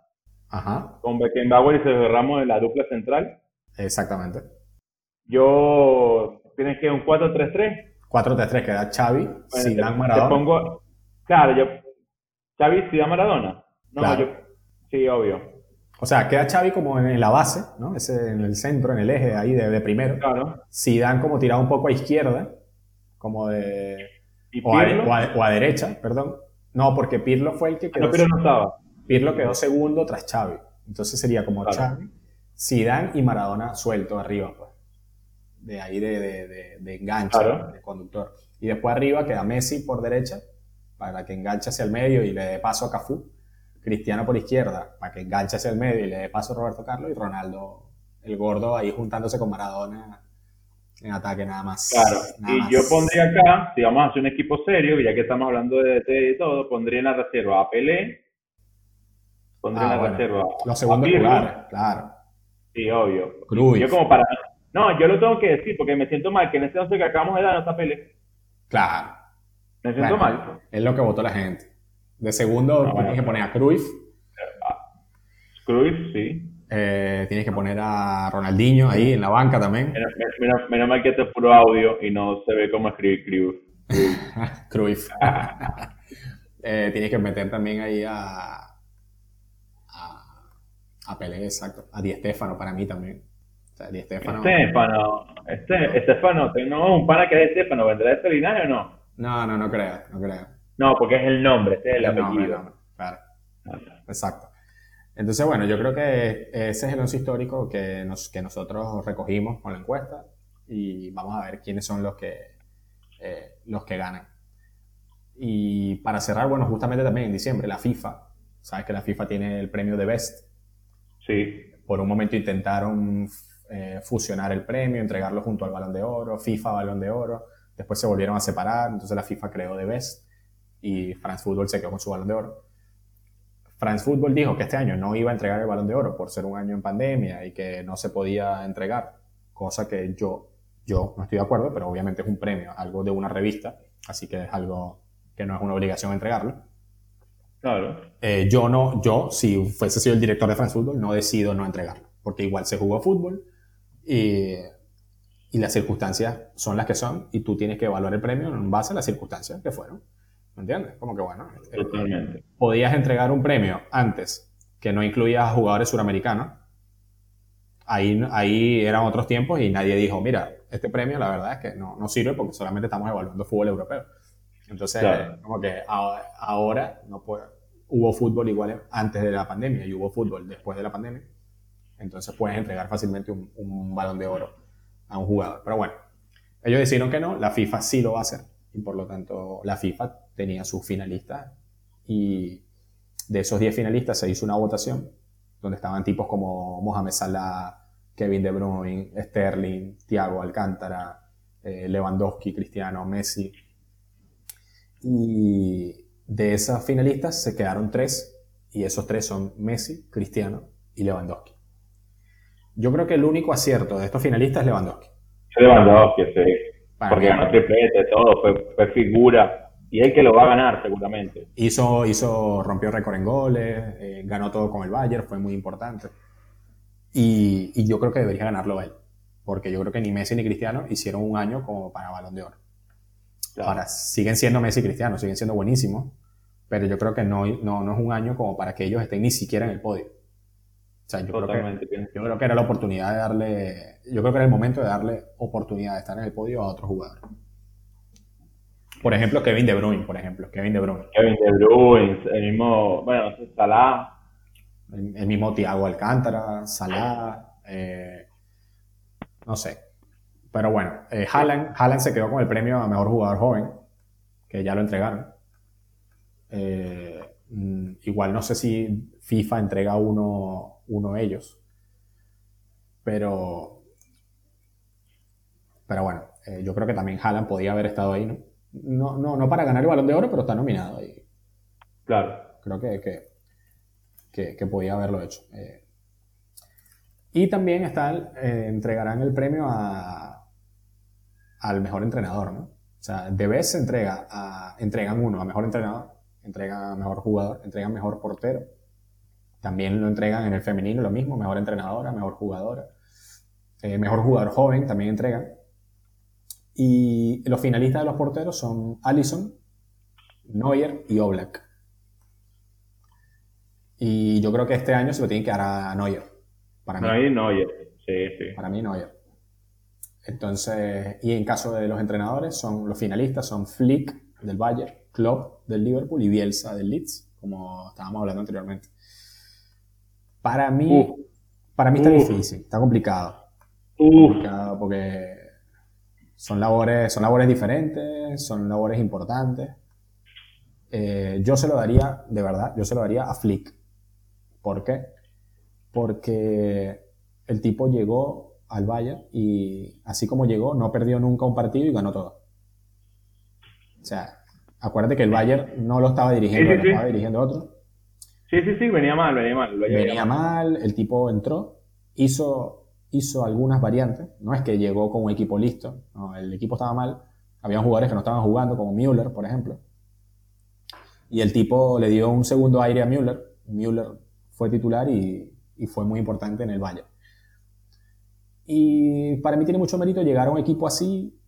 [SPEAKER 1] Ajá.
[SPEAKER 2] Con Beckenbauer y Sergio Ramos en la dupla central.
[SPEAKER 1] Exactamente.
[SPEAKER 2] Yo, tienes que un 4-3-3.
[SPEAKER 1] 4-3-3 queda Xavi, Zidane, Maradona.
[SPEAKER 2] Te pongo, claro, yo, Xavi, Zidane, Maradona. No, yo, sí, obvio.
[SPEAKER 1] O sea, queda Xavi como en la base, ¿no? Ese, en el centro, en el eje ahí de, primero.
[SPEAKER 2] Claro.
[SPEAKER 1] Zidane como tirado un poco a izquierda, como de... O a, o, a, derecha, perdón. No, porque Pirlo fue el que
[SPEAKER 2] quedó... No, Pirlo no estaba.
[SPEAKER 1] Pirlo quedó segundo tras Xavi. Entonces sería como Xavi, Zidane y Maradona suelto arriba, pues de ahí de, de, de, enganche, de conductor. Y después arriba queda Messi por derecha, para que enganche hacia el medio y le dé paso a Cafú. Cristiano por izquierda, para que enganche hacia el medio y le dé paso a Roberto Carlos. Y Ronaldo, el gordo, ahí juntándose con Maradona en ataque nada más.
[SPEAKER 2] Claro, y yo pondría acá, si vamos a hacer un equipo serio, ya que estamos hablando de DT y todo, pondría en la reserva a Pelé, pondría en la ah, reserva
[SPEAKER 1] Los segundos lugares, claro.
[SPEAKER 2] Sí, obvio. Yo como para no, yo lo tengo que decir porque me siento mal que en ese 11 que acabamos de dar no está Pele.
[SPEAKER 1] Claro.
[SPEAKER 2] Me siento mal.
[SPEAKER 1] Es lo que votó la gente. De segundo tienes que poner a Cruyff.
[SPEAKER 2] Cruyff, sí.
[SPEAKER 1] Eh, tienes que poner a Ronaldinho ahí en la banca también.
[SPEAKER 2] Menos, mal que este es puro audio y no se ve cómo escribir Cruyff.
[SPEAKER 1] Cruyff. eh, tienes que meter también ahí a, a, a Pelé, exacto. A Di Stefano para mí también. O sea, Di Stefano.
[SPEAKER 2] Estefano, este, Estefano, no, un pana que es Estefano, ¿vendrá de este linaje o no?
[SPEAKER 1] No, no, no creo, no creo.
[SPEAKER 2] No, porque es el nombre, este es el
[SPEAKER 1] El nombre,
[SPEAKER 2] apellido.
[SPEAKER 1] el nombre, claro. Exacto. Entonces, bueno, yo creo que ese es el once histórico que, nos, que nosotros recogimos con la encuesta y vamos a ver quiénes son los que, eh, los que ganan. Y para cerrar, bueno, justamente también en diciembre, la FIFA, sabes que la FIFA tiene el premio de Best.
[SPEAKER 2] Sí,
[SPEAKER 1] Por un momento intentaron eh, fusionar el premio, entregarlo junto al Balón de Oro, FIFA Balón de Oro, después se volvieron a separar, entonces la FIFA creó de Best y France Football se quedó con su Balón de Oro. France Football dijo que este año no iba a entregar el Balón de Oro por ser un año en pandemia y que no se podía entregar, cosa que yo, yo no estoy de acuerdo, pero obviamente es un premio, algo de una revista, así que es algo que no es una obligación entregarlo.
[SPEAKER 2] claro.
[SPEAKER 1] Eh, yo no, yo, si fuese sido el director de France Football, no decido no entregarlo, porque igual se jugó fútbol y, y las circunstancias son las que son y tú tienes que evaluar el premio en base a las circunstancias que fueron. ¿Me entiendes? Como que bueno,
[SPEAKER 2] Totalmente.
[SPEAKER 1] podías entregar un premio antes que no incluía a jugadores suramericanos. Ahí, ahí eran otros tiempos y nadie dijo, mira, este premio la verdad es que no, no sirve porque solamente estamos evaluando fútbol europeo. Entonces,
[SPEAKER 2] Claro.
[SPEAKER 1] como que a- ahora no puede, hubo fútbol igual antes de la pandemia y hubo fútbol después de la pandemia. Entonces puedes entregar fácilmente un, un balón de oro a un jugador. Pero bueno, ellos decidieron que no, la FIFA sí lo va a hacer. Y por lo tanto, la FIFA tenía sus finalistas y de esos 10 finalistas se hizo una votación donde estaban tipos como Mohamed Salah, Kevin De Bruyne, Sterling, Thiago Alcántara, eh, Lewandowski, Cristiano, Messi. Y de esas finalistas se quedaron tres y esos tres son Messi, Cristiano y Lewandowski. Yo creo que el único acierto de estos finalistas es Lewandowski.
[SPEAKER 2] Lewandowski, sí.
[SPEAKER 1] Para
[SPEAKER 2] Porque ganó triplete, todo, fue, fue figura. Y es el que lo va a ganar, seguramente.
[SPEAKER 1] Hizo, hizo, rompió récord en goles, eh, ganó todo con el Bayern, fue muy importante. Y, y yo creo que debería ganarlo él, porque yo creo que ni Messi ni Cristiano hicieron un año como para Balón de Oro.
[SPEAKER 2] Claro.
[SPEAKER 1] Ahora, siguen siendo Messi y Cristiano, siguen siendo buenísimos, pero yo creo que no, no, no es un año como para que ellos estén ni siquiera en el podio. O sea, yo creo, que, yo creo que era la oportunidad de darle, yo creo que era el momento de darle oportunidad de estar en el podio a otros jugadores. Por ejemplo, Kevin De Bruyne, por ejemplo, Kevin De Bruyne.
[SPEAKER 2] Kevin De Bruyne, el mismo, bueno, no sé, Salah.
[SPEAKER 1] El, el mismo Thiago Alcántara, Salah, eh, no sé. Pero bueno, eh, Haaland, Haaland se quedó con el premio a mejor jugador joven, que ya lo entregaron. Eh, mm, igual no sé si FIFA entrega uno, uno ellos, pero, pero bueno, eh, yo creo que también Haaland podía haber estado ahí, ¿no? No, no, no para ganar el balón de oro, pero está nominado ahí
[SPEAKER 2] Claro.
[SPEAKER 1] creo que, que, que, que podía haberlo hecho. Eh, y también está eh, entregarán el premio a, al mejor entrenador, ¿no? O sea, de vez se entrega a, entregan uno a mejor entrenador, entregan a mejor jugador, entregan mejor portero. También lo entregan en el femenino, lo mismo, mejor entrenadora, mejor jugadora. Eh, mejor jugador joven también entregan. Y los finalistas de los porteros son Allison, Neuer y Oblak. Y yo creo que este año se lo tienen que dar a Neuer. Para mí.
[SPEAKER 2] Oye. Sí, sí.
[SPEAKER 1] Para mí Neuer. Entonces, y en caso de los entrenadores, son los finalistas son Flick del Bayern, Klopp del Liverpool y Bielsa del Leeds, como estábamos hablando anteriormente. Para mí, para mí está difícil, está complicado, complicado porque son labores, son labores diferentes, son labores importantes. Eh, yo se lo daría, de verdad, yo se lo daría a Flick. ¿Por qué? Porque el tipo llegó al Bayern y así como llegó, no perdió nunca un partido y ganó todo. O sea, acuérdate que el Bayern no lo estaba dirigiendo,
[SPEAKER 2] Sí, sí,
[SPEAKER 1] lo estaba dirigiendo otro.
[SPEAKER 2] Sí, sí, sí, venía mal, venía mal. venía
[SPEAKER 1] Venía mal, el tipo entró, hizo, hizo algunas variantes. No es que llegó con un equipo listo, no, el equipo estaba mal. Había jugadores que no estaban jugando, como Müller, por ejemplo. Y el tipo le dio un segundo aire a Müller. Müller fue titular y, y fue muy importante en el Bayern. Y para mí tiene mucho mérito llegar a un equipo así,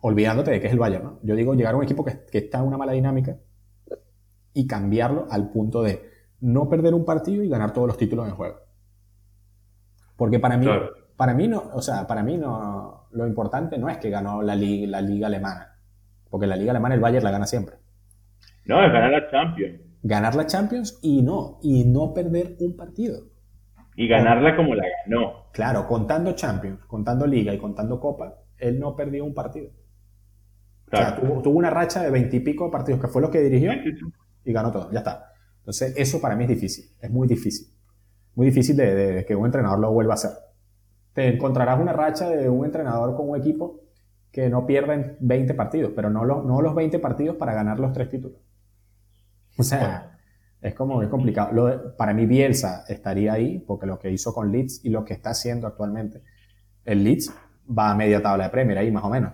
[SPEAKER 1] olvidándote de que es el Bayern, ¿no? Yo digo llegar a un equipo que, que está en una mala dinámica y cambiarlo al punto de no perder un partido y ganar todos los títulos en juego. Porque para mí, para mí no, o sea, para mí no, lo importante no es que ganó la liga, la liga alemana, porque la liga alemana el Bayern la gana siempre.
[SPEAKER 2] No, es ganar la Champions.
[SPEAKER 1] Ganar la Champions y no, y no perder un partido.
[SPEAKER 2] Y ganarla como la ganó.
[SPEAKER 1] Claro, contando Champions, contando Liga y contando Copa, él no perdió un partido. O sea, tuvo, una racha de veintipico partidos, que fue lo que dirigió, y ganó todo, ya está. Entonces, eso para mí es difícil, es muy difícil. Muy difícil de, que un entrenador lo vuelva a hacer. Te encontrarás una racha de un entrenador con un equipo que no pierda 20 partidos, pero no los, no los 20 partidos para ganar los tres títulos. O sea, es como es complicado. Lo para mí Bielsa estaría ahí, porque lo que hizo con Leeds y lo que está haciendo actualmente, el Leeds va a media tabla de Premier ahí más o menos.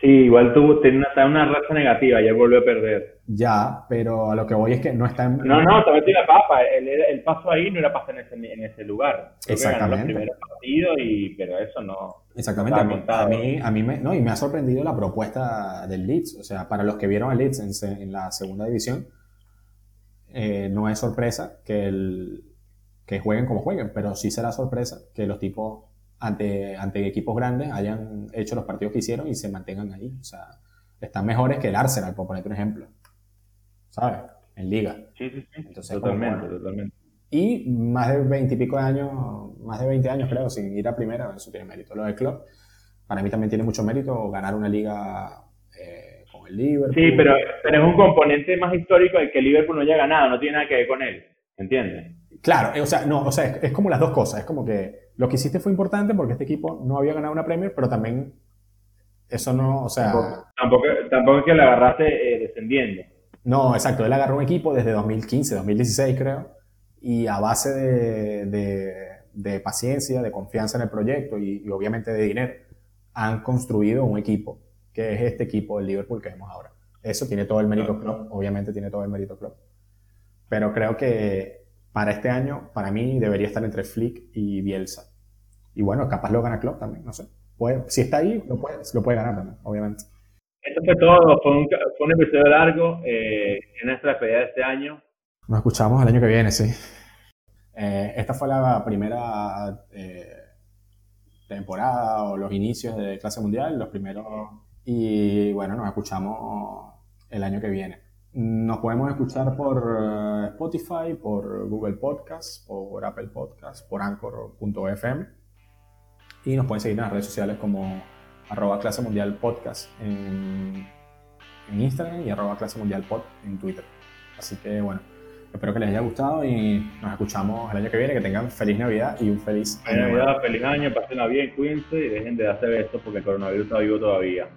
[SPEAKER 2] Sí, igual tuvo una, una racha negativa, ya volvió a perder.
[SPEAKER 1] Ya, pero a lo que voy es que no está en...
[SPEAKER 2] No, no, también tiene la papa. El, el, paso ahí no era pasar en ese, en ese lugar.
[SPEAKER 1] Exactamente.
[SPEAKER 2] Que ganó los partidos, y, pero eso no...
[SPEAKER 1] Exactamente. A mí, a mí, me, no, y me ha sorprendido la propuesta del Leeds. O sea, para los que vieron al Leeds en, en la segunda división, eh, no es sorpresa que, el, que jueguen como jueguen, pero sí será sorpresa que los tipos ante, ante equipos grandes hayan hecho los partidos que hicieron y se mantengan ahí. O sea, están mejores que el Arsenal, por ponerte un ejemplo. ¿Sabes? En liga.
[SPEAKER 2] Sí, sí, sí. totalmente, totalmente.
[SPEAKER 1] Y más de 20 y pico de años, más de 20 años creo, sin ir a primera, eso tiene mérito. Lo del club, para mí también tiene mucho mérito ganar una liga eh, con el Liverpool.
[SPEAKER 2] Sí, pero, pero es un componente más histórico el que el Liverpool no haya ganado, no tiene nada que ver con él. ¿Entiendes?
[SPEAKER 1] Claro, eh, o sea, no, o sea, es, como las dos cosas. Es como que lo que hiciste fue importante porque este equipo no había ganado una Premier, pero también eso no, o sea...
[SPEAKER 2] Tampoco, tampoco, es que le agarraste eh, descendiendo.
[SPEAKER 1] No, exacto. Él agarró un equipo desde 2015, 2016 creo, y a base de, de, paciencia, de confianza en el proyecto y, obviamente de dinero, han construido un equipo, que es este equipo del Liverpool que vemos ahora. Eso tiene todo el mérito club, obviamente tiene todo el mérito club. Pero creo que para este año, para mí, debería estar entre Flick y Bielsa. Y bueno, capaz lo gana Klopp también, no sé. si está ahí, lo puede, lo puede ganar también, obviamente.
[SPEAKER 2] Esto fue todo, fue un, fue un episodio largo eh, en nuestra despedida de este año.
[SPEAKER 1] Nos escuchamos el año que viene, sí. Eh, esta fue la primera eh, temporada o los inicios de clase mundial, los primeros. Y bueno, nos escuchamos el año que viene. Nos podemos escuchar por eh, Spotify, por Google Podcast, por Apple Podcast, por Anchor.fm y nos pueden seguir en las redes sociales como arroba clase mundial podcast en, Instagram y arroba clase mundial pod en Twitter. Así que bueno, espero que les haya gustado y nos escuchamos el año que viene. Que tengan feliz Navidad y un feliz
[SPEAKER 2] año. Navidad, feliz año, pasen bien, cuídense y dejen de hacer esto porque el coronavirus está vivo todavía.